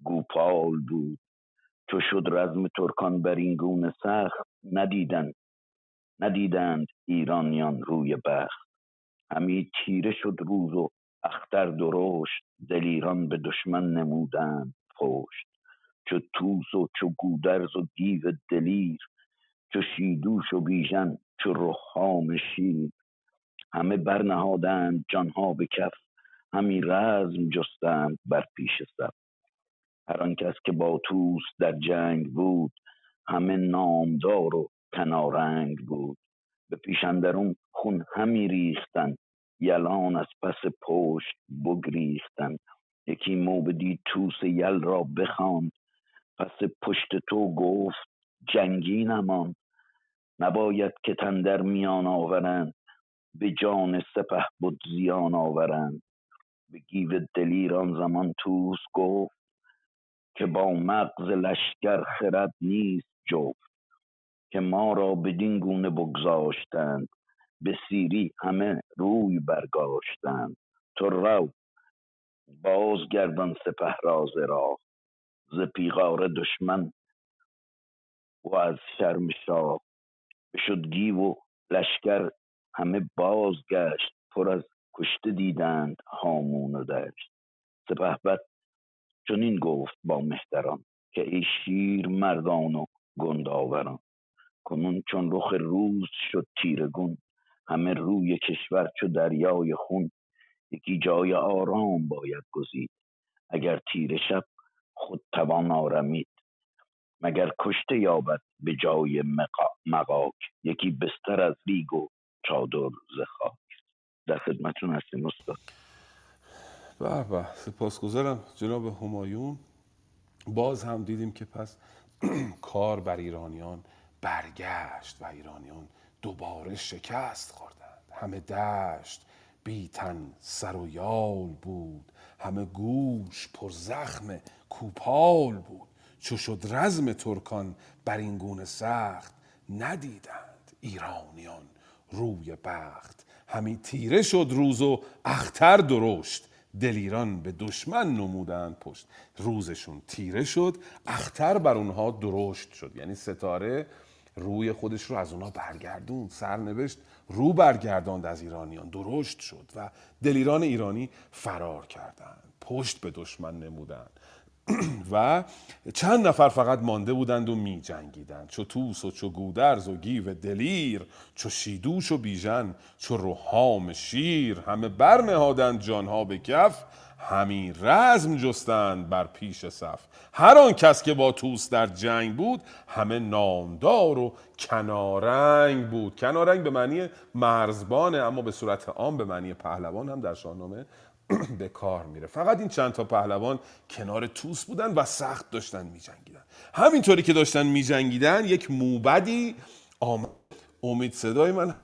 Speaker 12: گوپال بود. چو شد رزم ترکان بر این گونه سخت ندیدند ندیدند ایرانیان روی بخت. همی تیره شد روز و اختر درشت دلیران به دشمن نمودند پشت چو توس و چو گودرز و دیو دلیر چو شیدوش و بیژن چو رخام شیر. همه برنهادند جانها به کف همی رزم جستند بر پیش صف هر آن کس که با توس در جنگ بود همه نامدار و کنارنگ بود. به پیش اندرون خون همی ریختند یلان از پس پشت بگریختند یکی موبدی توس یل را بخواند. پس پشت تو گفت جنگی نماند. نباید که تن در میان آورند. به جان سپه بد زیان آورند. به گیو دلیر آن زمان توس گفت که با مغز لشکر خرد نیست جفت. که ما را بدین گونه بگذاشتند. به سیری همه روی برگاشتند. تو رو بازگردان سپه را. ز راه ز پیغار دشمن و از شرم شاه بشد گیو و لشکر همه بازگشت. پر از کشته دیدند هامون و دشت. سپهبد چنین گفت با مهتران که ای شیر مردان و گنداوران کنون چون رخ روز شد تیرگون همه روی کشور چو دریای خون یکی جای آرام باید گزید. اگر تیره شب خود توان آرمید. مگر کشته یابد به جای مقاک یکی بستر از ریگ و چادر ز خاک. در خدمتتون هستیم استاد.
Speaker 2: به به سپاسگزارم جناب همایون. باز هم دیدیم که پس کار بر ایرانیان برگشت و ایرانیان دوباره شکست خوردند. همه دشت بیتن سر و یال بود. همه گوش پر زخم کوپال بود. چو شد رزم ترکان بر این گونه سخت ندیدند ایرانیان روی بخت. همی تیره شد روز و اختر درشت. دلیران به دشمن نمودند پشت. روزشون تیره شد اختر بر اونها درشت شد. یعنی ستاره روی خودش رو از اونها برگردون سرنوشت رو برگرداند از ایرانیان. درشت شد و دلیران ایرانی فرار کردند. پشت به دشمن نمودند. و چند نفر فقط مانده بودند و می جنگیدند. چو توس و چو گودرز و گیو دلیر چو شیدوش و بیژن چو روحام شیر. همه برنهادند جانها به کف همی رزم جستند بر پیش صف. هر آن کس که با توس در جنگ بود همه نامدار و کنارنگ بود. کنارنگ به معنی مرزبانه اما به صورت عام به معنی پهلوان هم در شاهنامه به کار میره. فقط این چند تا پهلوان کنار توس بودن و سخت داشتن میجنگیدن. همینطوری که داشتن میجنگیدن یک موبدی آمد. امید صدای من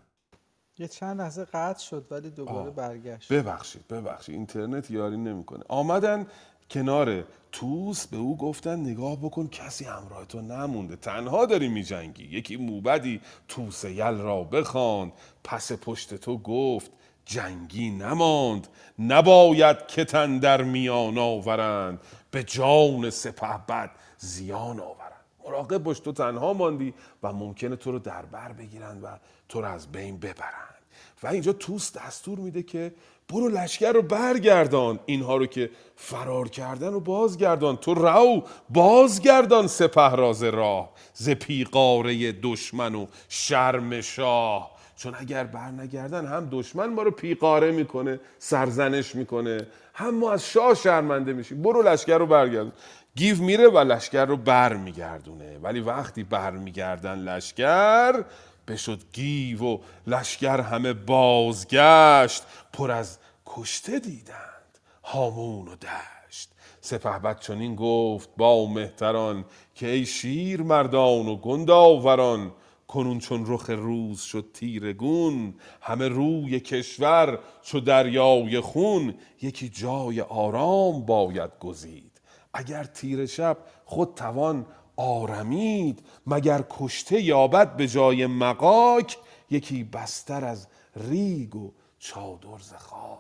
Speaker 1: یه چند لحظه قطع شد ولی دوباره برگشت.
Speaker 2: ببخشید ببخشید. اینترنت یاری نمی‌کنه. آمدن کنار توس به او گفتن نگاه بکن کسی همراه تو نمونده. تنها داری میجنگی. یکی موبدی توس یل را بخواند. پس پشت تو گفت جنگی نماند. نباید که تن در میان آورند. به جان سپه بد زیان آورند. مراقب باش تو تنها ماندی و ممکنه تو رو در بر بگیرند و تو رو از بین ببرند و اینجا توس دستور میده که برو لشکر رو برگردان. اینها رو که فرار کردن و بازگردان. تو رو بازگردان سپه راز راه. ز پیقاره دشمن و شرم شاه. چون اگر بر نگردن هم دشمن ما رو پیقاره می‌کنه سرزنش می‌کنه هم ما از شاه شرمنده میشیم. برو لشکر رو برگردون گیو میره و لشکر رو بر میگردونه ولی وقتی بر میگردن لشکر بشد گیو و لشکر همه بازگشت. پر از کشته دیدند هامون و دشت. سپه چنین گفت با مهتران که ای شیر مردان و گنداوران کنون چون رخ روز شد تیرگون همه روی کشور چو دریای خون یکی جای آرام باید گزید. اگر تیر شب خود توان آرمید مگر کشته یابد به جای مقاک؟ یکی بستر از ریگ و چادر ز خاک.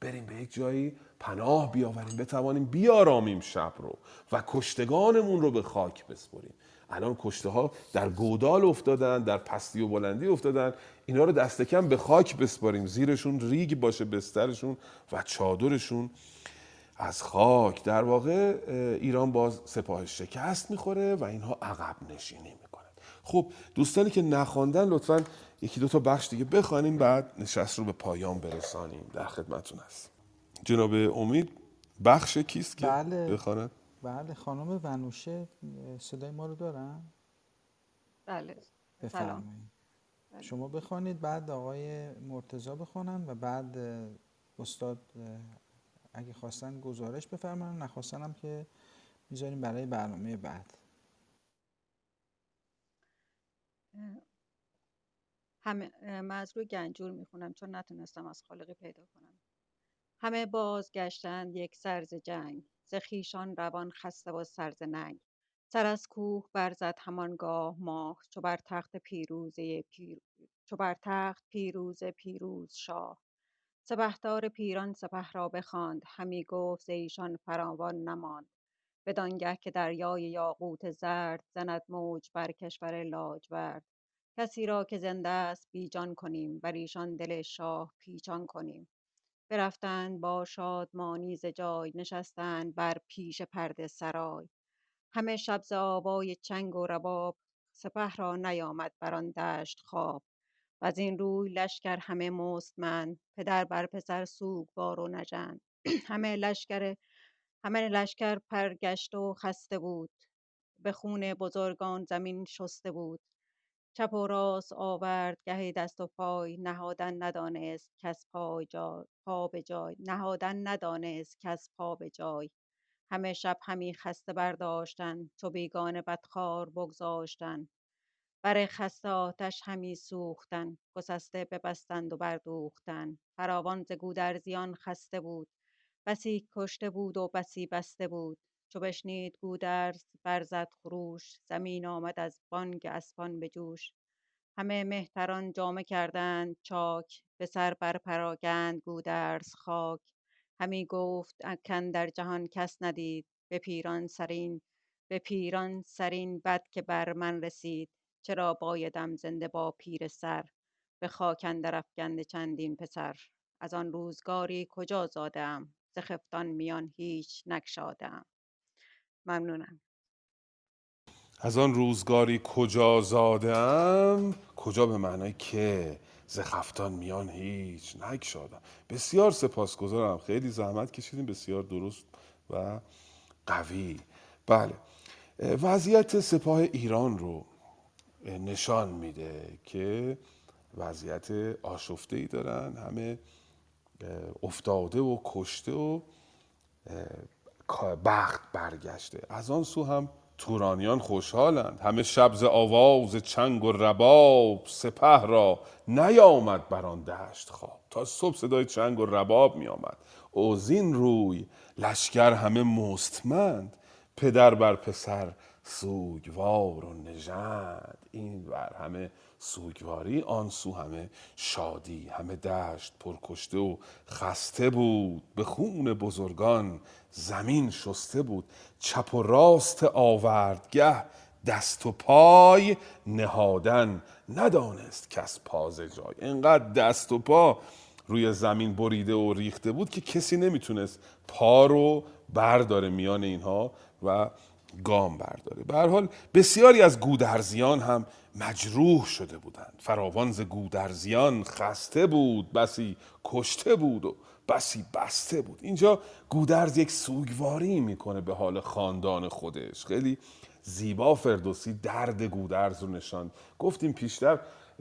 Speaker 2: بریم به یک جایی پناه بیاوریم بتوانیم بیارامیم شب رو و کشتگانمون رو به خاک بسپریم. الان کشته ها در گودال افتادن در پستی و بلندی افتادن. اینا رو دست کم به خاک بسپاریم زیرشون ریگ باشه بسترشون و چادرشون. از خاک. در واقع ایران باز سپاه شکست می‌خوره و اینها عقب نشینی می‌کنن. خب دوستانی که نخواندن لطفا یکی دو تا بخش دیگه بخوانیم بعد نشست رو به پایان برسانیم. در خدمتون هست جناب امید بخش کیست که
Speaker 1: بله.
Speaker 2: بخواند؟
Speaker 1: بله خانم ونوشه صدای ما رو دارن؟
Speaker 14: بله. سلام.
Speaker 1: بفرمایید شما بخوانید بعد آقای مرتزا بخونن و بعد استاد اگه خواستن گزارش بفرماین نخواستن که می‌ذاریم برای برنامه بعد.
Speaker 14: همه من از روی گنجور می‌خونم چون نتونستم از خالقی پیدا کنم. همه بازگشتند یک سرز جنگ ز خویشان روان خسته و سر ز ننگ. سر از کوه برزد همانگاه ماه چو بر تخت پیروزه پیر چو بر تخت پیروز پیروز شاه. سپهدار پیران سپه را بخواند همی گفت ز ایشان فراوان نماند. بدانگه که دریای یاقوت زرد زند موج بر کشور لاجورد. کسی را که زنده است بیجان کنیم بر ایشان دل شاه پیچان کنیم. برفتند با شادمانی ز جای نشستند بر پیش پرده سرای. همه شب ز آوای چنگ و رباب سپه را نیامد بر آن دشت خواب. وزین روی لشکر همه مستمند پدر بر پسر سوگوار و نژند. همه لشکر همه لشکر پرگشته و خسته بود. به خون بزرگان زمین شسته بود. چپ و راست آورد گهی دست و پای نهادن ندانست کس پای جا پا به جای. نهادن ندانست کس پا به جای. همه شب همی خسته برداشتن چو بیگانه بدخوار بگذاشتن. بر خسته آتش همی سوختن گسسته ببستند و بردوختن. فراوان ز گودرزیان خسته بود. بسی کشته بود و بسی بسته بود. چو بشنید گودرز برزد خروش زمین آمد از بانگ اسپان به جوش. همه مهتران جامه کردند چاک به سر برپراگند گودرز خاک. همی گفت کاندر جهان کس ندید به پیران سرین به پیران سرین بد که بر من رسید. چرا بایدم زنده با پیر سر به خاک اندر چندین پسر. از آن روزگاری کجا زاده ام ز خفتان میان هیچ نگشاده ام ممنونم.
Speaker 2: از آن روزگاری کجا زادم کجا به معنای که ز خفتان میان هیچ نگشادم بسیار سپاسگزارم. خیلی زحمت کشیدیم بسیار درست و قوی. بله. وضعیت سپاه ایران رو نشان میده که وضعیت آشفته ای دارن همه افتاده و کشته و بخت برگشته. از آن سو هم تورانیان خوشحالند. همه شب ز آواز چنگ و رباب سپه را نیامد بر آن دشت خواب. تا صبح صدای چنگ و رباب می آمد اوزین روی لشکر همه مستمند. پدر بر پسر سوگوار و نژند این بر همه سوگواری آن سو همه شادی همه دشت پرکشته و خسته بود. به خون بزرگان زمین شسته بود. چپ و راست آوردگه دست و پای نهادن ندانست کس پاز جای. انقدر دست و پا روی زمین بریده و ریخته بود که کسی نمی‌تونست پا رو برداره میان اینها و گام برداره به حال بسیاری از گودرزیان هم مجروح شده بودند. فراوان ز گودرزیان خسته بود بسی کشته بود و بسی بسته بود. اینجا گودرز یک سوگواری می‌کنه به حال خاندان خودش. خیلی زیبا فردوسی درد گودرز رو نشان گفتیم پیشتر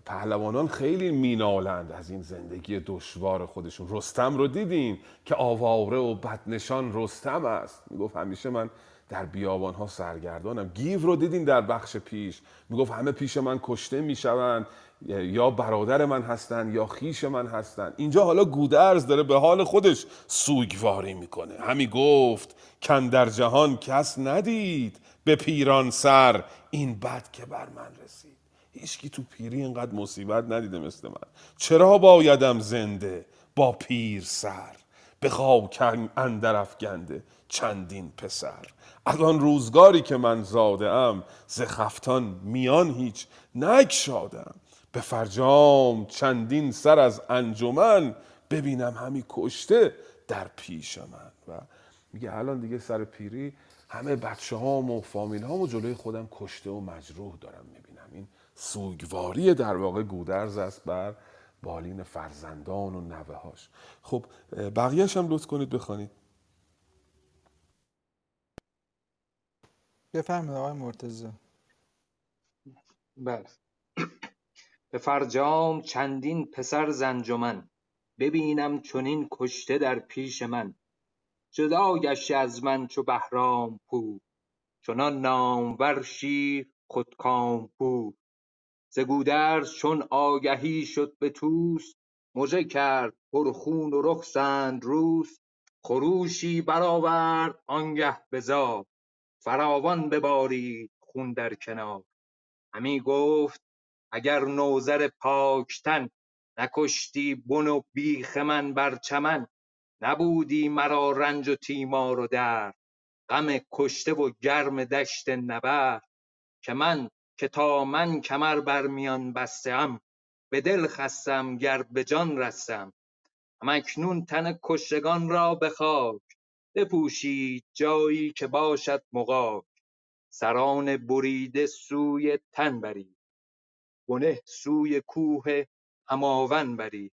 Speaker 2: پهلوانان خیلی مینالند از این زندگی دشوار خودشون. رستم رو دیدین که آواره و بدنشان رستم است. می‌گفت همیشه من در بیابان ها سرگردانم. گیو رو دیدین در بخش پیش؟ می‌گفت همه پیش من کشته می‌شوند. یا برادر من هستن یا خیش من هستن. اینجا حالا گودرز داره به حال خودش سوگواری می‌کنه. همی گفت کن در جهان کس ندید به پیران سر این بد که بر من رسید. هیچکی تو پیری اینقدر مصیبت ندیده مثل من. چرا بایدم زنده با پیر سر؟ به خاک اندر افگنده چندین پسر. از آن روزگاری که من زاده ام ز خفتان میان هیچ نگشادم. به فرجام چندین سر از انجمن ببینم همی کشته در پیش من. و میگه الان دیگه سر پیری همه بچه هام و فامیل هام و جلوی خودم کشته و مجروح دارم می‌بینم. سوگواری در واقع گودرز است بر بالین فرزندان و نوه هاش خب بقیهش هم لطف کنید بخوانید.
Speaker 1: بفرمایید آقای مرتضی.
Speaker 10: بله. به فرجام چندین پسر زنجمن ببینم چنین کشته در پیش من. جدا گشته از من چو بهرام پور چنان نامور شیر خودکام پور. ز گودرز چون آگهی شد به طوس مژه کرد پرخون و رخ سندروس خروشی برآورد آنگه به زار فراوان ببارید خون در کنار. همی گفت اگر نوذر پاکتن نکشتی بن و بیخ من بر چمن نبودی مرا رنج و تیمار و درد غم کشته و گرم دشت نبرد که من که تا من کمر بر میان بسته ام به دل خستم گر به جان رستم. هم اکنون تن کشتگان را به خاک بپوشید جایی که باشد مغاک. سران بریده سوی تن برید بنه سوی کوه هماون برید.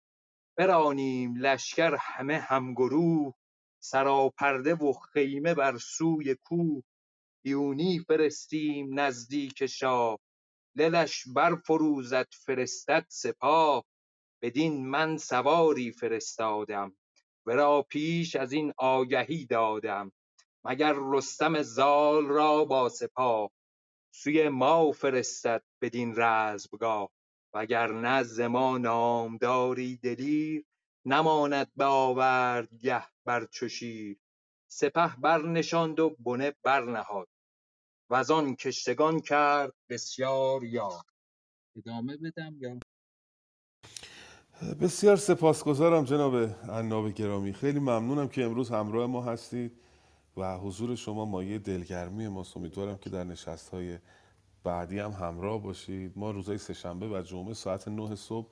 Speaker 10: برانیم لشکر همه همگروه سراپرده و خیمه بر سوی کوه.
Speaker 15: بیونی فرستیم نزدیک شاه. دلش برفروزد فرستد سپاه. بدین من سواری فرستادم. ورا پیش از این آگهی دادم. مگر رستم زال را با سپاه. سوی ما فرستد بدین رزمگاه. وگرنه ز ما نامداری دلیر. نماند به آوردگه بر چو شیر. سپه برنشاند و بنه برنهاد. وزان کشتگان کرد بسیار یاد ادامه بدم یا؟
Speaker 2: بسیار سپاسگزارم جناب عناب گرامی. خیلی ممنونم که امروز همراه ما هستید و حضور شما مایه دلگرمی ماست. امیدوارم که در نشست های بعدی هم همراه باشید. ما روزای سهشنبه و جمعه ساعت 9 صبح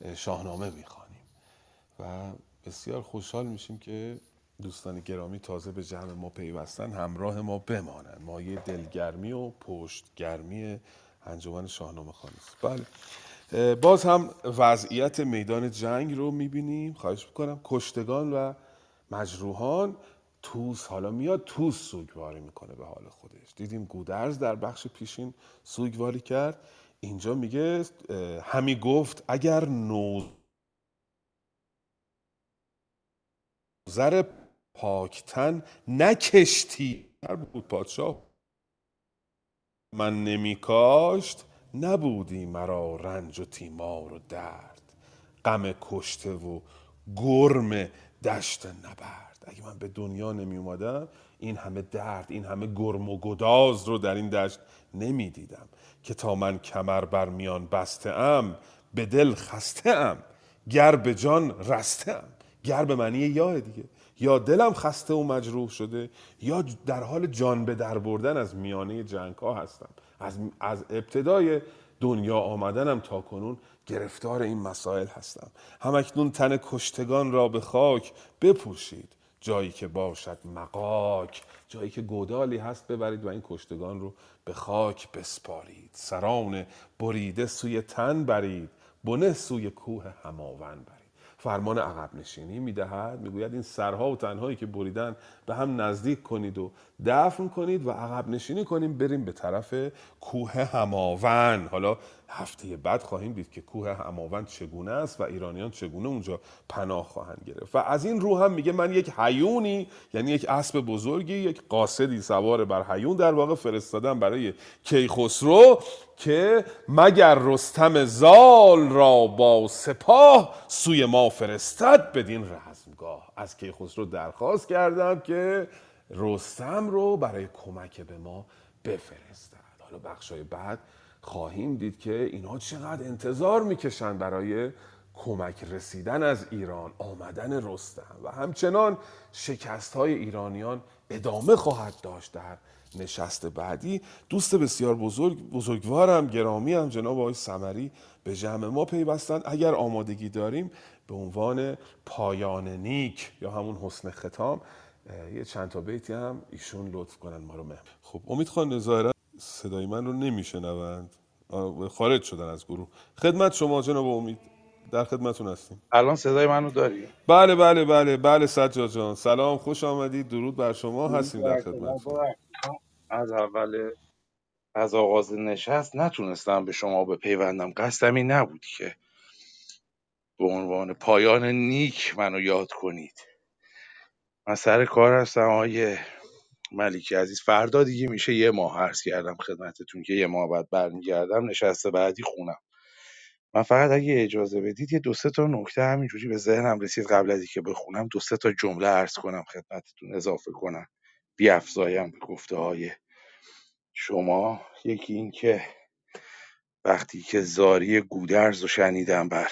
Speaker 2: اه، شاهنامه می‌خوانیم و بسیار خوشحال میشیم که دوستان گرامی تازه به جمع ما پیوستن همراه ما بمانند مایه دلگرمی و پشتگرمی انجمن شاهنامه خانی بله. باز هم وضعیت میدان جنگ رو می‌بینیم. خواهش می‌کنم کشتگان و مجروحان توس حالا میاد توس سوگواری می‌کنه به حال خودش. دیدیم گودرز در بخش پیشین سوگواری کرد. اینجا میگه همی گفت اگر نوذر پاکتن نکشتی. بود پادشاه. من نمی کاشت نبودی مرا رنج و تیمار و درد. غم کشته و گرم دشت نبرد. اگه من به دنیا نمی اومدم این همه درد این همه گرم و گداز رو در این دشت نمی دیدم. که تا من کمر بر میان بسته ام به دل خسته ام. گر به جان رسته ام. گر به معنی یا دیگه. یا دلم خسته و مجروح شده یا در حال جان به در بردن از میانه جنگ ها هستم. از, از ابتدای دنیا آمدنم تا کنون گرفتار این مسائل هستم. همکنون تن کشتگان را به خاک بپوشید. جایی که باشد مقاک جایی که گودالی هست ببرید و این کشتگان رو به خاک بسپارید. سران بریده سوی تن برید بنه سوی کوه هماون برید. فرمان عقب نشینی می‌دهد. می‌گوید این سرها و تنهایی که بریدن به هم نزدیک کنید و دفن کنید و عقب نشینی کنیم بریم به طرف کوه هماون. حالا هفته بعد خواهیم دید که کوه هماون چگونه است و ایرانیان چگونه اونجا پناه خواهند گرفت. و از این رو هم میگه من یک حیونی یعنی یک اسب بزرگی یک قاصدی سوار بر حیون در واقع فرستادم برای کیخسرو که مگر رستم زال را با سپاه سوی ما فرستد؟ بدین رزمگاه. از کیخسرو درخواست کردم که رستم رو برای کمک به ما بفرستد. حالا بخشای بعد خواهیم دید که اینها چقدر انتظار می‌کشند برای کمک رسیدن از ایران آمدن رستم. و همچنان شکست های ایرانیان ادامه خواهد داشت در نشست بعدی. دوست بسیار بزرگ بزرگوارم گرامی هم جناب آقای سمری به جمع ما پیوستند. اگر آمادگی داریم به عنوان پایان نیک یا همون حسن ختام یه چند تا بیتی هم ایشون لطف کنن ما رو مهم. خب امید خان ظاهرا صدای من رو نمیشنوند. خارج شدن از گروه. خدمت شما جناب امید. در خدمتون هستیم.
Speaker 16: الان صدای منو داری؟
Speaker 2: بله بله بله. بله سجاد جان. سلام خوش آمدید. درود بر شما. هستیم در خدمتتون.
Speaker 16: از اول از آغاز نشست نتونستم به شما بپیوندم. قصدم این نبود که به عنوان پایان نیک منو یاد کنید. من سر کار هستم. آقای ملیکی عزیز فردا دیگه میشه یه ماه عرض کردم خدمتتون که یه ماه بعد برمیگردم. نشسته بعدی خونم. من فقط اگه اجازه بدید یه دو سه تا نکته همینجوری به ذهنم رسید قبل از اینکه بخونم دو سه تا جمله عرض کنم خدمتتون اضافه کنم. بیافزایم به گفته های شما. یکی این که وقتی که زاری گودرز رو شنیدم بر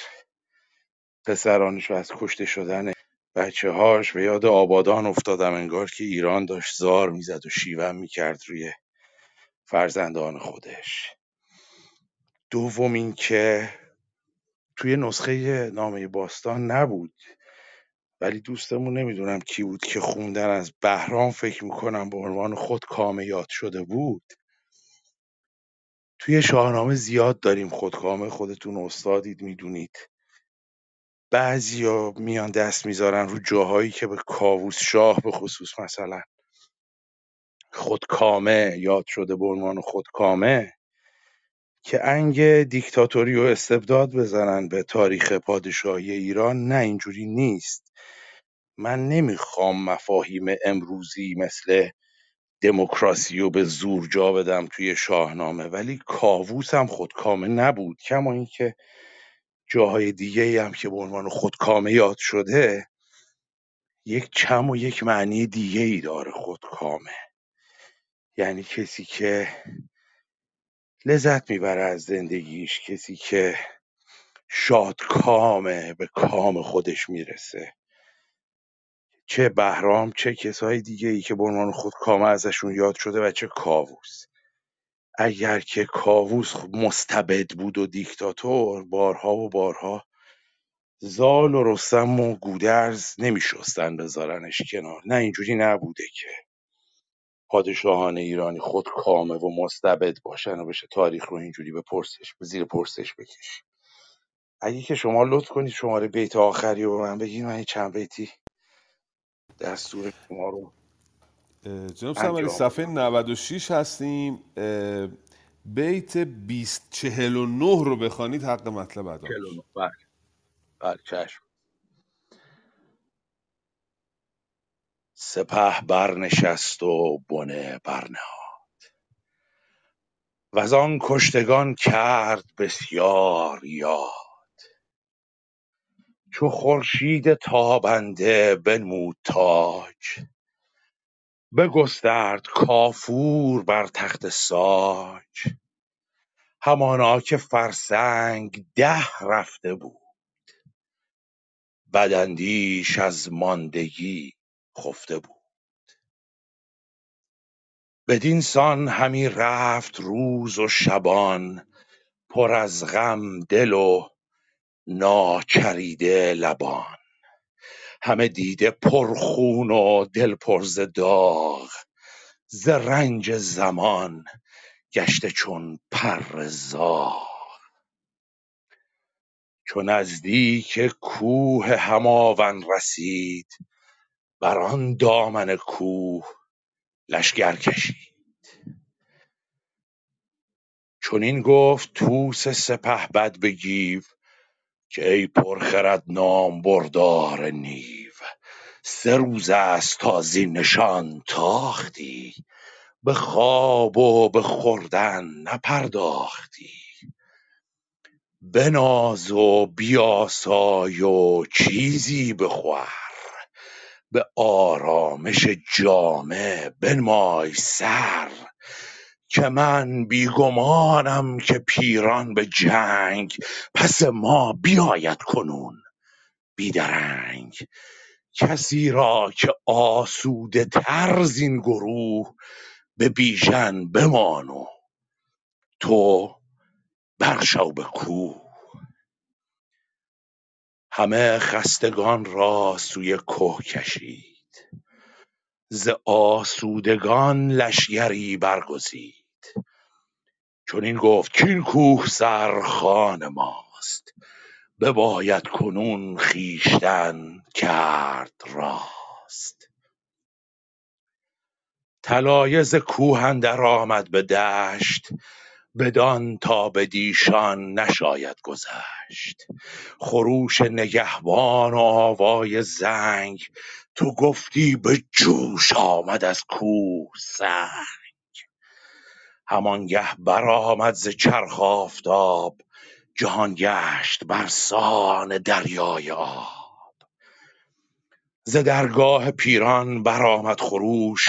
Speaker 16: پسرانش و از کشته شدن بچه هاش به یاد آبادان افتادم انگار که ایران داشت زار می‌زد و شیون می‌کرد روی فرزندان خودش. دوم این که توی نسخه نامه باستان نبود ولی دوستمون نمی‌دونم کی بود که خوندن از بهرام فکر می‌کنم به عنوان خود کامه یاد شده بود. توی شاهنامه زیاد داریم خودکامه خودتون استادید می‌دونید. بعضیا میان دست می‌ذارن رو جاهایی که به کاووس شاه به خصوص مثلا. خودکامه یاد شده به عنوان خودکامه که انگ دیکتاتوری و استبداد بزنن به تاریخ پادشاهی ایران نه اینجوری نیست. من نمی‌خوام مفاهیم امروزی مثل دموکراسی رو به زور جا بدم توی شاهنامه ولی کاووس هم خودکامه نبود کما اینکه جاهای دیگه هم که به عنوان خودکامه یاد شده یک چم و یک معنی دیگه ای داره خودکامه یعنی کسی که لذت می‌بره از زندگیش کسی که شادکامه به کام خودش می‌رسه. چه بهرام چه کسای دیگه ای که به عنوان خودکامه ازشون یاد شده و چه کاووس. اگر که کاووس مستبد بود و دیکتاتور بارها و بارها زال و رستم و گودرز نمیشستن بذارنش کنار. نه اینجوری نبوده که پادشاهان ایرانی خود کامه و مستبد باشن و بشه تاریخ رو اینجوری به پرسش به زیر پرسش بکش. اگه که شما لطف کنید شماره بیت آخری رو به من بگید من چند بیتی دستور شما رو
Speaker 2: جناب
Speaker 16: انجام
Speaker 2: صفحه
Speaker 16: بدم
Speaker 2: 96 هستیم. بیت 2049 رو بخوانید حق مطلب ادا میشه.
Speaker 16: 49 بله. بله چشم. سپه برنشست و بنه برنهاد. وزان کشتگان کرد بسیار یاد. چو خورشید تابنده بنمود تاج. بگسترد کافور بر تخت ساج. همانا که فرسنگ ده رفته بود. بداندیش از ماندگی خفته بود. بدین سان همی رفت روز و شبان پر از غم دل و ناچریده لبان. همه دیده پرخون و دل پر ز داغ. ز رنج زمان گشته چون پر زاغ. چو نزدیک کوه هماون رسید بر آن دامن کوه لشکر کشید. چنین گفت طوس سپهبد به گیو که ای پرخرد نامبردار نیو سه روز است تا زین نشان تاختی به خواب و به خوردن نپرداختی. بناز و بیاسای و چیزی بخور به آرامش جامه بنمای سر. که من بیگمانم که پیران به جنگ پس ما بیاید کنون. بیدرنگ کسی را که آسوده تر زین گروه به بیژن بمان و تو برشو به کوه. همه خستگان را سوی که کشید. ز آسودگان لشکری برگزید. چنین گفت کاین کوهسر خان ماست بباید کنون خویشتن کرد راست. طلایه ز کوه اندر آمد به دشت بدان تا بدیشان نشاید گذشت. خروش نگهبان و آوای زنگ تو گفتی به جوش آمد از کوه سنگ. همانگه برآمد ز چرخ آفتاب جهان گشت برسان دریای آب. ز درگاه پیران برآمد خروش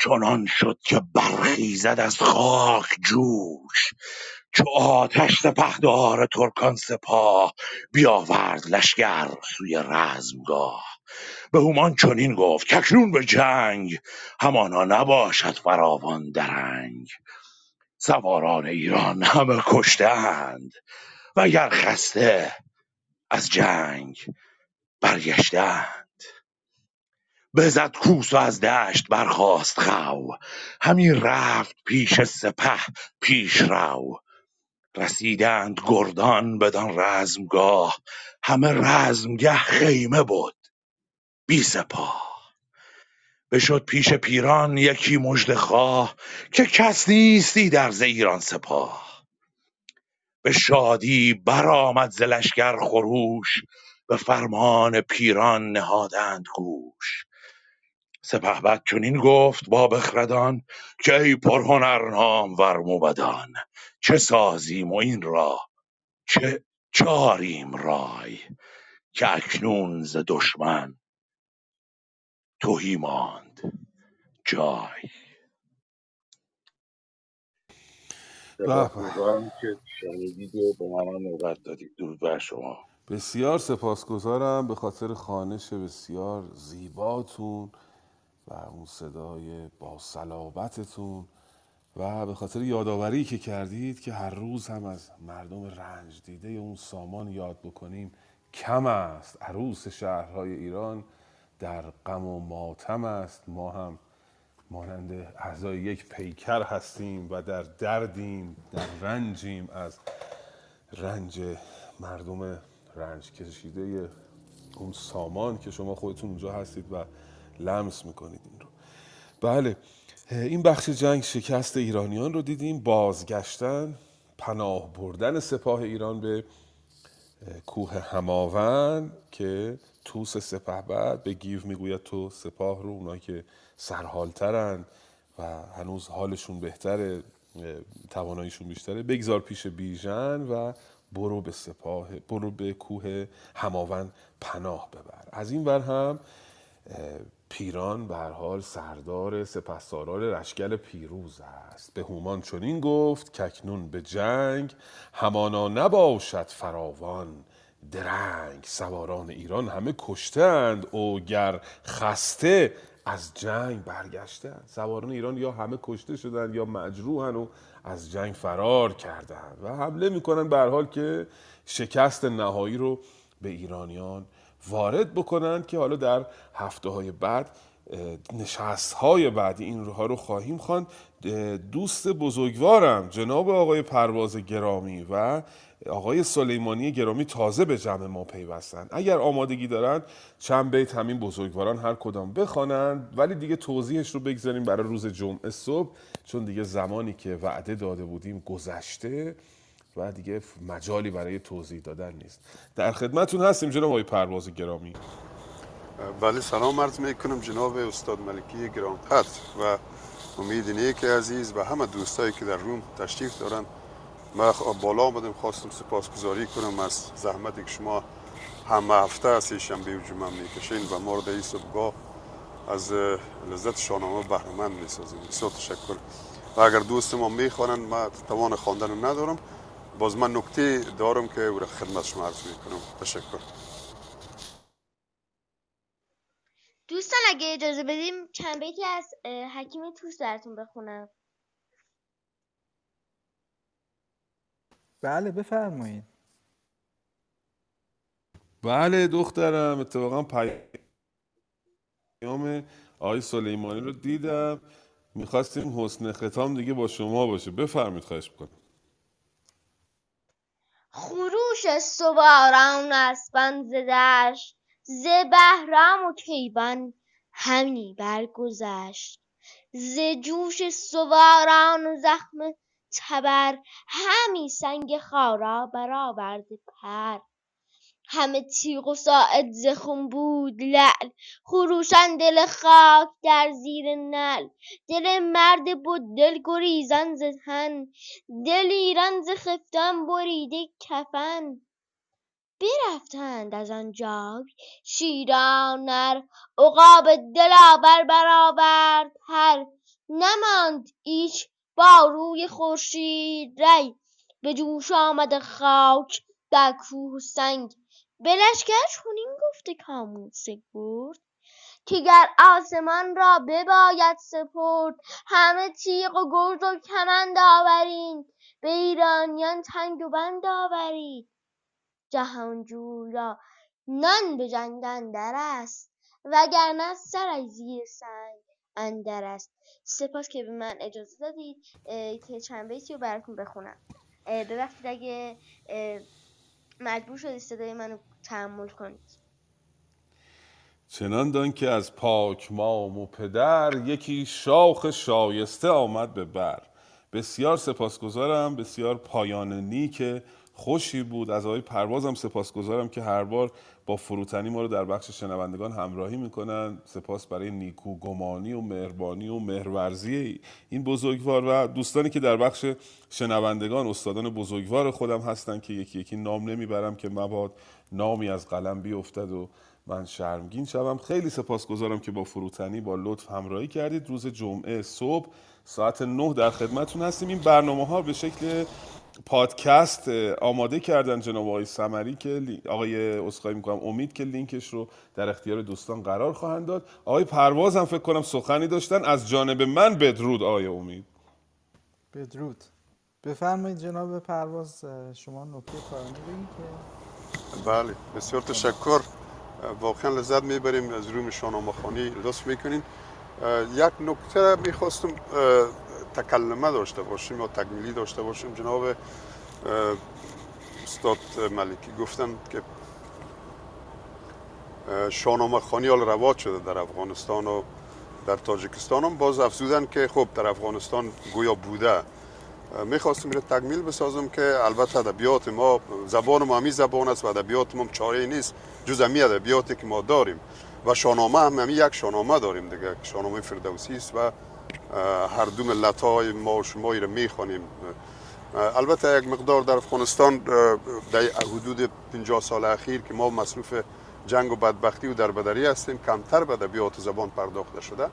Speaker 16: چنان شد که برخیزد از خاک جوش. چو آتش سپهدار ترکان سپاه بیاورد لشکر سوی رزمگاه. به هومان چنین گفت کاکنون به جنگ همانا نباشد فراوان درنگ. سواران ایران همه کشته اند وگر خسته از جنگ برگشته بزد کوس و از دشت برخاست خو همی رفت پیش سپه پیش رو. رسیدند گردان بدان رزمگاه همه رزمگه خیمه بد. بی سپاه. بشد پیش پیران یکی مژده خواه که کس نیستی در ز ایران سپاه. به شادی برآمد ز لشکر خروش به فرمان پیران نهادند گوش. سپهبد چنین گفت با بخردان که ای پرهنر نامور موبدان چه سازیم و این را چه چاریم رای که اکنون ز دشمن تهی ماند. جای.
Speaker 2: به به.
Speaker 16: سپاسگزارم که شنیدید و به منم نوبت دادید. درود بر شما.
Speaker 2: بسیار سپاسگزارم. به خاطر خانش بسیار زیباتون و اون صدای با صلابتتون و به خاطر یادآوری که کردید که هر روز هم از مردم رنج دیده اون سامان یاد بکنیم کم است. عروس شهرهای ایران در غم و ماتم است. ما هم مانند اعضای یک پیکر هستیم و در دردیم در رنجیم از رنج مردم رنج کشیده اون سامان که شما خودتون اونجا هستید و لمس می‌کنید این رو. بله این بخش جنگ شکست ایرانیان رو دیدیم. بازگشتن پناه بردن سپاه ایران به کوه هماون که توس سپهبد به گیو می‌گوید تو سپاه رو اونایی که سرحالترن و هنوز حالشون بهتره تواناییشون بیشتره بگذار پیش بیژن و برو به سپاه برو به کوه هماون پناه ببر. از این ور هم پیران به حال سردار سپهسالار لشکر پیروز است. به هومان چنین گفت ککنون به جنگ همانا نباشد فراوان درنگ. سواران ایران همه کشتند او گر خسته از جنگ برگشتند. سواران ایران یا همه کشته شدند یا مجروحن و از جنگ فرار کردند. و حمله می‌کنن به حال که شکست نهایی رو به ایرانیان وارد بکنند که حالا در هفته های بعد نشست های بعدی این روها رو خواهیم خواند. دوست بزرگوارم جناب آقای پرواز گرامی و آقای سلیمانی گرامی تازه به جمع ما پیوستند اگر آمادگی دارند چند بیت همین بزرگواران هر کدام بخوانند ولی دیگه توضیحش رو بگذاریم برای روز جمعه صبح چون دیگه زمانی که وعده داده بودیم گذشته. و دیگه مجالی برای توضیح دادن نیست. در خدمتون هستیم جناب آقای پرواز گرامی.
Speaker 17: بله سلام عرض می کنم جناب استاد ملکی گران قدر و امید نیک عزیز و همه دوستایی که در روم تشریف دارن. خ- بالا آمدم خواستم سپاسگزاری کنم از زحمتی که شما همه هفته از شنبه و جمعه می‌کشین و ما رو در این صبحگاه از لذت شاهنامه بهرمند می‌سازیم بسیار تشکر. و اگر دوست ما می‌خوانند من توان خواندن ندارم. باز من نکته دارم که او را خدمت شما عرض می‌کنم. تشکر.
Speaker 18: دوستان اگه اجازه بدیم چند بیتی از حکیم توس براتون بخونم.
Speaker 1: بله بفرمایید.
Speaker 2: بله دخترم اتفاقا پیام آقای سلیمانی رو دیدم. می‌خواستیم حسن ختام دیگه با شما باشه. بفرمید خواهش می‌کنم.
Speaker 18: خروش سواران اسبان ز دشت ز بهرام و کیوان همی برگذشت. ز جوش سواران و زخم تبر همی سنگ خارا برآورده پر. همه تیغ و ساعد بود لعل. خروشان دل خاک در زیر نعل. دل مرد بد دل گریزان ز تن. دلیران ز خفتان بریده کفن. برفتند از آن جای شیران نر عقاب دلاور برآورد پر نماند ایچ با روی خورشید ری به جوش آمد خاک در کوه سنگ. به لشکرش چنین گفته کاموس گرد که گر آسمان را بباید سپرد همه تیغ و گرز و کمند آورید به ایرانیان تنگ و بند آورید. جهانجوی را نان به جنگ اندر است وگرنه سرش زیر سنگ اندر است. سپاس که به من اجازه دادید که چند بیتی رو براتون بخونم. ببخشید اگه مجبور شدید صدای منو تحمل کنید
Speaker 2: چنان دان که از پاک مام و پدر یکی شاخ شایسته آمد به بر. بسیار سپاسگزارم بسیار پایان نیک خوشی بود. از آقای پروازم سپاسگزارم که هر بار با فروتنی ما رو در بخش شنوندگان همراهی می‌کنن. سپاس برای نیکو گمانی و مهربانی و مهرورزی این بزرگوار و دوستانی که در بخش شنوندگان استادان بزرگوار خودم هستن که یکی یکی نام نمی‌برم که مباد نامی از قلم بیفتد و من شرمگین شوم. خیلی سپاسگزارم که با فروتنی با لطف همراهی کردید. روز جمعه صبح ساعت 9 در خدمتون هستیم. این برنامه ها به شکل پادکست آماده کردن جناب آقای سمری که آقای اسخای می‌کنم امید که لینکش رو در اختیار دوستان قرار خواهند داد. آقای پرواز هم فکر کنم سخنی داشتن. از جانب من بدرود آقای امید.
Speaker 1: بدرود. بفرمایید جناب پرواز شما نکته پایانی بگید که
Speaker 17: بله بسیار تشکر. واقعا لذت می‌بریم از روم شاهنامه خانی لطف می‌کنین. یک نکته می‌خواستم تکلمه داشته باشیم یا تکمیلی داشته باشیم جناب استاد ملکی گفتن که اه، شاهنامه خانی حال رواج شده در افغانستان و در تاجیکستان هم باز افزودن که خب در افغانستان گویا بوده می‌خواستم رو تکمیل بسازم که البته ادبیات ما زبان ما همی زبان است و ادبیات ما چاره نیست جز همی ادبیاتی که ما داریم و شاهنامه هم همی یک شاهنامه داریم دیگه شاهنامه فردوسی است و هر دو ملت های ما و شما رو می‌خوانیم. البته یک مقدار در افغانستان در حدود 50 سال اخیر که ما مصروف جنگ و بدبختی و دربدری هستیم کمتر به ادبیات زبان پرداخته شده.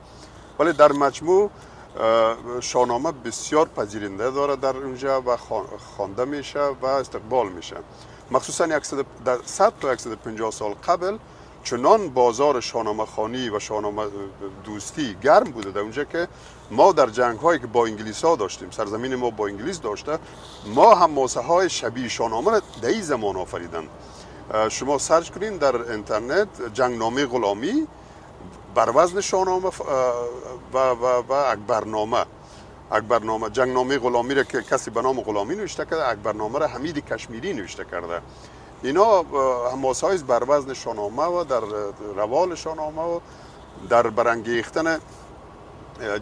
Speaker 17: ولی در مجموع اه، شاهنامه بسیار پذیرنده داره در اونجا و خوان- خوانده میشه و استقبال میشه. مخصوصا 100 در 100 تا 150 سال قبل چنان بازار شاهنامه خانی و شاهنامه دوستی گرم بوده در اونجا که ما در جنگ هایی که با انگلیس ها داشتیم سرزمین ما با انگلیس داشته ما هم ماسه های شبیه شاهنامه را در زمان آفریدن. شما سرچ کنین در اینترنت جنگنامه غلامی بر وزن شاهنامه و, و, و اکبرنامه. اکبرنامه جنگنامه غلامی را که کسی به نام غلامی نوشته کرده اکبرنامه را حمید کشمیری نوشته کرده. اینا هماسه های بر وزن شاهنامه و در روال شاهنامه و در برانگیختن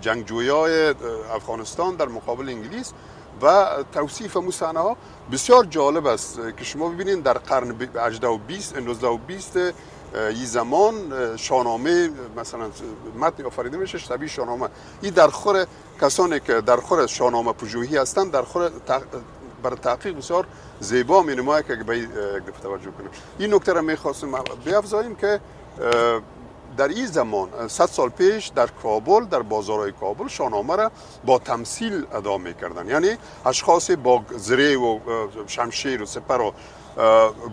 Speaker 17: جنگجوی های افغانستان در مقابل انگلیس و توصیف مو صحنه ها. بسیار جالب است که شما ببینید در قرن 18 و 20 19 و 20 این زمان شاهنامه مثلا متن آفریده میشه شبیه شاهنامه. این در خور کسانی که در خور شاهنامه پژوهی هستند در خور تق... بر تحقیق بسیار زیبا می که به توجه کنیم این نکته را می‌خواستم بیافزاییم که در این زمان صد سال پیش در کابل در بازارهای کابل شاهنامه را با تمثیل ادا می‌کردن. یعنی اشخاص با زره و شمشیر و سپر و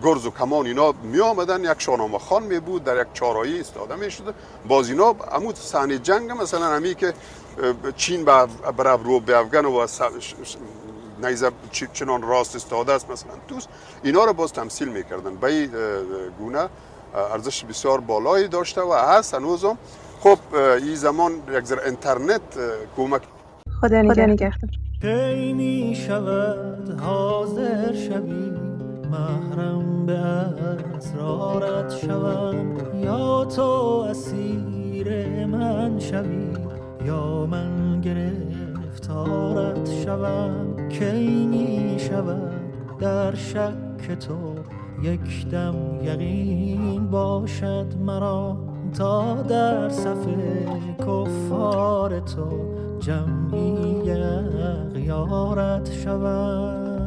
Speaker 17: گرز و کمان اینا می آمدن یک شاهنامه خان می بود در یک چارایی استاده می شده باز اینا عمود صحنه جنگ مثلا همی که چین به بر رو به افغان و نیزه چنان راست استاده است مثلا توس اینا رو باز تمثیل می‌کردن. به گونه ارزش بسیار بالایی داشته و هست هنوز هم خب این زمان یک ذره اینترنت کمک
Speaker 5: خدا نگهدار.
Speaker 19: کی می شود حاضر شوی محرم به اسرارت شوم یا تو اسیر من شوی یا من گرفتارت شوم. کی می شود در شک تو؟ یک دم یقین باشد مرا تا در صف کفار تو جمعی اغیارت شوم